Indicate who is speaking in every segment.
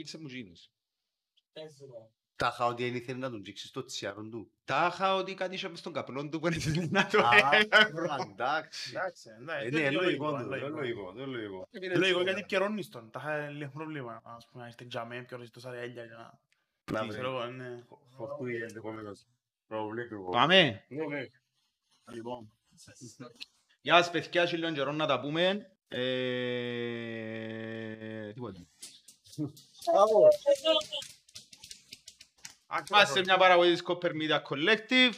Speaker 1: τρίξε μου γίνους.
Speaker 2: Τα είχα ότι δεν ήθελε να τον τζίξεις στο τσιάρον του.
Speaker 1: Τα είχα ότι κάτι είχε μες στον καπνό του που δεν ήθελε να το
Speaker 2: Α,
Speaker 1: έφερα.
Speaker 2: εντάξει.
Speaker 3: Εντάξει, εντάξει,
Speaker 2: Ε,
Speaker 3: είναι
Speaker 2: Ναι, είναι
Speaker 3: λογικό,
Speaker 2: λογικό,
Speaker 3: είναι
Speaker 2: είναι
Speaker 3: λογικό.
Speaker 2: λογικό, είναι λογικό.
Speaker 3: Είναι λογικό γιατί πιερώνεις τον. Τα είχα λίγο πρόβλημα. Ας πούμε, να είστε τζαμέ, πιερώνεις τόσα έλια για να...
Speaker 2: Να
Speaker 3: Ξέρω
Speaker 2: βρει.
Speaker 3: εγώ, ναι.
Speaker 2: Φορτούει ενδεχομένως. Πολύ ακριβό.
Speaker 1: Πάμε.
Speaker 2: Ναι, ναι.
Speaker 1: Λοιπόν. Γεια σας παιδιά, έχει λίγο καιρό να τα πούμε. Ε, Τίποτα. Είμαστε σε μια παραγωγή της Copper Media Collective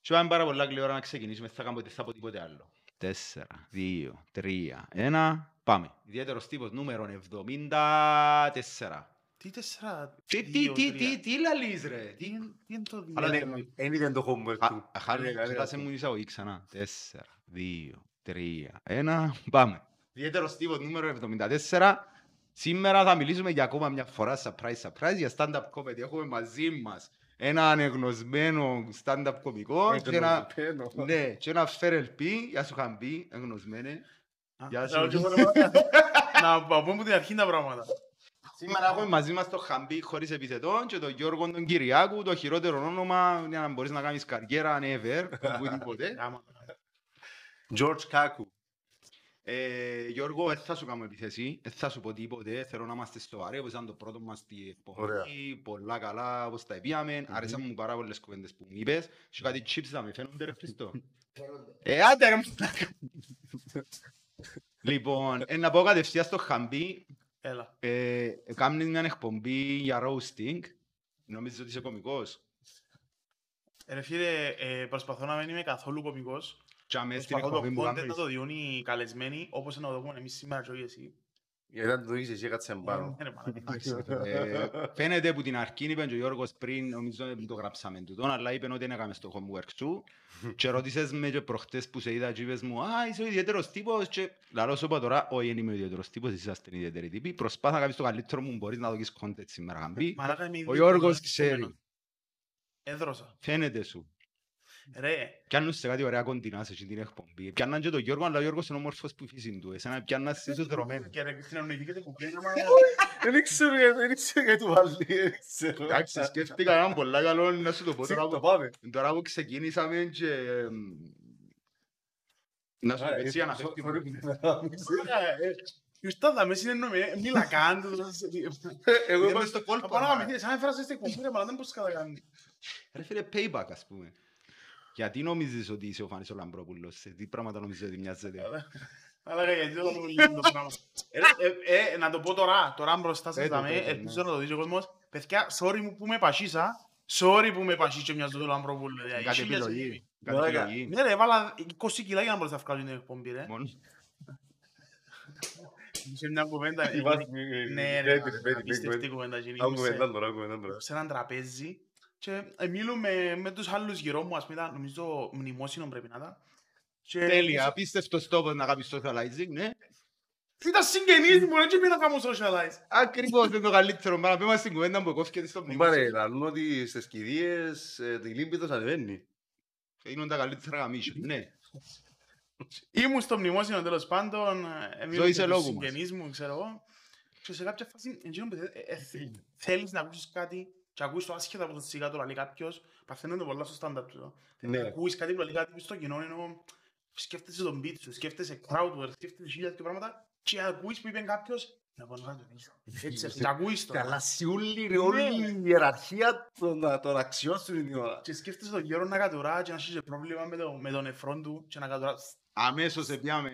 Speaker 1: και πάμε πάρα πολλά γλυόρα να ξεκινήσουμε. Θα κάνω θα πω τίποτε άλλο. Τέσσερα, δύο, τρία, ένα, πάμε. Ιδιαίτερος τύπος νούμερο 74.
Speaker 3: Τι τέσσερα,
Speaker 1: Τι, τι,
Speaker 3: δύο,
Speaker 1: τι,
Speaker 3: τρία.
Speaker 1: τι, τι λαλείς ρε.
Speaker 3: Τι
Speaker 1: Τι
Speaker 3: είναι- τι είναι το
Speaker 1: Αλλά
Speaker 3: δύο.
Speaker 1: ναι,
Speaker 2: Εν είδε το homework του.
Speaker 1: Αχάρη,
Speaker 2: Ναι, ναι,
Speaker 1: ξεχάσε
Speaker 2: ναι.
Speaker 1: μου η εισαγωγή ξανά. Τέσσερα, δύο, τρία, ένα, πάμε. Ιδιαίτερος τύπος νούμερο 74. Σήμερα θα μιλήσουμε για ακόμα μια φορά surprise surprise για stand-up comedy. Έχουμε μαζί μας έναν εγνωσμένο stand-up κωμικό και ένα,
Speaker 2: Εγνωσμένο.
Speaker 1: ναι, και ένα φερελπί, γεια σου Χαμπί, εγνωσμένε.
Speaker 3: Α,
Speaker 1: Γεια
Speaker 3: να-
Speaker 1: σου.
Speaker 3: όχι, μόνο να- Να πούμε από την αρχή τα πράγματα.
Speaker 1: Σήμερα έχουμε μαζί μας τον Χαμπί χωρίς επιθετών και τον Γιώργο τον Κυριάκου, το χειρότερο όνομα για να μπορείς να κάνεις καριέρα ever, οπουδήποτε.
Speaker 3: Άμα.
Speaker 2: George Kaku.
Speaker 1: Ε, Γιώργο, δεν θα σου κάνω επιθέση, δεν θα σου πω τίποτε, θέλω να είμαστε στοβαροί, όπως ήταν το πρώτο μας στη
Speaker 2: Ωραία.
Speaker 1: εκπομπή, πολλά καλά, όπως τα είπαμε, άρεσαν μου πάρα πολλές κουβέντες που μου είπες, και κάτι chips θα με φαίνονται ρε Χριστό. Ε, άντε ρε μαλάκα. Λοιπόν, ε, να πω κατευθείαν στο Χαμπί,
Speaker 3: Έλα.
Speaker 1: ε, κάνεις μια εκπομπή για roasting, νομίζεις ότι είσαι κωμικός,
Speaker 3: Ε, Ρε φίλε, ε, προσπαθώ να μην είμαι καθόλου κωμικός.
Speaker 1: Και αμέσως την
Speaker 3: Προσπαθώ το
Speaker 1: εκπομπή που
Speaker 3: content να
Speaker 1: κάνεις.
Speaker 3: το διούν οι καλεσμένοι, όπως να το δούμε εμείς σήμερα και όχι εσύ.
Speaker 2: Γιατί αν το είσαι εσύ έκατσε πάνω.
Speaker 3: Ε, ρε μαλάκα.
Speaker 1: Ε, Φαίνεται που την αρχή είπε και ο Γιώργος πριν, νομίζω δεν το γράψαμε τούτον, αλλά είπε ότι δεν έκαμε στο homework σου και ρώτησες με και προχτές που σε είδα και είπες μου «Α, είσαι ο ιδιαίτερος τύπος» και λαλό σου είπα τώρα «Όχι, δεν είμαι ο ιδιαίτερος τύπος, εσείς είσαστε οι ιδιαίτεροι τύποι, προσπάθα να κάνεις το καλύτερο μου μπορείς να δώσεις content σήμερα Γαμπή».
Speaker 3: Μαλάκα είμαι
Speaker 1: Ο
Speaker 3: ήδη
Speaker 1: Γιώργος
Speaker 3: πολύ
Speaker 1: ξέρει,
Speaker 3: ευχαριστημένος. Έδρωσα.
Speaker 1: φαίνεται σου.
Speaker 3: Ρε,
Speaker 1: Πιάνουν σε κάτι ωραία κοντινά σε αυτή την εκπομπή. Πιάνναν και τον Γιώργο, αλλά ο Γιώργος είναι όμορφος που η φύση του. Εσένα πιάνναν σε είσαι δρομένο.
Speaker 3: και ρε, συνεννοηθήκατε που πλέον, άμα-
Speaker 2: Δεν ξέρω γιατί δεν ξέρω γιατί του βάλει. Δεν ξέρω.
Speaker 1: Εντάξει, σκέφτηκα έναν πολλά καλό να σου το πω τώρα
Speaker 2: Το
Speaker 1: που
Speaker 2: πάμε.
Speaker 1: Τώρα που ξεκίνησαμε και... εμ, Να σου πω έτσι για να φεύγει.
Speaker 3: Μαλάκα, ε, Ήρθα δα με συνεννοούμε, μίλα καν.
Speaker 2: Εγώ
Speaker 1: Είμαι
Speaker 2: είπα
Speaker 1: στο κόλπο.
Speaker 3: Από να με σαν έφερασαι στην εκπομπή, ρε, αλλά δεν μπορείς να κατακάνει.
Speaker 1: Ρε φίλε, payback ας πούμε. Γιατί νομίζεις ότι είσαι ο Φάνης ο Λαμπρόπουλος, σε τι πράγματα νομίζεις ότι μοιάζεται;
Speaker 3: Μαλάκα, γιατί δεν μου λέει το πράγμα; Ε, ε, ε, Να το πω τώρα, τώρα μπροστά σας
Speaker 1: Πέτω,
Speaker 3: δαμέ,
Speaker 1: πέτω,
Speaker 3: ελπίζω
Speaker 1: ναι.
Speaker 3: να το δεις ο κόσμος. Παιδιά, sorry μου που με πασίσα, sorry που με πασίσα και μοιάζω το Λαμπρόπουλο. δηλαδή,
Speaker 1: Κάτι
Speaker 3: χίλιας
Speaker 1: επιλογή.
Speaker 3: επί.
Speaker 1: Κάτι
Speaker 2: Μαλάκα.
Speaker 1: επιλογή.
Speaker 3: Ναι ρε, έβαλα 20 κιλά για να μπορείς να βγάλω την εκπομπή ρε.
Speaker 1: Μόνο.
Speaker 3: Σε μια κουβέντα. Ναι ρε, απίστευτη κουβέντα. γίνει.
Speaker 2: Άκου
Speaker 3: Ήμουν σε-
Speaker 2: κουβέντα τώρα, κουβέντα τώρα.
Speaker 3: σε έναν τραπέζι και ε, μιλούμε με τους άλλους γύρω μου, ας πούμε, ήταν, νομίζω μνημόσυνο πρέπει να ήταν. Και-
Speaker 1: Τέλεια, απίστευτος τόπος να κάνεις socializing, ναι.
Speaker 3: Ήταν συγγενείς μου, έτσι πήγα να κάνω socialize.
Speaker 1: Ακριβώς, είναι το καλύτερο. Μα να πούμε στην κουβέντα που κόφηκε στο
Speaker 2: Πάρε,
Speaker 1: μνημόσυνο.
Speaker 2: λαλούν ότι στις κηδείες ε, η λίμπητος ανεβαίνει.
Speaker 1: Είναι τα καλύτερα γαμίσια, ναι.
Speaker 3: Ήμουν στο μνημόσυνο τέλος πάντων, ε, μιλούμε
Speaker 1: Ζωή σε
Speaker 3: με τους
Speaker 1: λόγου μας.
Speaker 3: συγγενείς μου, ξέρω εγώ. Και σε κάποια φάση, εκείνο που θε- ε, ε, θε- θέλεις να ακούσεις κάτι και ακούεις το άσχετα από το σιγά το λέει κάποιος, παθαίνονται πολλά στο stand-up του.
Speaker 2: Ναι.
Speaker 3: Ακούεις κάτι που λέει κάτι στο κοινό, ενώ σκέφτεσαι τον beat σου, σκέφτεσαι crowd work, σκέφτεσαι χίλιας και πράγματα και ακούεις που είπε κάποιος, να πω να το πίσω. Έτσι, και ακούεις το.
Speaker 2: αλλάσει όλη ρε, όλη η ιεραρχία των, των αξιών σου την ώρα.
Speaker 3: Και σκέφτεσαι τον γέρο να κατουρά και να έχει πρόβλημα με, το, με τον νεφρόν του και να κατουρά.
Speaker 1: Αμέσως επιάμε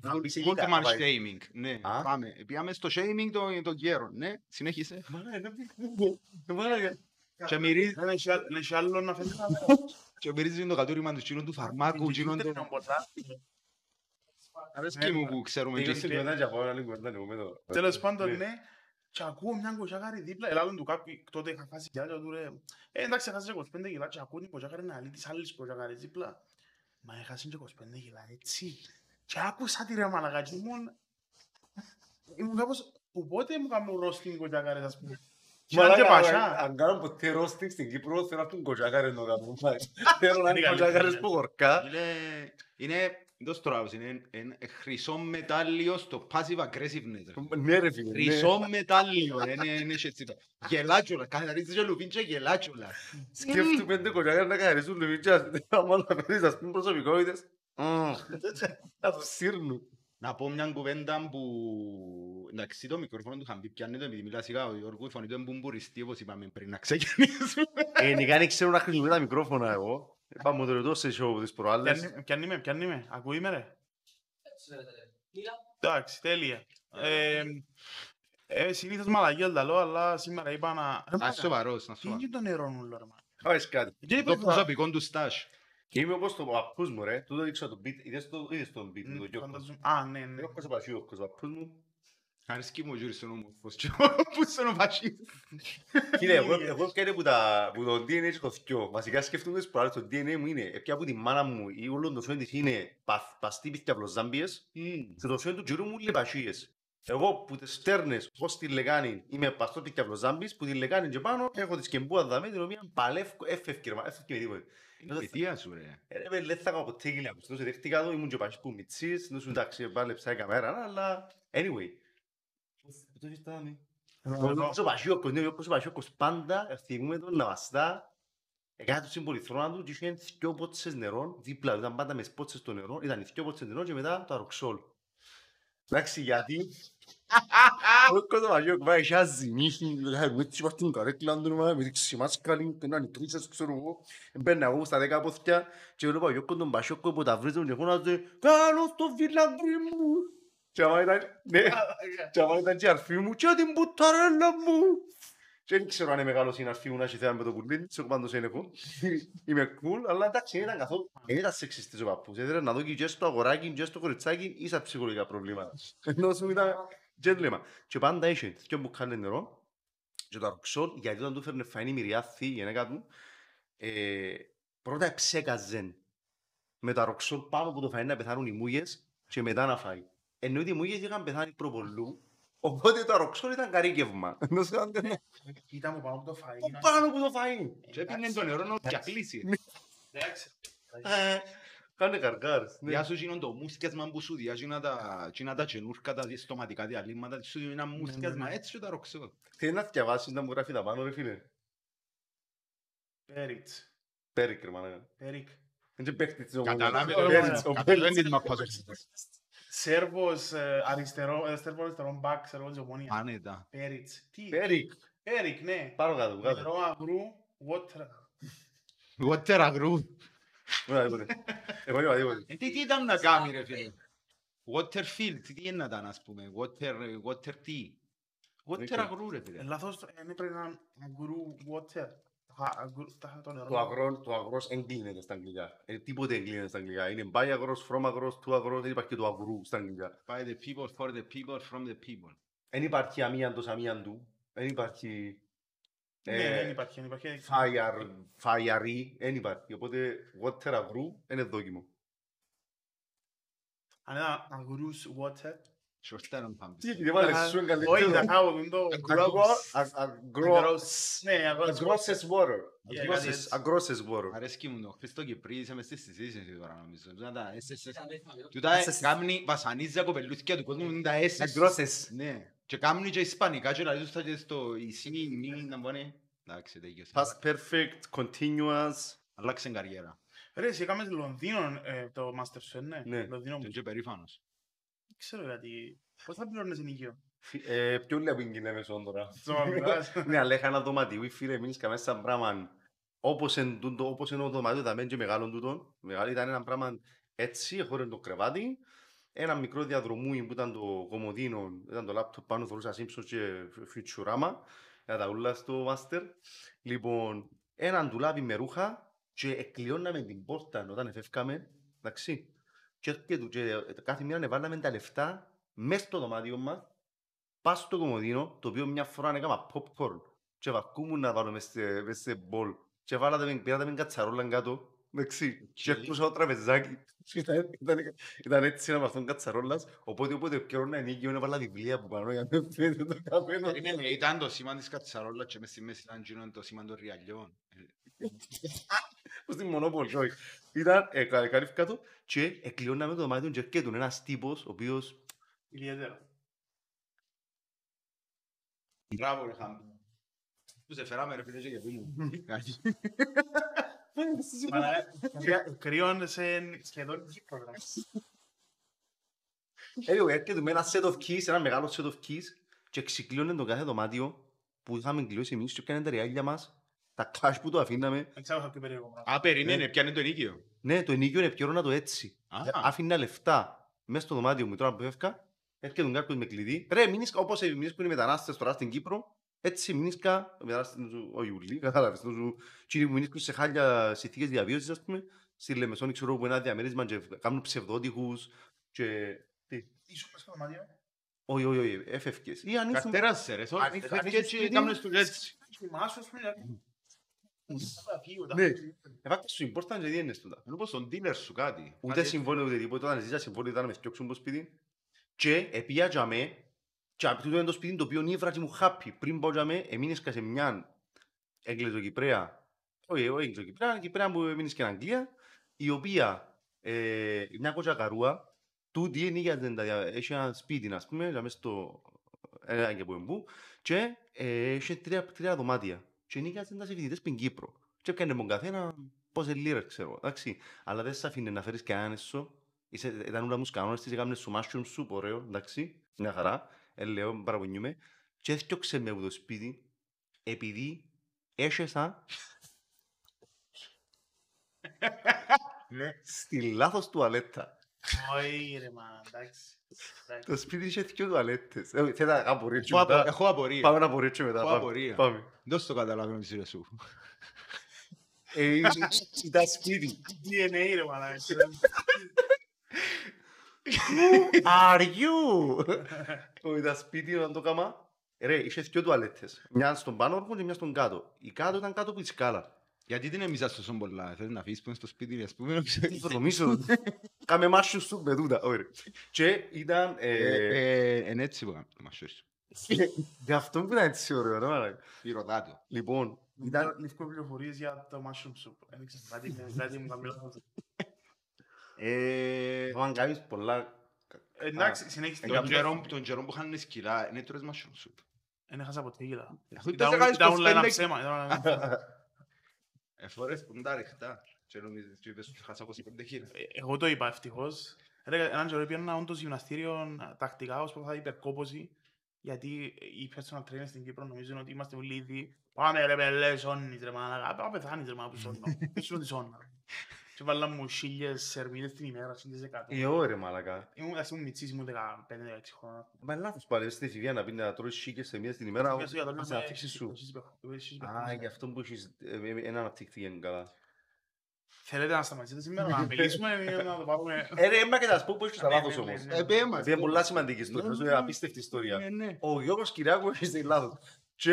Speaker 2: Να πεις
Speaker 1: full
Speaker 2: εκεί
Speaker 1: command
Speaker 2: πάει.
Speaker 1: shaming. Ναι,
Speaker 2: Α.
Speaker 1: πάμε. Επιάμε στο shaming το- το γέρο. Ναι, συνέχισε. Και μυρίζει-
Speaker 3: Δεν έχει άλλο- δεν έχει άλλο να φέρει.
Speaker 1: και μυρίζει το κατούριμα του κοινού του φαρμάκου, κοινού του... Αρέσκει μου που ξέρουμε και
Speaker 2: Τελειώσει η κουβέντα και από άλλη κουβέντα, εγώ με το-
Speaker 3: Τέλος πάντων,
Speaker 2: Ναι.
Speaker 3: ναι. Και ακούω μια κοτσάκαρη δίπλα, ελάλλον του κάποιου, τότε είχα χάσει κιλά και του ρε, ε, εντάξει, έχασες 25 κιλά και ακούω την κοτσάκαρη να λέει της άλλης κοτσάκαρης δίπλα. Μα έχασες και 25 κιλά, έτσι. Και άκουσα τη ρε μαλακά και ήμουν... Ήμουν κάπως, που πότε μου κάνουν roasting κοτσάκαρες, ας πούμε. Και αν και
Speaker 2: Μαλάκα,
Speaker 3: πασά.
Speaker 2: αν κάνουν ποτέ roasting στην Κύπρο, θέλω να έχουν κοτσάκαρες να κάνουν. Θέλω να είναι
Speaker 3: Είναι
Speaker 2: κοτσάκαρες
Speaker 3: καλύτερο,
Speaker 2: που γορκά.
Speaker 1: Είναι, είναι Το στράβος είναι είναι χρυσό μετάλλιο στο passive aggressiveness. ρε.
Speaker 2: Ναι ρε φίλε. ναι.
Speaker 1: Χρυσό μετάλλιο, είναι είναι έτσι. Γελάτσολα, καθαρίζεις και λουβίν και γελάτσολα.
Speaker 2: Σκέφτου πέντε κολλιάκια να καθαρίζουν λεβίτσια. Άμα να παίρνεις ας πούμε προσωπικότητες. μμμ, Να το σύρνουν.
Speaker 1: Να πω μια κουβέντα που... Εντάξει, το μικρόφωνο του είχαν πει πιάνει το επειδή μιλάς σιγά ο Γιώργου, η φωνή του είναι μπουμπουριστή, όπως είπαμε πριν να ξεκινήσουμε.
Speaker 2: Γενικά δεν ξέρω να χρησιμοποιώ τα μικρόφωνα εγώ. Είπα μου το ρωτώ σε show τις προάλλες.
Speaker 3: Πιάνει- Πιάνει με, πιάνει με. Ακούει με ρε. Εντάξει, τέλεια. Ε, ε, συνήθως μαλαγιόλ τα λέω, αλλά σήμερα είπα να... Ρε,
Speaker 1: Να
Speaker 3: μάκα,
Speaker 1: είσαι σοβαρός, να
Speaker 3: Τι
Speaker 1: είσαι
Speaker 3: είναι
Speaker 1: σοβαρός.
Speaker 3: το νερό μου, ρε, μάκα.
Speaker 2: Κάβες κάτι.
Speaker 3: Και είπα
Speaker 1: Το
Speaker 3: θα-
Speaker 1: προσωπικό του στάσ.
Speaker 2: Και είμαι όπως το παππούς μου ρε. Τούτο δείξα το beat. Είδες το είδες τον beat μου το
Speaker 3: Μ,
Speaker 2: Γιώκος.
Speaker 3: φανταζόμαι- Α, ναι, ναι.
Speaker 2: Γιώκος ο Πασιούκος, ο παππούς μου.
Speaker 1: Αρέσκει μου ο Γιούρις τον όμορφος και που στον ο φασίστας.
Speaker 2: Φίλε, εγώ, εγώ φτιάχνω που, τα, που το DNA έχω δυο. Βασικά σκέφτομαι τις προάλλες, το DNA μου είναι, πια από τη μάνα μου, ή όλο το σώμα της είναι παθ- παστή πιθαυλοζάμπιες και το σώμα του τζιρού μου λιπασίες. Εγώ που τις στέρνες ως τη λεγάνη είμαι παστό πιθαυλοζάμπης, που τη λεγάνη και πάνω έχω τη σκεμπούα δαμέ, την οποία παλεύκω, έφευκε, ρε, μα, έφευκε με τίποτε.
Speaker 1: Είναι παιδεία σου ρε.
Speaker 2: Ε, Ρε, με, δεν θα κάνω ποτέ γυλιά μου. Συνήθως δέχτηκα το, ήμουν και πασίς που μητσής, συνήθως εντάξει, πάλεψα η καμέρα, αλλά anyway. Πού το ζητάμε.
Speaker 3: Εδώ.
Speaker 2: Ο Πασιόκος, ναι, ο Πασιόκος πάντα θυμούμε τον να βαστά Έκανε το συμπολιθρόνα του και είχε δυο πότσες νερό, δίπλα του, ήταν πάντα με πότσες το νερό, ήταν δυο πότσες νερό και μετά το αροξόλ. Εντάξει, γιατί... Ο κόσμο Πασιόκ πάει και αζημίχει, με έτσι είπα στην καρέκλα του, με δείξει μάσκαλη, και να νητρίσες, ξέρω εγώ. Μπαίνα εγώ στα δέκα πόθηκια και βλέπω ο Γιώκο τον Πασιόκο που τα βρίζουν και φώναζε «Κάνω στο φιλαντρί μου». Και άμα ήταν, ναι, και άμα ήταν και η αρφή μου και την πουταρέλα μου. Και δεν ξέρω αν είναι μεγάλος η αρφή μου να έχει θέμα με το πουλί, της, εγώ πάντως δεν έχω. Είμαι cool, αλλά εντάξει, δεν ήταν καθόλου, δεν ήταν σεξιστής ο παππούς. Έδερε να δω και στο αγοράκι και στο κοριτσάκι ίσα ψυχολογικά προβλήματα. Ενώ σου ήταν gentleman. Και πάντα είχε δυο μπουκάλες νερό και το αροξόλ, γιατί όταν του έφερνε φαΐνη μυριάθη η γυναίκα του, ε, πρώτα εψέκαζεν με το αροξόλ πάνω από το φαΐνι να πεθάνουν οι μούγες και μετά να φάει. Ενώ ότι οι μούγες είχαν πεθάνει προπολού, οπότε το αροξόλ ήταν καρύκευμα. Ενώ σου ήταν
Speaker 3: Κοίτα μου πάνω από το φαΐ. να-
Speaker 2: πάνω από το φαΐνι.
Speaker 1: Και έπινε το νερό να κλείσει.
Speaker 3: Εντάξει.
Speaker 2: Ε, Κάνε καρκάρες. ναι.
Speaker 1: Διά σου γίνον το μουσκιασμα που σου διά γίνα τα γίνα τα τσενούρκα, τα στοματικά διαλύματα, σου δίνει ένα μουσκιασμα
Speaker 3: ναι.
Speaker 1: έτσι και τα ροξώ.
Speaker 2: Θέλει να διαβάσεις να μου γράφει τα πάνω ρε φίλε.
Speaker 3: Πέριτς.
Speaker 2: Πέρικ ρε μάνα.
Speaker 3: Πέρικ.
Speaker 2: Δεν και παίχτης της ομονίας.
Speaker 1: Καταλάβει
Speaker 3: το
Speaker 2: Πέριτς,
Speaker 3: θέμα.
Speaker 2: ο
Speaker 1: Καταλάβει
Speaker 2: Πέριτς.
Speaker 1: τι μαπάς έτσι.
Speaker 3: Σέρβος ε, αριστερό, ε, Σέρβος αριστερό μπακ, Σέρβος ομόνια.
Speaker 1: Άνετα.
Speaker 3: Πέριτς. Τι;
Speaker 2: Πέρικ.
Speaker 3: Πέρικ, ναι.
Speaker 2: Πάνω κάτω, κάτω.
Speaker 3: Νερό αγρού, water.
Speaker 1: Water αγρού.
Speaker 2: Ωραία, τίποτε. Εγώ είπα τίποτε.
Speaker 1: Ε, Τι τι ήταν να κάνει ρε φίλε; Waterfield, τι είναι να ήταν ας πούμε. Water, water τι. Water
Speaker 2: Δεν
Speaker 1: αγρού ρε
Speaker 3: Ε,
Speaker 1: φίλε.
Speaker 3: Λάθος, ε, δεν πρέπει να είναι αγρού, water. Α, αγρού- τα- Το νερό.
Speaker 2: Το αγρός, το αγρός εγκλίνεται στα αγγλικά. Ε, τίποτε εγκλίνεται στα αγγλικά. Είναι by αγρός, from αγρός, του αγρός, δεν υπάρχει και το αγρού στα αγγλικά.
Speaker 1: By the people, for the people, from the people.
Speaker 2: Δεν υπάρχει αμίαντος αμίαντου. Δεν υπάρχει
Speaker 3: Ναι,
Speaker 2: ε,
Speaker 3: δεν υπάρχει, δεν υπάρχει.
Speaker 2: fire, fiery. Δεν υπάρχει. Οπότε water αγρού είναι δόκιμο.
Speaker 3: Αν ήταν αγρούς, water.
Speaker 1: Σωστά να πάμε.
Speaker 2: Τι δεν βάλες σου
Speaker 3: Όχι,
Speaker 2: εγκαλύτερο.
Speaker 3: δεν χάω, δεν το...
Speaker 2: Αγρό,
Speaker 3: Αγρός. Ναι, αγρός.
Speaker 2: Aggrosses water.
Speaker 3: Yeah,
Speaker 2: Aggrosses-
Speaker 3: yeah, yes.
Speaker 2: Aggrosses water.
Speaker 1: Αρέσκει μου το Χριστό Κυπρί, είσαι μες στη συζήτηση τώρα νομίζω. Τούτα τα SS. Τούτα κάμνει, βασανίζει τα κοπελούθηκια του κόσμου, είναι τα SS.
Speaker 2: Aggrosses.
Speaker 1: Ναι. Και κάμνει και ισπανικά και λαλίζουν στα και στο ισί, μη, να μπώνε. Εντάξει, τέλειωσε.
Speaker 2: Past perfect, continuous.
Speaker 1: Αλλάξε καριέρα.
Speaker 3: Ρε, εσύ έκαμες Λονδίνο ε, το Masterchef, ναι.
Speaker 2: Ναι.
Speaker 3: Λονδίνο μου.
Speaker 1: Και και περήφανος.
Speaker 3: Δεν ξέρω γιατί. Πώς θα πληρώνεις ενοικείο.
Speaker 2: Φι- ε, Πιο λίγα που είναι μέσω τώρα.
Speaker 3: Ζώα,
Speaker 2: Ναι, αλλά είχα ένα δωματίο, φίλε, εμείς είχαμε σαν πράγμα όπως εν τούτο- όπως είναι το δωματίο, τα και μεγάλο τούτο. Μεγάλο ήταν ένα πράγμα έτσι, χωρίς το κρεβάτι. Ένα μικρό διαδρομούι που ήταν το κομμωδίνο, ήταν το λάπτοπ πάνω, θωρούσα Simpsons και Futurama, για τα ούλα στο μάστερ. Λοιπόν, έναν ντουλάπι με ρούχα και εκλειώναμε την πόρτα όταν εφεύκαμε, εντάξει. Και, έρχεται- και κάθε μήνα βάλαμε τα λεφτά μέσα στο δωμάτιο μας πας στο κομμωδίνο, το οποίο μια φορά έκανα popcorn και βαρκούμουν να βάλω μες σε- μες σε μπολ και βάλατε με, πήρατε με κατσαρόλα κάτω, εντάξει, και έρχουσα το τραπεζάκι. Ήταν, ήταν, ήταν έτσι ένα βαθόν κατσαρόλας, οπότε όποτε πιέρωνα ενίκιο έβαλα βιβλία από πάνω για να μην φαίνεται το καπένο.
Speaker 1: Περίμενε, ήταν το σήμα της κατσαρόλας και μες στη μέση ήταν γίνον το σήμα των ριαλιών.
Speaker 2: Στην Μονόπολη, όχι. Ήταν ε, κα- καλύφκα του και εκλειώναμε το δωμάτιο και έρχεται ένας τύπος ο οποίος
Speaker 3: Ιδιαίτερα.
Speaker 1: Μπράβο ρε Χάμπη. Που σε φέραμε ρε φίλε και για φίλου.
Speaker 3: Μαλάκα, Κρύον σε σχεδόν Κύπρο. ρε.
Speaker 2: Anyway, έρχεται με ένα set of keys, ένα μεγάλο set of keys και ξεκλείωνε το κάθε δωμάτιο που είχαμε κλειώσει εμείς και έκανε τα ριάλια μας, τα cash που το αφήναμε.
Speaker 3: Δεν ξέρω πιο περίεργο πράγμα.
Speaker 1: Α, περίμενε, πιάνε το ενίκιο.
Speaker 2: Ναι, το ενίκιο είναι πιώρωνα το έτσι.
Speaker 1: Α.
Speaker 2: Άφηνα λεφτά μέσα στο δωμάτιο μου τώρα που έφευκα, έρχεται τον κάποιος με κλειδί. Ρε, μείνεις όπως εμείς που είναι μετανάστες τώρα στην Κύπρο, έτσι μείνισκα, μετανάστες σου, ο Ιουλί, κατάλαβες, το σου, κύριοι που μείνισκουν σε χάλια συνθήκες διαβίωσης, ας πούμε, στη Λεμεσόνη, ξέρω που ένα διαμέρισμα και κάνουν ψευδότυχους και... Τι,
Speaker 3: Ήσουν μες στο δωμάτιο.
Speaker 2: όχι, όχι, όχι, έφευκες. Ή αν ήσουν...
Speaker 1: Καρτέρασε ρε,
Speaker 2: Αν είσαι- αν είσαι
Speaker 1: έτσι
Speaker 2: σπίτι-
Speaker 1: κάμνες του έτσι.
Speaker 3: Θυμάσαι, ας πούμε, δηλαδή. Θα φύγω, τα
Speaker 2: Ναι.
Speaker 3: φύγω.
Speaker 2: Εφάκτες σου important και τι είναι τούτα.
Speaker 1: Είναι όπως τον dealer σου κάτι.
Speaker 2: Ούτε
Speaker 1: Κάτι
Speaker 2: συμβόλαιο ούτε τίποτα, όταν ζήσα συμβόλαιο ήταν να με φτιάξουν το σπίτι. Και επία για με, και από τούτο είναι το σπίτι το οποίο νύβρα και μου happy. Πριν πάω για με, εμείνεσκα σε μια Εγγλεζοκυπρέα, όχι, όχι Εγγλεζοκυπρέα, Κυπρέα που έμεινες και στην Αγγλία, η οποία, ε, μια κότσια καρούα, τούτη ενοίγιαζε τα δια- έχει ένα σπίτι, ας πούμε, για μέσα στο ένα και που εμπού, και ε, είχε τρία, τρία δωμάτια. Και ενοίγιαζε τα σε φοιτητές στην Κύπρο. Και έκανε τον καθένα πόσες λίρες, ξέρω, εντάξει. Αλλά δεν σε αφήνει να φέρεις κανέναν σου. Είσαι, ήταν όλα μου κανόνες της, έκαμε σου mushroom soup, ωραίο, εντάξει, μια χαρά. Ε, λέω, παραπονιούμαι. Και έφτιαξε με από το σπίτι, επειδή έσχεσα
Speaker 1: Ναι.
Speaker 2: στη λάθος τουαλέτα.
Speaker 3: Όχι, ρε, μα, εντάξει. Εντάξει.
Speaker 2: Το σπίτι είχε δύο τουαλέτες. Ε, Θέλω να απορρίτσω
Speaker 1: Έχω απο-
Speaker 2: μετά.
Speaker 1: Έχω απορία.
Speaker 2: Πάμε να απορρίτσω μετά.
Speaker 1: Έχω
Speaker 2: πάμε.
Speaker 1: απορία.
Speaker 2: Πάμε.
Speaker 1: Δεν το καταλαβαίνω εσύ ρε σου.
Speaker 2: Ε, Ήταν σπίτι.
Speaker 3: DNA, ρε, μαλάκα.
Speaker 2: Are you? Όχι, ήταν σπίτι όταν το κάμα. Ρε, είχε δύο τουαλέτες. Μια στον πάνω όρκο και μια στον κάτω. Η κάτω ήταν κάτω από τη σκάλα.
Speaker 1: Γιατί την εμίζας τόσο πολλά, θέλεις να αφήσεις που είναι στο σπίτι, ας πούμε, να ξέρεις.
Speaker 2: Νομίζω. Κάμε μάσους σου με τούτα. Ωραία. Και ήταν...
Speaker 1: Ε,
Speaker 2: ε,
Speaker 1: ε, Είναι έτσι που κάνουμε το μασούς.
Speaker 2: Γι' αυτό που ήταν έτσι ωραίο. ρε μαλάκα.
Speaker 1: Ρωτά το.
Speaker 2: Λοιπόν, ήταν...
Speaker 3: Ήταν λίγο πληροφορίες για το mushroom soup. Δεν ξέρω, κάτι μου- κάτι μου κάνει λάθος.
Speaker 1: Ε,
Speaker 2: Αν κάνεις πολλά...
Speaker 3: Εντάξει, συνέχισε.
Speaker 1: Τον καιρό- τον καιρό που είχαν σκυλά, είναι τρώες mushroom soup.
Speaker 3: Δεν έχασα ποτέ γύλα.
Speaker 1: Αφού
Speaker 3: Ήταν
Speaker 1: δεν κάνεις
Speaker 3: ήταν όλα ένα
Speaker 1: 25
Speaker 3: ψέμα. ήταν όλα ένα ψέμα.
Speaker 1: Εφορές που είναι τα ρηχτά. Και νομίζεις, και είπες ότι χάσα 25 χίλια.
Speaker 3: Ε, Εγώ το είπα ευτυχώς. Ρε, Έναν καιρό πήγαινα όντως γυμναστήριο ε, τακτικά ως προσπαθά υπερκόπωση γιατί οι personal trainers στην Κύπρο νομίζουν ότι είμαστε όλοι ήδη Πάμε ρε πελέ, σώνεις ρε μάλακα. Πάμε πεθάνεις ρε μάλακα που σώνω. Δεν σου ότι σώνα. Και βάλαν μου χίλιες σερμίδες την ημέρα, χίλιες εκατό.
Speaker 2: Ε, ωραία μαλακά.
Speaker 3: Ήμουν ας ήμουν μητσής, ήμουν 15-16 χρόνια.
Speaker 2: Μα είναι λάθος πάλι, στην εφηβεία να πει να τρώεις σίκες σε μία στην ημέρα,
Speaker 3: Μες για το
Speaker 2: ας
Speaker 3: λέμε,
Speaker 2: αναπτύξεις σου.
Speaker 3: εσείς υπερχο- εσείς
Speaker 2: Α,
Speaker 3: υπερχο-
Speaker 2: γι' αυτό που έχεις ε, ε, ένα αναπτύχθηκε καλά.
Speaker 3: Θέλετε να σταματήσετε σήμερα να μιλήσουμε ή να το πάρουμε...
Speaker 2: Ε, ρε, έμα και θα σου πω που έχεις τα
Speaker 3: Ναι,
Speaker 2: λάθος
Speaker 3: ναι, ναι,
Speaker 2: όμως.
Speaker 3: ναι.
Speaker 1: Ε, πέ μας.
Speaker 2: Είναι πολλά σημαντική ιστορία,
Speaker 1: Ναι,
Speaker 2: σου
Speaker 1: ναι,
Speaker 2: είναι
Speaker 1: ναι.
Speaker 2: απίστευτη ιστορία.
Speaker 1: Ναι, ναι.
Speaker 2: Ο Γιώργος Κυριάκου έχει στη λάθος. Και,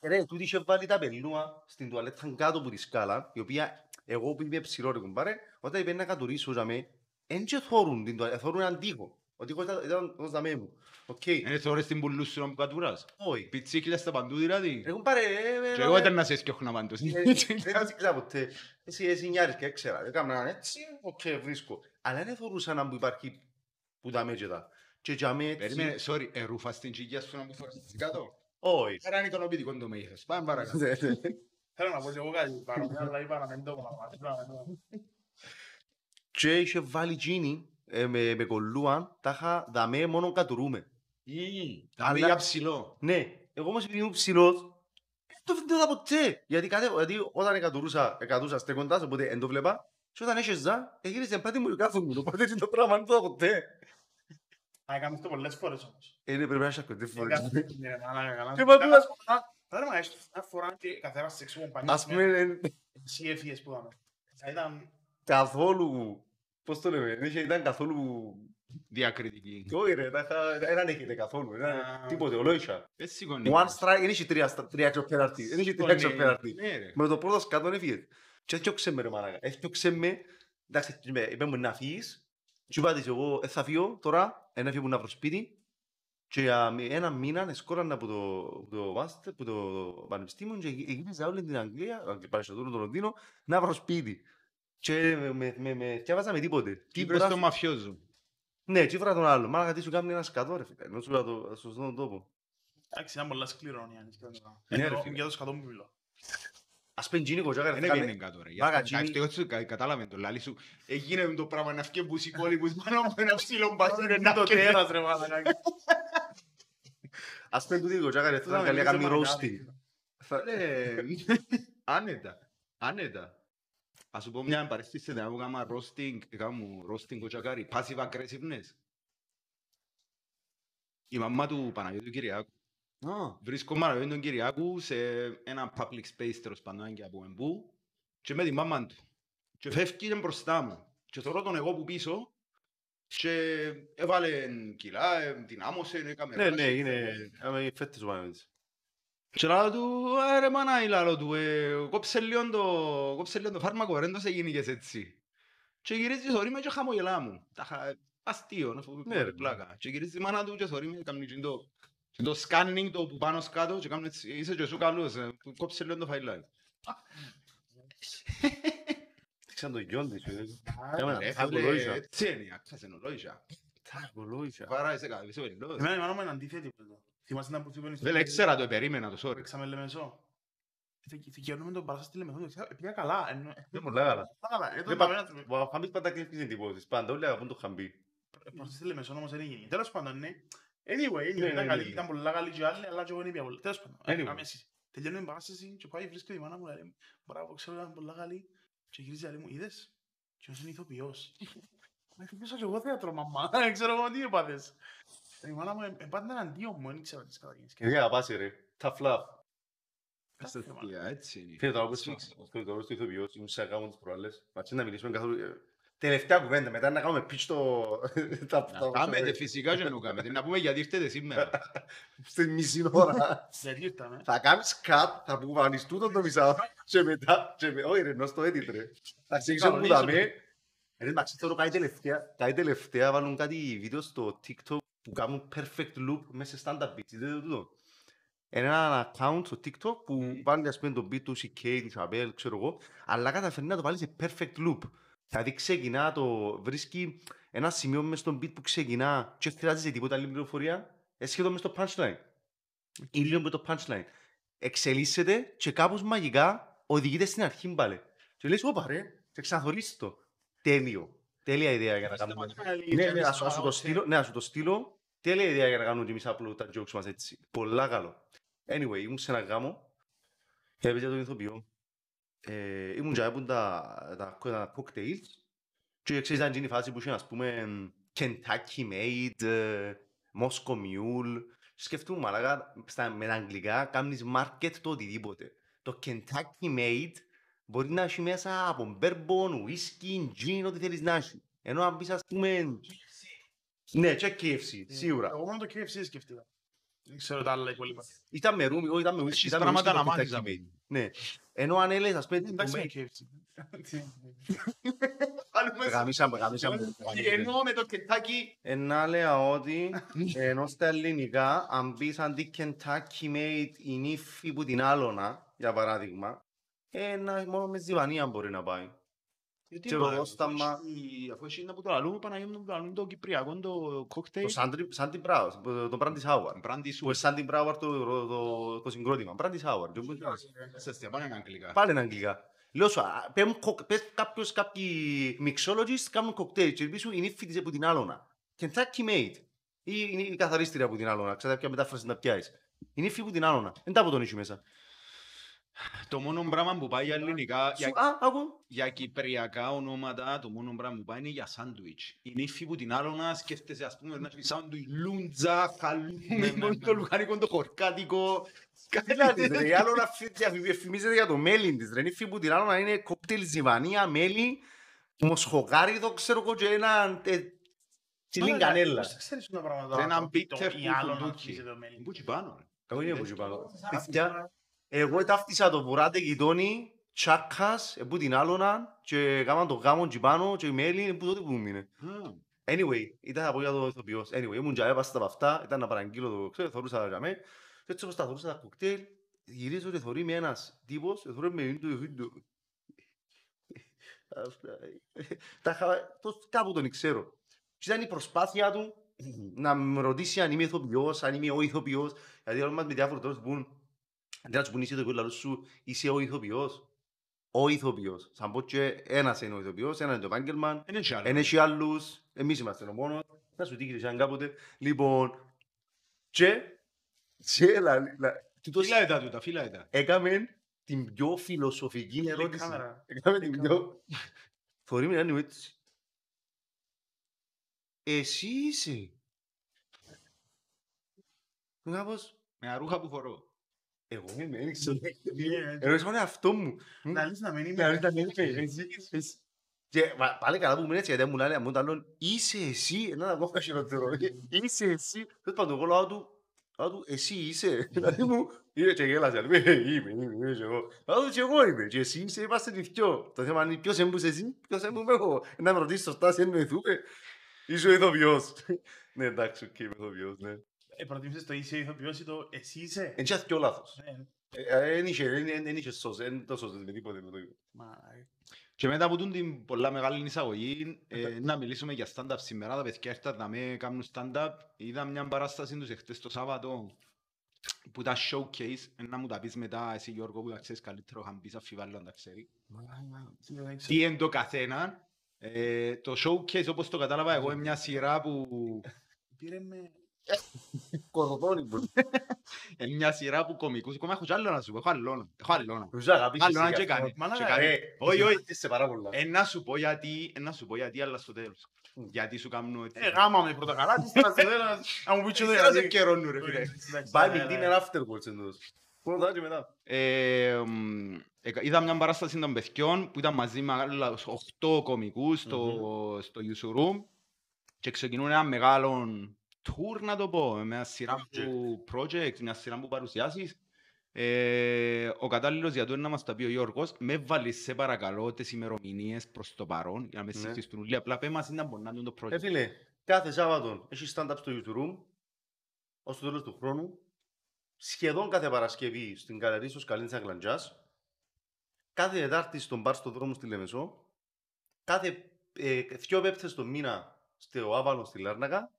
Speaker 2: ε, ρε, τούτη είχε βάλει τα πελούα στην τουαλέτα κάτω από τη σκάλα, η οποία εγώ που είμαι ψηλό ρε κουμπάρε, όταν είπε να κατουρίσω για με, δεν και θόρουν την τουαλέτα, θόρουν έναν τοίχο. Ο τοίχος ήταν- ήταν ως δαμέ μου. Οκ,
Speaker 1: Είναι θωρές στην πουλού σου να μου κατουράς.
Speaker 2: όχι.
Speaker 1: Πιτσίκλια στα παντού δηλαδή.
Speaker 2: Ρε κουμπάρε, ε, ε,
Speaker 1: Και
Speaker 2: ε,
Speaker 1: εγώ
Speaker 2: ε,
Speaker 1: ήταν να σε σκιώχνα παντός.
Speaker 2: Ε, Δεν ήξερα ποτέ. Εσύ, εσύ νιάρης και έξερα. Έκανα έναν έτσι, οκ, βρίσκω. Αλλά δεν θεωρούσα να μου υπάρχει που τα μέτζετα. Και για με
Speaker 1: Περίμενε,
Speaker 2: έτσι...
Speaker 1: sorry, ερούφα στην τσιγιά σου να μου φορείς κάτω;
Speaker 2: Όχι.
Speaker 1: Άρα είναι ικανοποιητικό το μέγεθος. Πάμε παρακάτω.
Speaker 2: Ναι, ναι.
Speaker 3: Θέλω να πω και εγώ κάτι παρόμοιο, αλλά είπα να μην το κάνω.
Speaker 2: Και είχε βάλει τζίνι ε, με, με κολλούαν, τα είχα δαμέ μόνο κατουρούμε.
Speaker 1: Τα
Speaker 2: Αλλά-
Speaker 1: πήγα ψηλό.
Speaker 2: Ναι, εγώ όμως επειδή ήμουν ψηλός, δεν το δεν το είδα ποτέ. Γιατί, κάθε, γιατί όταν εκατουρούσα, εκατούσα στέκοντας, οπότε δεν το βλέπα. Και όταν έχεζα, εγύριζε πάτη μου και κάθομαι. Οπότε είναι το πράγμα, δεν το είδα ποτέ.
Speaker 3: Α, έκαμε το πολλές φορές όμως.
Speaker 2: Ε, ναι, πρέπει να είσαι αρκετή φορές.
Speaker 3: Έκαμε- ναι, μαλάκα, καλά.
Speaker 2: Και πάμε να-
Speaker 3: Τώρα μα έστω μια φορά και καθένας σεξουal κομπανία.
Speaker 2: Ας πούμε, ε,
Speaker 3: Εσύ έφυγες που είδαμε. Θα ήταν...
Speaker 2: καθόλου, πώς το λέμε, δεν είχε- ήταν καθόλου,
Speaker 1: Διακριτική.
Speaker 2: όχι ρε, τα είχα- δεν έχετε καθόλου, ήταν
Speaker 3: Α.
Speaker 2: τίποτε, ολόισα.
Speaker 1: Δεν σηκώνει.
Speaker 2: One strike, δεν είχε τρία στα- τρία έξω πέναρτι, δεν είχε τρία έξω πέναρτι.
Speaker 1: Ναι ρε.
Speaker 2: Με το πρώτο σκάτω έφυγε. Και έφτιαξε με ρε μαλάκα, έφτιαξε με, εντάξει, είπε- είπε μου να φύγεις, και είπα της εγώ, «Ε, θα φύγω τώρα, ένα φύγω να βρω σπίτι, Και για μη- ένα μήνα εσκόραν από το, από το, μάστερ, από το πανεπιστήμιο και γύ- γύριζα όλη την Αγγλία, Αγγλία, πάει στο το Λονδίνο, να βρω σπίτι. Και με, με, με, με διάβαζα με τίποτε.
Speaker 1: Τι
Speaker 2: Τίποτα.
Speaker 1: βρες το μαφιόζο.
Speaker 2: Ναι, τι βρω τον άλλο. Μάλακα τι σου κάνει ένα σκατό ρε φίλε. Ενώ σου λέω το στο σωστό τόπο.
Speaker 3: Εντάξει, ήταν πολλά σκληρό η Άννη.
Speaker 2: Ναι, ρε,
Speaker 3: Είναι
Speaker 2: φίλε.
Speaker 3: για το σκατό μου μιλώ.
Speaker 2: Ας πεν γίνει κοτσάκα
Speaker 1: Δεν
Speaker 2: ρε
Speaker 1: έβγαινε
Speaker 2: φίλε.
Speaker 1: κάτω ρε.
Speaker 2: Μάγα,
Speaker 1: Εντάξει,
Speaker 2: Τζίμι.
Speaker 1: εγώ σου κα- κατάλαβε το λάλη σου. Έγινε το πράγμα να φύγει μπούς οι κόλυμπους πάνω από ένα ψήλο μπασίρε να
Speaker 3: το
Speaker 1: και
Speaker 3: τέρας ρε μάλακα.
Speaker 2: Ας πεν τούτη κοτσάκα ρε
Speaker 3: Τούτα
Speaker 2: φίλε.
Speaker 3: με
Speaker 2: Καλή
Speaker 3: λύσε
Speaker 2: κάνει
Speaker 3: μαγκάρι.
Speaker 2: roasting.
Speaker 1: Θα- ε, Άνετα. Άνετα. Ας σου πω μια παρέστηση να κάνουμε roasting, κάνουμε roasting κοτσακάρι, passive aggressiveness. Η μαμά του Παναγιώτου Κυριάκου. Βρίσκω Παναγιώτου τον Κυριάκου σε ένα public space τέλος πάντων και από εμπού και με τη μάμα του. Και φεύγει και μπροστά μου. Και θωρώ τον εγώ που πίσω και έβαλε κιλά, ε, δυνάμωσε, έκαμε
Speaker 2: Ναι, ναι,
Speaker 1: ράση.
Speaker 2: είναι... Άμα οι φέτες σου πάνε έτσι.
Speaker 1: Και λέω του, «Ε, ρε μάνα, λάλο του, ε, κόψε λίγο το, κόψε λίγο το φάρμακο, ρε, δεν σε γίνηκες έτσι. Και γυρίζει θωρεί με και χαμογελά μου. Τα χα... Αστείο, να σου πω
Speaker 2: Ναι, ρε.
Speaker 1: πλάκα. Και γυρίζει η μάνα του και θωρεί με, κάνει και το, και το scanning το που πάνω σκάτω και κάνουν έτσι, είσαι και σου καλός, ε, κόψε λίγο το φαϊλάκι.
Speaker 2: Σαν το γιον της. ε.
Speaker 3: Άρα,
Speaker 2: Ρε,
Speaker 1: Ρε,
Speaker 2: αγολόιζα.
Speaker 1: φίλε, έτσι είναι, η άκρα σε νολόγια.
Speaker 2: Τα αγολόιζα.
Speaker 1: Βάρα, είσαι καλά, είσαι βελός.
Speaker 3: Εμένα η μάνα μου είναι αντίθετη με το. Θυμάσαι να που σου είπαν
Speaker 1: Δεν έξερα το, περίμενα το, sorry.
Speaker 3: Παίξαμε Λεμεσό. Δικαιώνουμε τον Παράστα στη Λεμεσό. Πήγα καλά. ενώ-
Speaker 2: Δεν πολλά καλά.
Speaker 3: Καλά, ε,
Speaker 2: Δεν
Speaker 3: το
Speaker 2: πα-
Speaker 3: πάμε
Speaker 2: Ο Χαμπής πάντα κλείφτησε εντυπώσεις. Πάντα όλοι αγαπούν το Χαμπή.
Speaker 3: Παράστα στη Λεμεσό όμως δεν έγινε. Τέλος πάντων, ναι. Anyway,
Speaker 2: Ναι,
Speaker 3: anyway,
Speaker 2: ναι,
Speaker 3: ήταν
Speaker 2: ναι.
Speaker 3: καλή, ήταν πολλά καλή και άλλοι, αλλά και εγώ δεν είπα πολλά. Τέλος πάντων,
Speaker 2: Anyway.
Speaker 3: ε, κάμε εσύ. Τελειώνει την παράσταση και πάει βρίσκεται η μάνα μου, λέει, μπράβο, ξέρω, ήταν πολλά καλή. Και γυρίζει άλλη μου, είδες, και όσο είναι ηθοποιός. Μα ηθοποιός και εγώ θέατρο, μαμά, δεν ξέρω εγώ τι έπαθες. Η μάνα μου, ε, πάντα εναντίον μου, δεν ξέρω τις καταγίνεις.
Speaker 2: Και δεν αγαπάσαι ρε. Tough love.
Speaker 1: Αστεία, έτσι είναι.
Speaker 2: Φίλε, τώρα που είσαι στο τώρα στο ηθοποιός, ήμουν σε αγάμο τις προάλλες. Ματσί να μιλήσουμε καθόλου... ε, Τελευταία κουβέντα, μετά να κάνουμε pitch το... τα-
Speaker 1: Να
Speaker 2: τα-
Speaker 1: κάνετε φυσικά και να κάνετε. Να πούμε γιατί ήρθετε σήμερα.
Speaker 2: Στη μισή ώρα.
Speaker 3: Δεν ήρθαμε.
Speaker 2: Θα κάνεις cut, θα αποφανείς τούτο το μισάωρο και μετά... και με- Όχι ρε, ενώ στο edit ρε. Θα ξεκινήσω που
Speaker 3: Κανονίζω.
Speaker 2: δαμε. Ρε, εντάξει, τώρα κάτι τελευταία, κάτι τελευταία βάλουν κάτι βίντεο στο TikTok που κάνουν perfect loop μέσα σε stand-up beats. Είδατε το τούτο. Είναι ένα account στο TikTok που βάλει ας πούμε το beat του CK, της Abel, ξέρω εγώ, αλλά καταφέρνει να το βάλει σε perfect loop. Δηλαδή ξεκινά το, βρίσκει ένα σημείο μες στον beat που ξεκινά και χρειάζεται τίποτα άλλη πληροφορία, ε, σχεδόν μες στο punchline. Ή λίγο με το punchline. Εξελίσσεται και κάπως μαγικά οδηγείται στην αρχή πάλι. Και λες, όπα ρε, και ξαναθωρείς το. Τέλειο. Τέλεια ιδέα για να κάνουμε. Ναι, ναι, ας, ας σου το στείλω, ναι, ας σου το στείλω. Τέλεια ιδέα για να κάνουμε και εμείς απλό τα jokes μας έτσι. Πολλά καλό. Anyway, ήμουν σε ένα γάμο και έπαιζε τον ηθοποιό. Ε, ήμουν και έπουν τα, τα, τα cocktails και ξέρεις αν είναι η φάση που είχε ας πούμε Kentucky Made, ε, Moscow Mule. Σκεφτούμε μαλάκα, στα, με τα αγγλικά κάνεις market το οτιδήποτε. Το Kentucky Made μπορεί να έχει μέσα από bourbon, whisky, gin, ό,τι θέλεις να έχει. Ενώ αν πεις ας πούμε... Ναι, και KFC, σίγουρα.
Speaker 3: Εγώ μόνο το KFC σκεφτήκα. Δεν ξέρω τα άλλα υπόλοιπα.
Speaker 2: Ήταν με ρούμι, όχι ήταν με whisky,
Speaker 1: Έχεις
Speaker 2: ήταν με
Speaker 1: πράγματα
Speaker 2: whisky
Speaker 1: να
Speaker 2: το
Speaker 1: μάθεις
Speaker 2: Kentucky
Speaker 1: να
Speaker 2: Made.
Speaker 1: πει.
Speaker 2: Ναι. Ενώ αν έλεγες ας πούμε...
Speaker 3: Εντάξει
Speaker 2: το
Speaker 3: με
Speaker 2: Made-
Speaker 3: KFC.
Speaker 2: Γαμίσαμε, γαμίσαμε.
Speaker 1: Τι εννοώ με το Kentucky.
Speaker 2: Ε, να λέω ότι ενώ στα ελληνικά, αν πεις αντί Kentucky Made η νύφη που την άλωνα, για παράδειγμα, ε, να, μόνο μες ζιβανία μπορεί να πάει.
Speaker 1: Γιατί
Speaker 2: Ξέρω
Speaker 1: είπα,
Speaker 2: εγώ,
Speaker 1: αφού
Speaker 2: σταμα-
Speaker 1: έχει- Αφού έχει να που το λαλούμε, Παναγιώτη μου, το λαλούμε το κυπριακό, το κόκτέιλ.
Speaker 2: Το Sandy- Sandy Brown, το Brandy Sour.
Speaker 1: Μπράντι σου.
Speaker 2: Που είναι Sandy Brown το, το, το, το συγκρότημα. Brandy Sour. Και που-
Speaker 1: Σε αστεία, πάνε αγγλικά.
Speaker 2: Πάλι είναι αγγλικά. Λέω σου, α, πέμουν κοκ- πες κάποιος, κάποιοι mixologists κάνουν κοκτέιλ και πίσω η νύφη της από την άλωνα. Kentucky Made. Ή είναι η καθαρίστρια από την άλωνα. Ξέρετε ποια μετάφραση να πιάσεις. Η νύφη που την άλωνα. Δεν τα από τον ίσου μέσα.
Speaker 1: Το μόνο πράγμα που πάει για ελληνικά,
Speaker 2: Σου,
Speaker 1: για-
Speaker 2: α, άκου.
Speaker 1: για κυπριακά ονόματα, το μόνο πράγμα που πάει είναι για σάντουιτς. Η νύφη που την άλλο να σκέφτεσαι, ας πούμε, να έχει σάντουιτς, λούντζα, χαλούμι, μόνο το λουκάνικο, το χορκάτικο. κάτι
Speaker 2: Δηλαδή,
Speaker 1: τέτοιο.
Speaker 2: ρε, η άλωνα φι- διαφη- διαφημίζεται για το μέλι της. Ρε, η νύφη που την άλωνα είναι κοκτέιλ ζιβανία, μέλι, μοσχογάριδο, ξέρω εγώ, και ένα... ε, Τσιλίν κανέλα.
Speaker 3: Πώς ξέρεις τα πράγματα.
Speaker 1: Ρε, έναν
Speaker 3: το-
Speaker 1: bitter
Speaker 3: το-
Speaker 1: που
Speaker 3: ή άλλο να
Speaker 1: φουντούκι.
Speaker 3: αρχίζει το μέλι.
Speaker 1: Πού τσι πάνω, ρε.
Speaker 2: Εγώ είναι που σου πάνω. Παιδιά, Εγώ ταύτισα το βουράτε γειτόνι, τσάκας, που την άλωνα και έκαναν το γάμο και πάνω και η μέλη που τότε που μου μείνε.
Speaker 1: Α,
Speaker 2: Anyway, ήταν από για το ηθοποιός. Anyway, ήμουν και έβαστα από αυτά, ήταν να παραγγείλω το ξέρω, θωρούσα για μέ. Και έτσι όπως τα θωρούσα τα κοκτέιλ, γυρίζω και θωρεί με ένας τύπος, και θωρεί με είναι το το- Τα είχα- το- Κάπου τον ξέρω. Και ήταν η προσπάθεια του να με ρωτήσει αν είμαι ηθοποιός, αν είμαι ο ηθοποιός. Γιατί όλοι μας με διάφορους τρόπους πούν, αντί να τους πούν είσαι ηθοποιός, λαλούς σου είσαι ο ηθοποιός. Ο ηθοποιός. Σαν πως και ένας είναι ο ηθοποιός, ένας είναι το επάγγελμα,
Speaker 1: Είναι και άλλο.
Speaker 2: είναι και άλλους, εμείς είμαστε ο μόνος, θα σου τύχει σαν κάποτε. Λοιπόν, και, και λα- λα- τούτος
Speaker 1: Φύλαε τα τούτα, φύλαε τα.
Speaker 2: έκαμε την πιο φιλοσοφική
Speaker 3: Κλικ
Speaker 2: ερώτηση.
Speaker 3: κάμερα.
Speaker 2: Έκαμε την πιο... Θωρεί με έναν έτσι. Εσύ είσαι. Κάπως,
Speaker 1: Με αρούχα που φορώ.
Speaker 2: Εγώ είμαι, δεν ξέρω.
Speaker 3: Ναι,
Speaker 2: Ερώτησα τον εαυτό μου.
Speaker 3: Να λες να μην
Speaker 2: Να
Speaker 3: είμαι.
Speaker 2: μην τα λέει, εσύ, εσύ. Και μα- πάλι καλά που μου είναι έτσι, γιατί μου λέει, μου τα λέω, είσαι εσύ, ένα ακόμα χειρότερο. Είσαι εσύ. Τέλος πάντων, εγώ λέω του, λέω του, εσύ είσαι. Δηλαδή μου, είναι και γέλασε, λέει, «Ε, είμαι, είμαι, είμαι και εγώ. Λέω του, και εγώ είμαι, και εσύ είσαι, είμαστε οι δυο. Το θέμα είναι ποιος έμπουσε εσύ, ποιος έμπουμε εγώ. Να με ρωτήσεις σωστά, σε εννοηθούμε. Είσαι ο ηθοποιός. Ναι, εντάξει, οκ, είμαι ηθοποιός, ναι.
Speaker 3: Ε, προτιμήσεις το είσαι ηθοποιός ή το εσύ είσαι;
Speaker 2: Εν και πιο λάθος.
Speaker 3: Ναι,
Speaker 2: Ε, ε, Εν είχε, εν- εν- εν είχε σως, εν το σώσες με τίποτε με το ίδιο.
Speaker 3: μα, ε,
Speaker 1: Και μετά από τούτη την πολλά μεγάλη εισαγωγή, ε, να μιλήσουμε για stand-up σήμερα. Τα παιδιά ήρθαν να με κάνουν stand-up. Είδα μια παράσταση τους εχθές το Σάββατο που τα showcase. Ε, Να μου τα πεις μετά εσύ Γιώργο που τα ξέρεις καλύτερο, είχαν πεις αφιβάλλω αν τα ξέρεις.
Speaker 3: δεν ξέρω.
Speaker 1: Τι είναι το καθένα. Ε, το showcase όπως το κατάλαβα εγώ είναι μια σειρά που
Speaker 3: Πήρε με...
Speaker 2: Κορδόνι που.
Speaker 1: είναι μια σειρά που κομικούς. Ακόμα έχω κι άλλο να σου πω, έχω άλλο. Έχω άλλο.
Speaker 2: Τους αγαπήσεις
Speaker 1: Άλλο να
Speaker 2: γι'
Speaker 1: και
Speaker 2: αυτό.
Speaker 1: κάνει.
Speaker 3: Μάνα,
Speaker 1: Και
Speaker 3: ρε.
Speaker 1: κάνει.
Speaker 2: Ε,
Speaker 1: Όχι, όχι.
Speaker 2: Είσαι πάρα πολλά.
Speaker 1: Ε, να σου πω γιατί, ε, να σου πω γιατί, αλλά στο τέλος.
Speaker 2: Μμ.
Speaker 1: Γιατί σου κάνουν έτσι.
Speaker 3: Ε, γάμα με πρώτα καλά, τι τώρα στο τέλος, να μου πεις και το
Speaker 1: Ήθελα σε
Speaker 3: γιατί.
Speaker 1: καιρώνουν ρε φίλε.
Speaker 3: Εντάξει,
Speaker 2: Πάει
Speaker 3: ναι,
Speaker 2: με
Speaker 3: ναι.
Speaker 2: dinner afterwards εντός. Πρώτα και μετά.
Speaker 1: Ε, μ, ε, είδα μια παράσταση των παιδιών που ήταν μαζί με άλλους 8 κομικούς στο, στο Youth Room και ξεκινούν ένα μεγάλο tour να το πω, με μια σειρά που project, μια σειρά που παρουσιάσεις. Ε, ο κατάλληλος για το είναι να μας τα πει ο Γιώργος, με βάλεις σε παρακαλώ τις ημερομηνίες προς το παρόν για να με
Speaker 2: Ναι.
Speaker 1: συγχυστούν όλοι, απλά πέ μας είναι να μπορεί να είναι το
Speaker 2: Ε,
Speaker 1: project.
Speaker 2: φίλε, κάθε Σάββατο έχεις stand-up στο YouTube Room ως το τέλος του χρόνου. Σχεδόν κάθε Παρασκευή στην Καλερί στο Σκαλίνης Αγκλαντζάς. Κάθε Τετάρτη στον μπαρ στο δρόμο στη Λεμεσό. Κάθε ε, δυο πέπτες το μήνα στο Άβαλο στη Λάρνακα.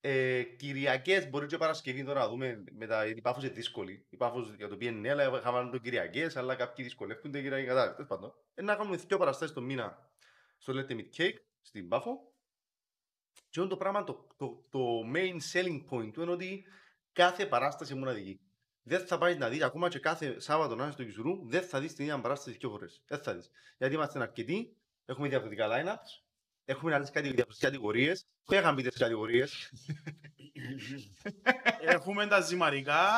Speaker 2: Ε, Κυριακές μπορεί και Παρασκευή τώρα να δούμε μετά, γιατί η Πάφος είναι δύσκολη. Η Πάφος για το οποίο είναι αλλά είχαμε το Κυριακές, αλλά κάποιοι δυσκολεύονται και κατά. Τέλος πάντων. Ε, να κάνουμε δυο παραστάσεις το μήνα στο Let Meet Cake στην Πάφο. Και αυτό το πράγμα, το, το, το main selling point του είναι ότι κάθε παράσταση είναι μοναδική. Δεν θα πάει να δεις, ακόμα και κάθε Σάββατο να είσαι στο Κισουρού, δεν θα δεις την ίδια παράσταση δύο φορές. Δεν θα δεις. Γιατί είμαστε αρκετοί, έχουμε διαφορετικά line-ups, έχουμε άλλες κατηγορίες. Πέγαν πείτε τις κατηγορίες;
Speaker 3: Έχουμε τα ζυμαρικά,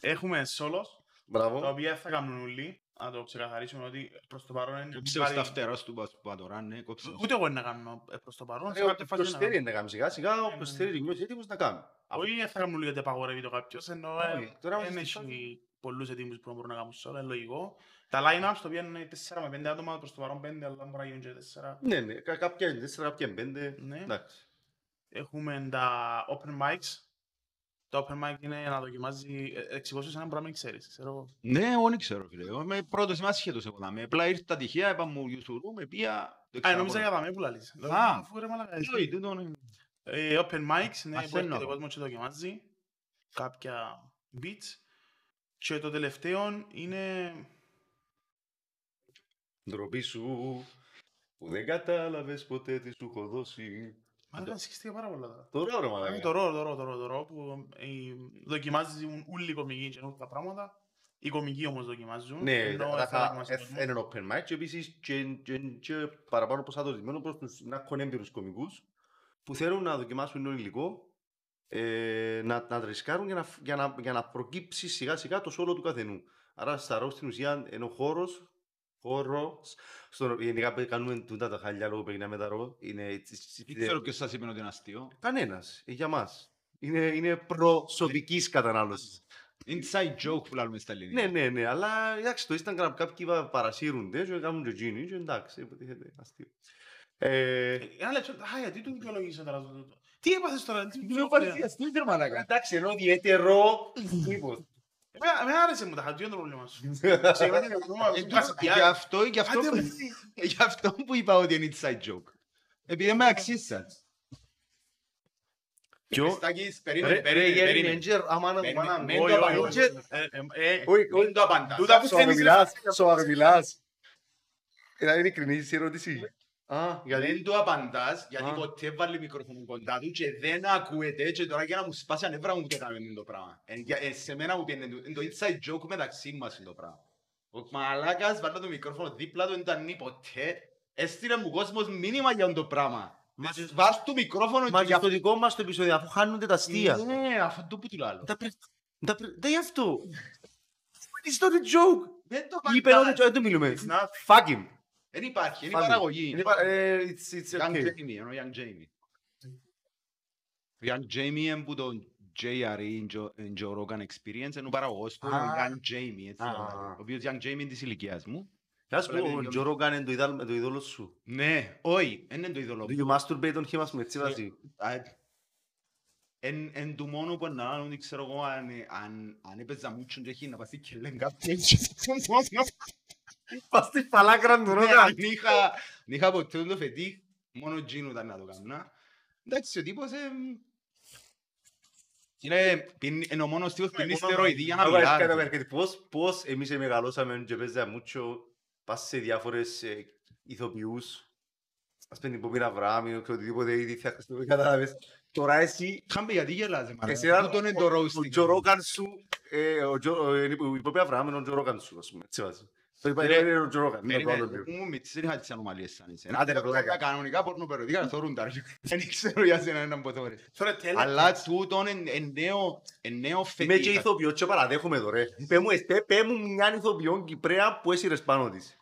Speaker 3: έχουμε σόλος, τα
Speaker 2: Μπράβο.
Speaker 3: οποία θα κάνουν όλοι. Να το ξεκαθαρίσουμε ότι προς το παρόν είναι...
Speaker 1: Κόψε
Speaker 3: πάλι-
Speaker 1: στα φτερά σου που είπα τώρα, ναι, κόψε.
Speaker 3: Ούτε εγώ είναι να κάνω ε, προς το παρόν. σε
Speaker 2: Ρε,
Speaker 3: κάποια φάση
Speaker 2: Ποιος
Speaker 3: να
Speaker 2: θέλει
Speaker 3: κάνω.
Speaker 2: να κάνει σιγά σιγά, όποιος
Speaker 3: ναι.
Speaker 2: θέλει να νιώσει έτοιμος να κάνει.
Speaker 3: Όχι δεν θα κάνουν όλοι γιατί απαγορεύει το κάποιος, ενώ ε,
Speaker 2: Όχι, τώρα
Speaker 3: δεν
Speaker 2: είμαστε στη
Speaker 3: έχει πολλούς ετοίμους που μπορούν να κάνουν σόλο, είναι λογικό. Τα line-ups το οποίο είναι 4 με 5 άτομα, προς το παρόν 5, αλλά μπορεί να γίνουν και 4.
Speaker 2: Ναι, ναι, κα- κάποια είναι τέσσερα, κάποια είναι πέντε.
Speaker 3: Ναι.
Speaker 2: Εντάξει.
Speaker 3: Έχουμε τα open mics. Το open mic είναι να δοκιμάζει, ε, εξηγώ σου σε έναν πράγμα να ξέρεις. Ξέρω εγώ.
Speaker 1: Ναι, εγώ δεν ξέρω φίλε. Εγώ είμαι πρώτος είμαι άσχετος εγώ. δάμε. Απλά ήρθα τυχαία, είπα μου γιουσουρού, με πία...
Speaker 3: Α, νόμιζα για τα με που λαλείς. Λέω,
Speaker 1: Α.
Speaker 3: Αφού ρε μαλάκα, εσύ.
Speaker 1: Όχι, τούτο είναι...
Speaker 3: Ε, Open mics, ναι, που
Speaker 1: Μαθαίνω.
Speaker 3: έρχεται ο κόσμος και δοκιμάζει κάποια beats. Και το τελευταίο είναι...
Speaker 2: Ντροπή σου που δεν κατάλαβες ποτέ τι σου έχω δώσει.
Speaker 3: Μαλάκα, συγχυστήκα πάρα πολλά τώρα.
Speaker 2: Τώρα ρε
Speaker 3: Είναι
Speaker 2: μαλάκα.
Speaker 3: το ρο, το ρο, το ρο, το ρο, που ε, δοκιμάζουν όλοι οι κομικοί καινούργια πράγματα. Οι κομικοί όμως δοκιμάζουν.
Speaker 2: Ναι,
Speaker 3: ενώ
Speaker 2: τα-
Speaker 3: θα
Speaker 2: τα-
Speaker 3: δοκιμάσει ο κόσμος.
Speaker 2: είναι ένα open mic και επίσης και, και, και παραπάνω προσανατολισμένο προς τους να έχουν έμπειρους κομικούς που θέλουν να δοκιμάσουν νέο υλικό ε, να, να τρισκάρουν για να, φ- για, να, για να προκύψει σιγά σιγά το σόλο του καθενού. Άρα στα ρο στην ουσία είναι ο χώρος χώρος, στον, γενικά που κάνουμε τούτα τα χαλιά λόγω που έγιναμε τα ρο, είναι έτσι-
Speaker 1: Δεν ξέρω ποιος σας είπε ότι είναι αστείο.
Speaker 2: Κανένας, ε, για μας. Είναι, είναι προσωπικής κατανάλωσης.
Speaker 1: Inside joke που λέμε στα ελληνικά.
Speaker 2: Ναι, ναι, ναι, αλλά εντάξει, το Instagram κάποιοι πα- παρασύρονται και κάνουν και εκείνοι και εντάξει, υποτίθεται αστείο. Ε,
Speaker 3: Ένα λεπτό, α, γιατί του δικαιολογήσε τώρα τούτο. Τι έπαθες τώρα, τι
Speaker 1: Είμαι παρουσιαστής, ρε μαλάκα.
Speaker 2: Εντάξει, ενώ ιδιαίτερο τύπος.
Speaker 3: Εμένα εμένα άρεσε μου τα χαρτιά το πρόβλημα σου. Ξέρω ότι το κόμμα,
Speaker 1: Ε,
Speaker 3: σου
Speaker 1: τούτο-
Speaker 3: κάσα
Speaker 1: Γι'
Speaker 3: πια.
Speaker 1: αυτό, γι' αυτό,
Speaker 3: Άντε,
Speaker 1: που- γι' αυτό που είπα ότι είναι inside joke. Επειδή με αξίζει σας.
Speaker 2: Ποιο;
Speaker 1: Στάκης,
Speaker 2: Ρε,
Speaker 1: περίμενε,
Speaker 2: ρε,
Speaker 1: περίμενε,
Speaker 2: Γέρι
Speaker 1: περίμενε.
Speaker 2: Ρέντζερ, άμα να
Speaker 1: Περίμενε,
Speaker 2: άμα να-
Speaker 1: μεν
Speaker 3: Όχι,
Speaker 1: το
Speaker 3: όχι,
Speaker 1: απαντάς.
Speaker 3: όχι. Ε, ε, ε,
Speaker 2: Όχι, όχι.
Speaker 1: Μην το απαντάς.
Speaker 3: Τούτα που
Speaker 2: Σοβαρά
Speaker 3: θέλεις,
Speaker 2: μιλάς, σοβαρά μιλάς. Είναι ειλικρινής η ερώτηση. Α, γιατί...
Speaker 1: Δεν του απαντάς, γιατί
Speaker 2: Α.
Speaker 1: ποτέ βάλει μικρόφωνο κοντά του και δεν ακούεται και τώρα για να μου σπάσει ανέβρα μου το έκαμε το πράγμα. Ε, για- ε, Σε μένα μου πιένε το- είναι το inside joke μεταξύ μας είναι το πράγμα. Ο μαλάκας βάλε το μικρόφωνο δίπλα του, δεν ήταν νη ποτέ. Έστειλε μου κόσμος μήνυμα για το πράγμα.
Speaker 2: Μα
Speaker 1: Ε,
Speaker 2: και-
Speaker 1: Βάρ' του μικρόφωνο
Speaker 2: Μα
Speaker 1: και
Speaker 2: και
Speaker 1: για
Speaker 2: στο δικό μας το επεισόδιο, αφού χάνονται τα αστεία.
Speaker 1: Ναι, αυτό που του λέω.
Speaker 2: Τα πρε- τα πρε- Δεν γι' αυτό. It's not a joke;
Speaker 1: Δεν το
Speaker 2: Είπε ότι
Speaker 1: απαντάς.
Speaker 2: δεν το μιλούμε.
Speaker 3: It's not.
Speaker 2: Fuck him.
Speaker 1: Δεν υπάρχει, είναι
Speaker 2: Fuck him.
Speaker 1: παραγωγή.
Speaker 2: Είναι πα- ε, It's it's
Speaker 1: Young
Speaker 2: okay.
Speaker 1: Jamie, εννοώ Young Jamie. Ο Young Jamie είναι που το JRE, in Joe Rogan Experience, είναι ο παραγωγός του, ο
Speaker 2: Α.
Speaker 1: Young Jamie, έτσι
Speaker 2: Α.
Speaker 1: λέγεται. ο οποίος Young Jamie είναι της ηλικίας μου.
Speaker 2: Να σου πω,
Speaker 1: Πρέπει
Speaker 2: ο
Speaker 1: να-
Speaker 2: Τζο Ρόγκαν είναι το ιδάλ- το είδωλο σου.
Speaker 1: Ναι, όχι, δεν είναι το είδωλο
Speaker 2: Do
Speaker 1: μου.
Speaker 2: you masturbate on him, ας πούμε, έτσι βάζει.
Speaker 1: Α, Εν, εν του μόνο που να κάνουν, ξέρω εγώ, αν, αν, αν έπαιζα μούτσον και έχει να πας στη κελέν κάποιον και
Speaker 2: Πας στη φαλάκρα του
Speaker 1: Ναι,
Speaker 2: Ρόγκαν.
Speaker 1: αν είχα, αν είχα ποτέ το φετί, μόνο εκείνο ήταν να το κάνω. Εντάξει, ο τύπος ε, είναι, πίνει- είναι ο μόνος τύπος που πίνει
Speaker 3: μόνο-
Speaker 1: στεροειδή για να
Speaker 2: Άρα,
Speaker 1: μιλάει.
Speaker 2: έρχεται, έρχεται. Πώς, πώς εμείς μεγαλώσαμε και παίζαμε μούτσο, πας σε διάφορες ε, ηθοποιούς, ας πούμε την Πομίρα Αβραάμ ή οτιδήποτε ήδη θα χρησιμοποιεί, κατάλαβες. Τώρα εσύ,
Speaker 1: Χάμπε, γιατί γελάζε, μάρα.
Speaker 2: εσύ ήταν
Speaker 1: Τούτο είναι
Speaker 2: ο-
Speaker 1: το
Speaker 2: ο
Speaker 1: roasting.
Speaker 2: Τζο Ρόγκαν σου, ε, ο Τζο- ο- η Πομίρα Αβραάμ είναι ο Τζο Ρόγκαν σου, ας πούμε, έτσι βάζεις. Το είπα,
Speaker 1: Ρε,
Speaker 2: είναι ο Τζο Ρόγκαν, είναι το άλλο
Speaker 1: Περίμενε,
Speaker 2: δύο.
Speaker 1: μου μητσί, δεν είχα τις ανομαλίες σαν εσένα.
Speaker 2: Άντε, ρε,
Speaker 1: Τα
Speaker 2: βλάκα.
Speaker 1: Κανονικά πορνοπεριοδικά θωρούν τα. ρε. Δεν ξέρω για σένα έναν που θωρείς.
Speaker 3: Τώρα τέλεια.
Speaker 1: Αλλά τούτο είναι είναι νέο- είναι νέο
Speaker 2: Είμαι και
Speaker 1: φετί.
Speaker 2: ηθοποιός και παραδέχομαι εδώ ρε. Πέ μου, εστέ, πέ μου μια ηθοποιόν Κυπρέα που έσυρες πάνω της.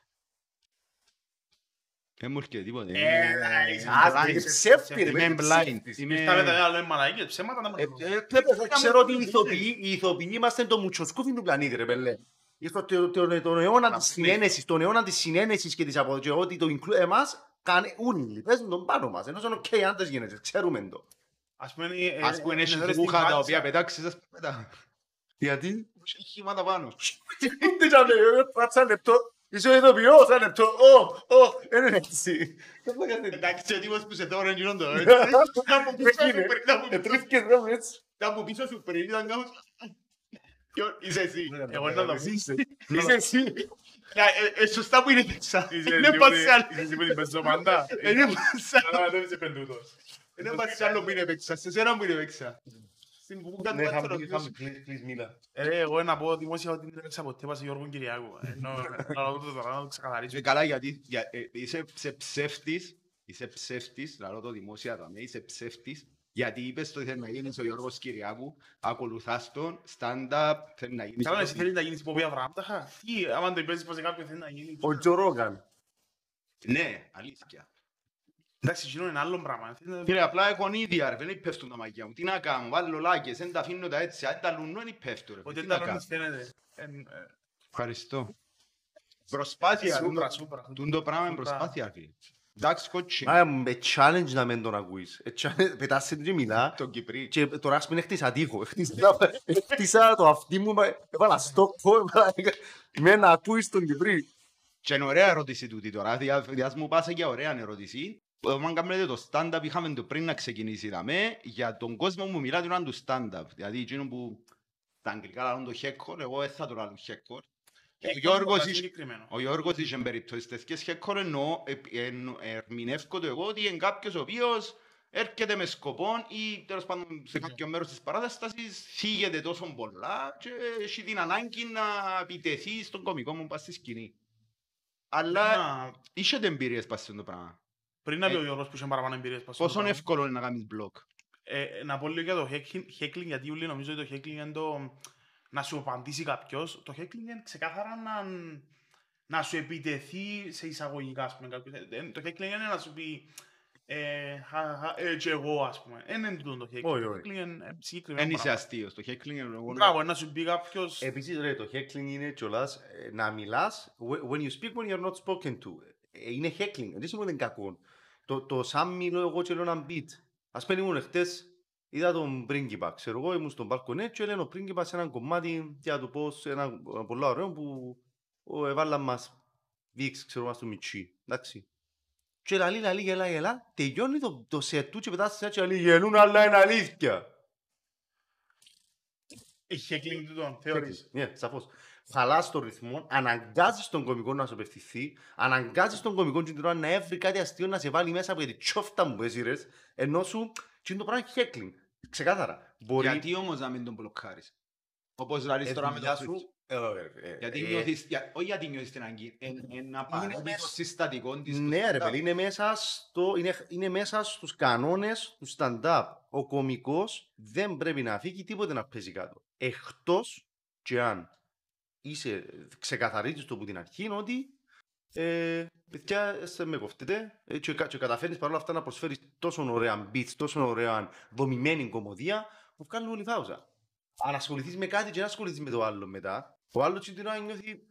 Speaker 1: Δεν μου έρχεται τίποτε.
Speaker 3: Ε,
Speaker 1: Είμαι-
Speaker 3: είσαι
Speaker 2: Α,
Speaker 1: blind.
Speaker 2: είσαι ψεύτη ρε.
Speaker 1: Είμαι
Speaker 2: είσαι
Speaker 1: blind.
Speaker 2: ψεύτης.
Speaker 1: Είμαι-
Speaker 3: Τα παιδιά λένε μαλακίες, ψέματα να
Speaker 1: Ε,
Speaker 3: μας
Speaker 1: ε,
Speaker 2: Εγώ Ξέρω ότι οι ηθοποιοί, οι ηθοποιοί είμαστε το μουτσοσκούφι του πλανήτη ρε πέλε. Ήρθε το- το- το- τον αιώνα της συνένεσης, τον αιώνα της συνένεσης και της αποδοχής, ότι το include εμάς, κάνε όλοι, παίζουν τον πάνω μας, ενώ είναι οκ άντρες γίνεται, ξέρουμε το.
Speaker 3: Ας πούμε, ε,
Speaker 1: Ας πούμε,
Speaker 3: ε,
Speaker 1: έχει
Speaker 3: ε, ε,
Speaker 1: ρούχα
Speaker 3: στην
Speaker 1: τα
Speaker 3: Πάτσα.
Speaker 1: οποία πετάξεις, ας πούμε, μετά.
Speaker 2: Γιατί;
Speaker 1: Έχει χήματα πάνω.
Speaker 2: Τι ήταν, πάτσα λεπτό, είσαι ο ηθοποιός, ένα λεπτό, ω, ω, δεν είναι έτσι. Δεν μπορεί να είναι έτσι.
Speaker 1: Εντάξει, ο τύπος που σε τώρα είναι γίνοντο.
Speaker 2: Ε,
Speaker 1: Ήταν από πίσω σου
Speaker 2: Έγινε.
Speaker 1: πριν, ήταν από πίσω-
Speaker 2: Ετρίφηκες ρε μου έτσι.
Speaker 1: ήταν από πίσω σου πριν, ήταν κάπως... Ποιο- Είσαι εσύ.
Speaker 3: Εγώ να το πω.
Speaker 2: Είσαι εσύ.
Speaker 1: Ναι, ε, ε, Σωστά που είναι πέξα.
Speaker 3: Είσαι
Speaker 1: Είναι
Speaker 3: λίγο-
Speaker 1: πασάλ.
Speaker 3: είσαι λίγο την πεζομάντα.
Speaker 1: Είναι πασάλ.
Speaker 3: Αλλά δεν είσαι πεντούτος.
Speaker 1: Είναι πασάλ που είναι πέξα. Σε σένα που είναι πέξα. Στην που
Speaker 2: Ναι,
Speaker 1: κάνει
Speaker 2: είχαμε
Speaker 1: πάτσο
Speaker 2: πει, είχαμε πει, please μίλα.
Speaker 3: Ε, Ρε, εγώ να πω δημόσια ότι δεν έπαιξα ποτέ πας σε Γιώργο Κυριάκου. Ενώ, να το δω τώρα, να το ξεκαθαρίσω.
Speaker 1: Ε, καλά, γιατί για- ε, είσαι σε ψεύτης, είσαι ψεύτης, λαλώ το δημόσια δαμέ, είσαι ψεύτης, γιατί είπες ότι θέλει να γίνεις ο Γιώργος Κυριάκου, ακολουθάς τον, stand-up, θέλει να γίνεις...
Speaker 3: Καλά, εσύ θέλεις να γίνεις υποπία Αβραάμταχα. Τι, άμα το είπες πως σε κάποιον θέλει να γίνει.
Speaker 2: Ο Τζο Ρόγκαν.
Speaker 1: Ναι, αλήθεια.
Speaker 3: Εντάξει, εκείνο είναι άλλο πράγμα. Θέλει να-
Speaker 1: Κύριε, απλά έχω ίδια ρε, δεν πέφτουν τα μαγιά μου. Τι να κάνω, βάλω λάκες, δεν τα αφήνω τα έτσι, αν τα λουνώ δεν πέφτουν ρε.
Speaker 3: Ότι
Speaker 1: Τι
Speaker 3: τα
Speaker 1: να κάνω.
Speaker 3: λόγια φαίνεται. Ε, ε,
Speaker 1: Ευχαριστώ. Προσπάθεια,
Speaker 3: Σούπρα,
Speaker 1: τούν-
Speaker 3: σούπρα.
Speaker 1: τούν το πράγμα είναι
Speaker 3: Σούπρα.
Speaker 1: προσπάθεια. φίλε. Εντάξει, κότσι,
Speaker 2: Άρα με challenge να μην τον ακούεις. Ε, challenge- Πετάς σε και μιλά
Speaker 1: το Κυπρί.
Speaker 2: και τώρα ας πούμε χτίσα τείχο. Χτίσα- Χτίσα το αυτί μου, μα- έβαλα στόχο, έβαλα- με να ακούεις τον Κυπρί.
Speaker 1: Και είναι ωραία ερώτηση τούτη τώρα, διά- διάς μου πάσε για ωραία ερώτηση. Αν κάνετε το stand-up, είχαμε το πριν να ξεκινήσει δαμέ, για τον κόσμο που μιλά την ώρα του stand-up. Δηλαδή, εκείνο που τα αγγλικά λαλούν το heckle, εγώ δεν θα το λαλούν heckle. Ο Γιώργος
Speaker 3: Κάτι
Speaker 1: είσαι-
Speaker 3: συγκεκριμένο.
Speaker 1: Ο Γιώργος είχε περιπτώσεις τέτοιες heckle, εννοώ, ε, εν- ερμηνεύω το εγώ ότι είναι κάποιος ο οποίος έρχεται με σκοπό ή τέλος πάντων σε κάποιο μέρος της παράστασης θίγεται τόσο πολλά και έχει την ανάγκη να επιτεθεί στον κωμικό μου πας στη σκηνή. Αλλά
Speaker 3: Να-
Speaker 1: Είχετε εμπειρίες πας σε αυτό το πράγμα;
Speaker 3: Πριν να πει
Speaker 1: Ε,
Speaker 3: ο Γιώργος που είχε παραπάνω εμπειρίες πας στο
Speaker 1: Πόσο
Speaker 3: πράγμα.
Speaker 1: εύκολο είναι να κάνεις blog;
Speaker 3: Ε, να πω λίγο για το heckling- heckling, γιατί όλοι νομίζω ότι το heckling είναι το να σου απαντήσει κάποιος. Το heckling είναι ξεκάθαρα να, να σου επιτεθεί σε εισαγωγικά, ας πούμε. κάποιος. Ε, ε, Το heckling είναι να σου πει ε, χα, χα, ε, και εγώ, ας πούμε. Δεν είναι τούτο το heckling.
Speaker 2: Όχι,
Speaker 3: Το
Speaker 2: όχι.
Speaker 3: heckling είναι ε, συγκεκριμένο
Speaker 1: Δεν είσαι
Speaker 3: πράγμα.
Speaker 1: αστείος. Το heckling είναι εγώ.
Speaker 3: Μπράβο, να σου πει κάποιος...
Speaker 2: Επίσης ρε, το heckling είναι κιόλας ε, να μιλάς wh- when you speak when you're not spoken to. Ε, Είναι heckling, δεν σημαίνει ότι είναι κακό. Το, το σαν μιλώ εγώ και λέω ένα beat. Ας πούμε ήμουν χτες, είδα τον πρίγκιπα, ξέρω εγώ, ήμουν στον μπαλκονέ και λένε ο πρίγκιπας σε ένα κομμάτι, για να του πω, σε ένα ένα πολύ ωραίο που ο, έβαλαν μας βίξ, ξέρω μας το μιτσί, εντάξει. Και λαλεί, λαλεί, γελά, γελά, τελειώνει το, το σετ του και πετάς σε και λαλεί, γελούν, αλλά είναι αλήθεια.
Speaker 3: Έχει heckling του τον, θεωρείς.
Speaker 2: Ναι, σαφώς. Χαλάς τον ρυθμό, αναγκάζεις τον κωμικό να σου απευθυνθεί, αναγκάζεις τον κωμικό την ώρα να έβρει κάτι αστείο να σε βάλει μέσα από τη τσόφτα που έσυρες, ενώ σου και είναι το πράγμα heckling. Ξεκάθαρα. Μπορεί...
Speaker 1: Γιατί όμως να μην τον μπλοκάρεις; Όπως λαλείς
Speaker 2: Ε,
Speaker 1: τώρα με
Speaker 2: δουλειά
Speaker 1: το
Speaker 2: σου,
Speaker 1: Swift.
Speaker 2: ε, ε, ε,
Speaker 1: Γιατί
Speaker 2: ε,
Speaker 1: νιώθεις, για- όχι γιατί νιώθεις την αγκή, ένα παράδειγμα
Speaker 2: μέσα-
Speaker 1: συστατικό της.
Speaker 2: Ναι ρε παιδί, είναι μέσα, στο, είναι, είναι μέσα στους κανόνες του stand-up. Ο κωμικός δεν πρέπει να φύγει τίποτε να παίζει κάτω. Εκτός και αν είσαι ξεκαθαρίζεις το από την αρχή είναι ότι ε, παιδιά, σε με κοφτείτε ε, και, κα- και καταφέρνεις παρόλα αυτά να προσφέρεις τόσο ωραία beats, τόσο ωραία δομημένη κομμωδία που βγάλουν όλη φάουσα. Αν ασχοληθείς με κάτι και να ασχοληθείς με το άλλο μετά, ο άλλος την ώρα νιώθει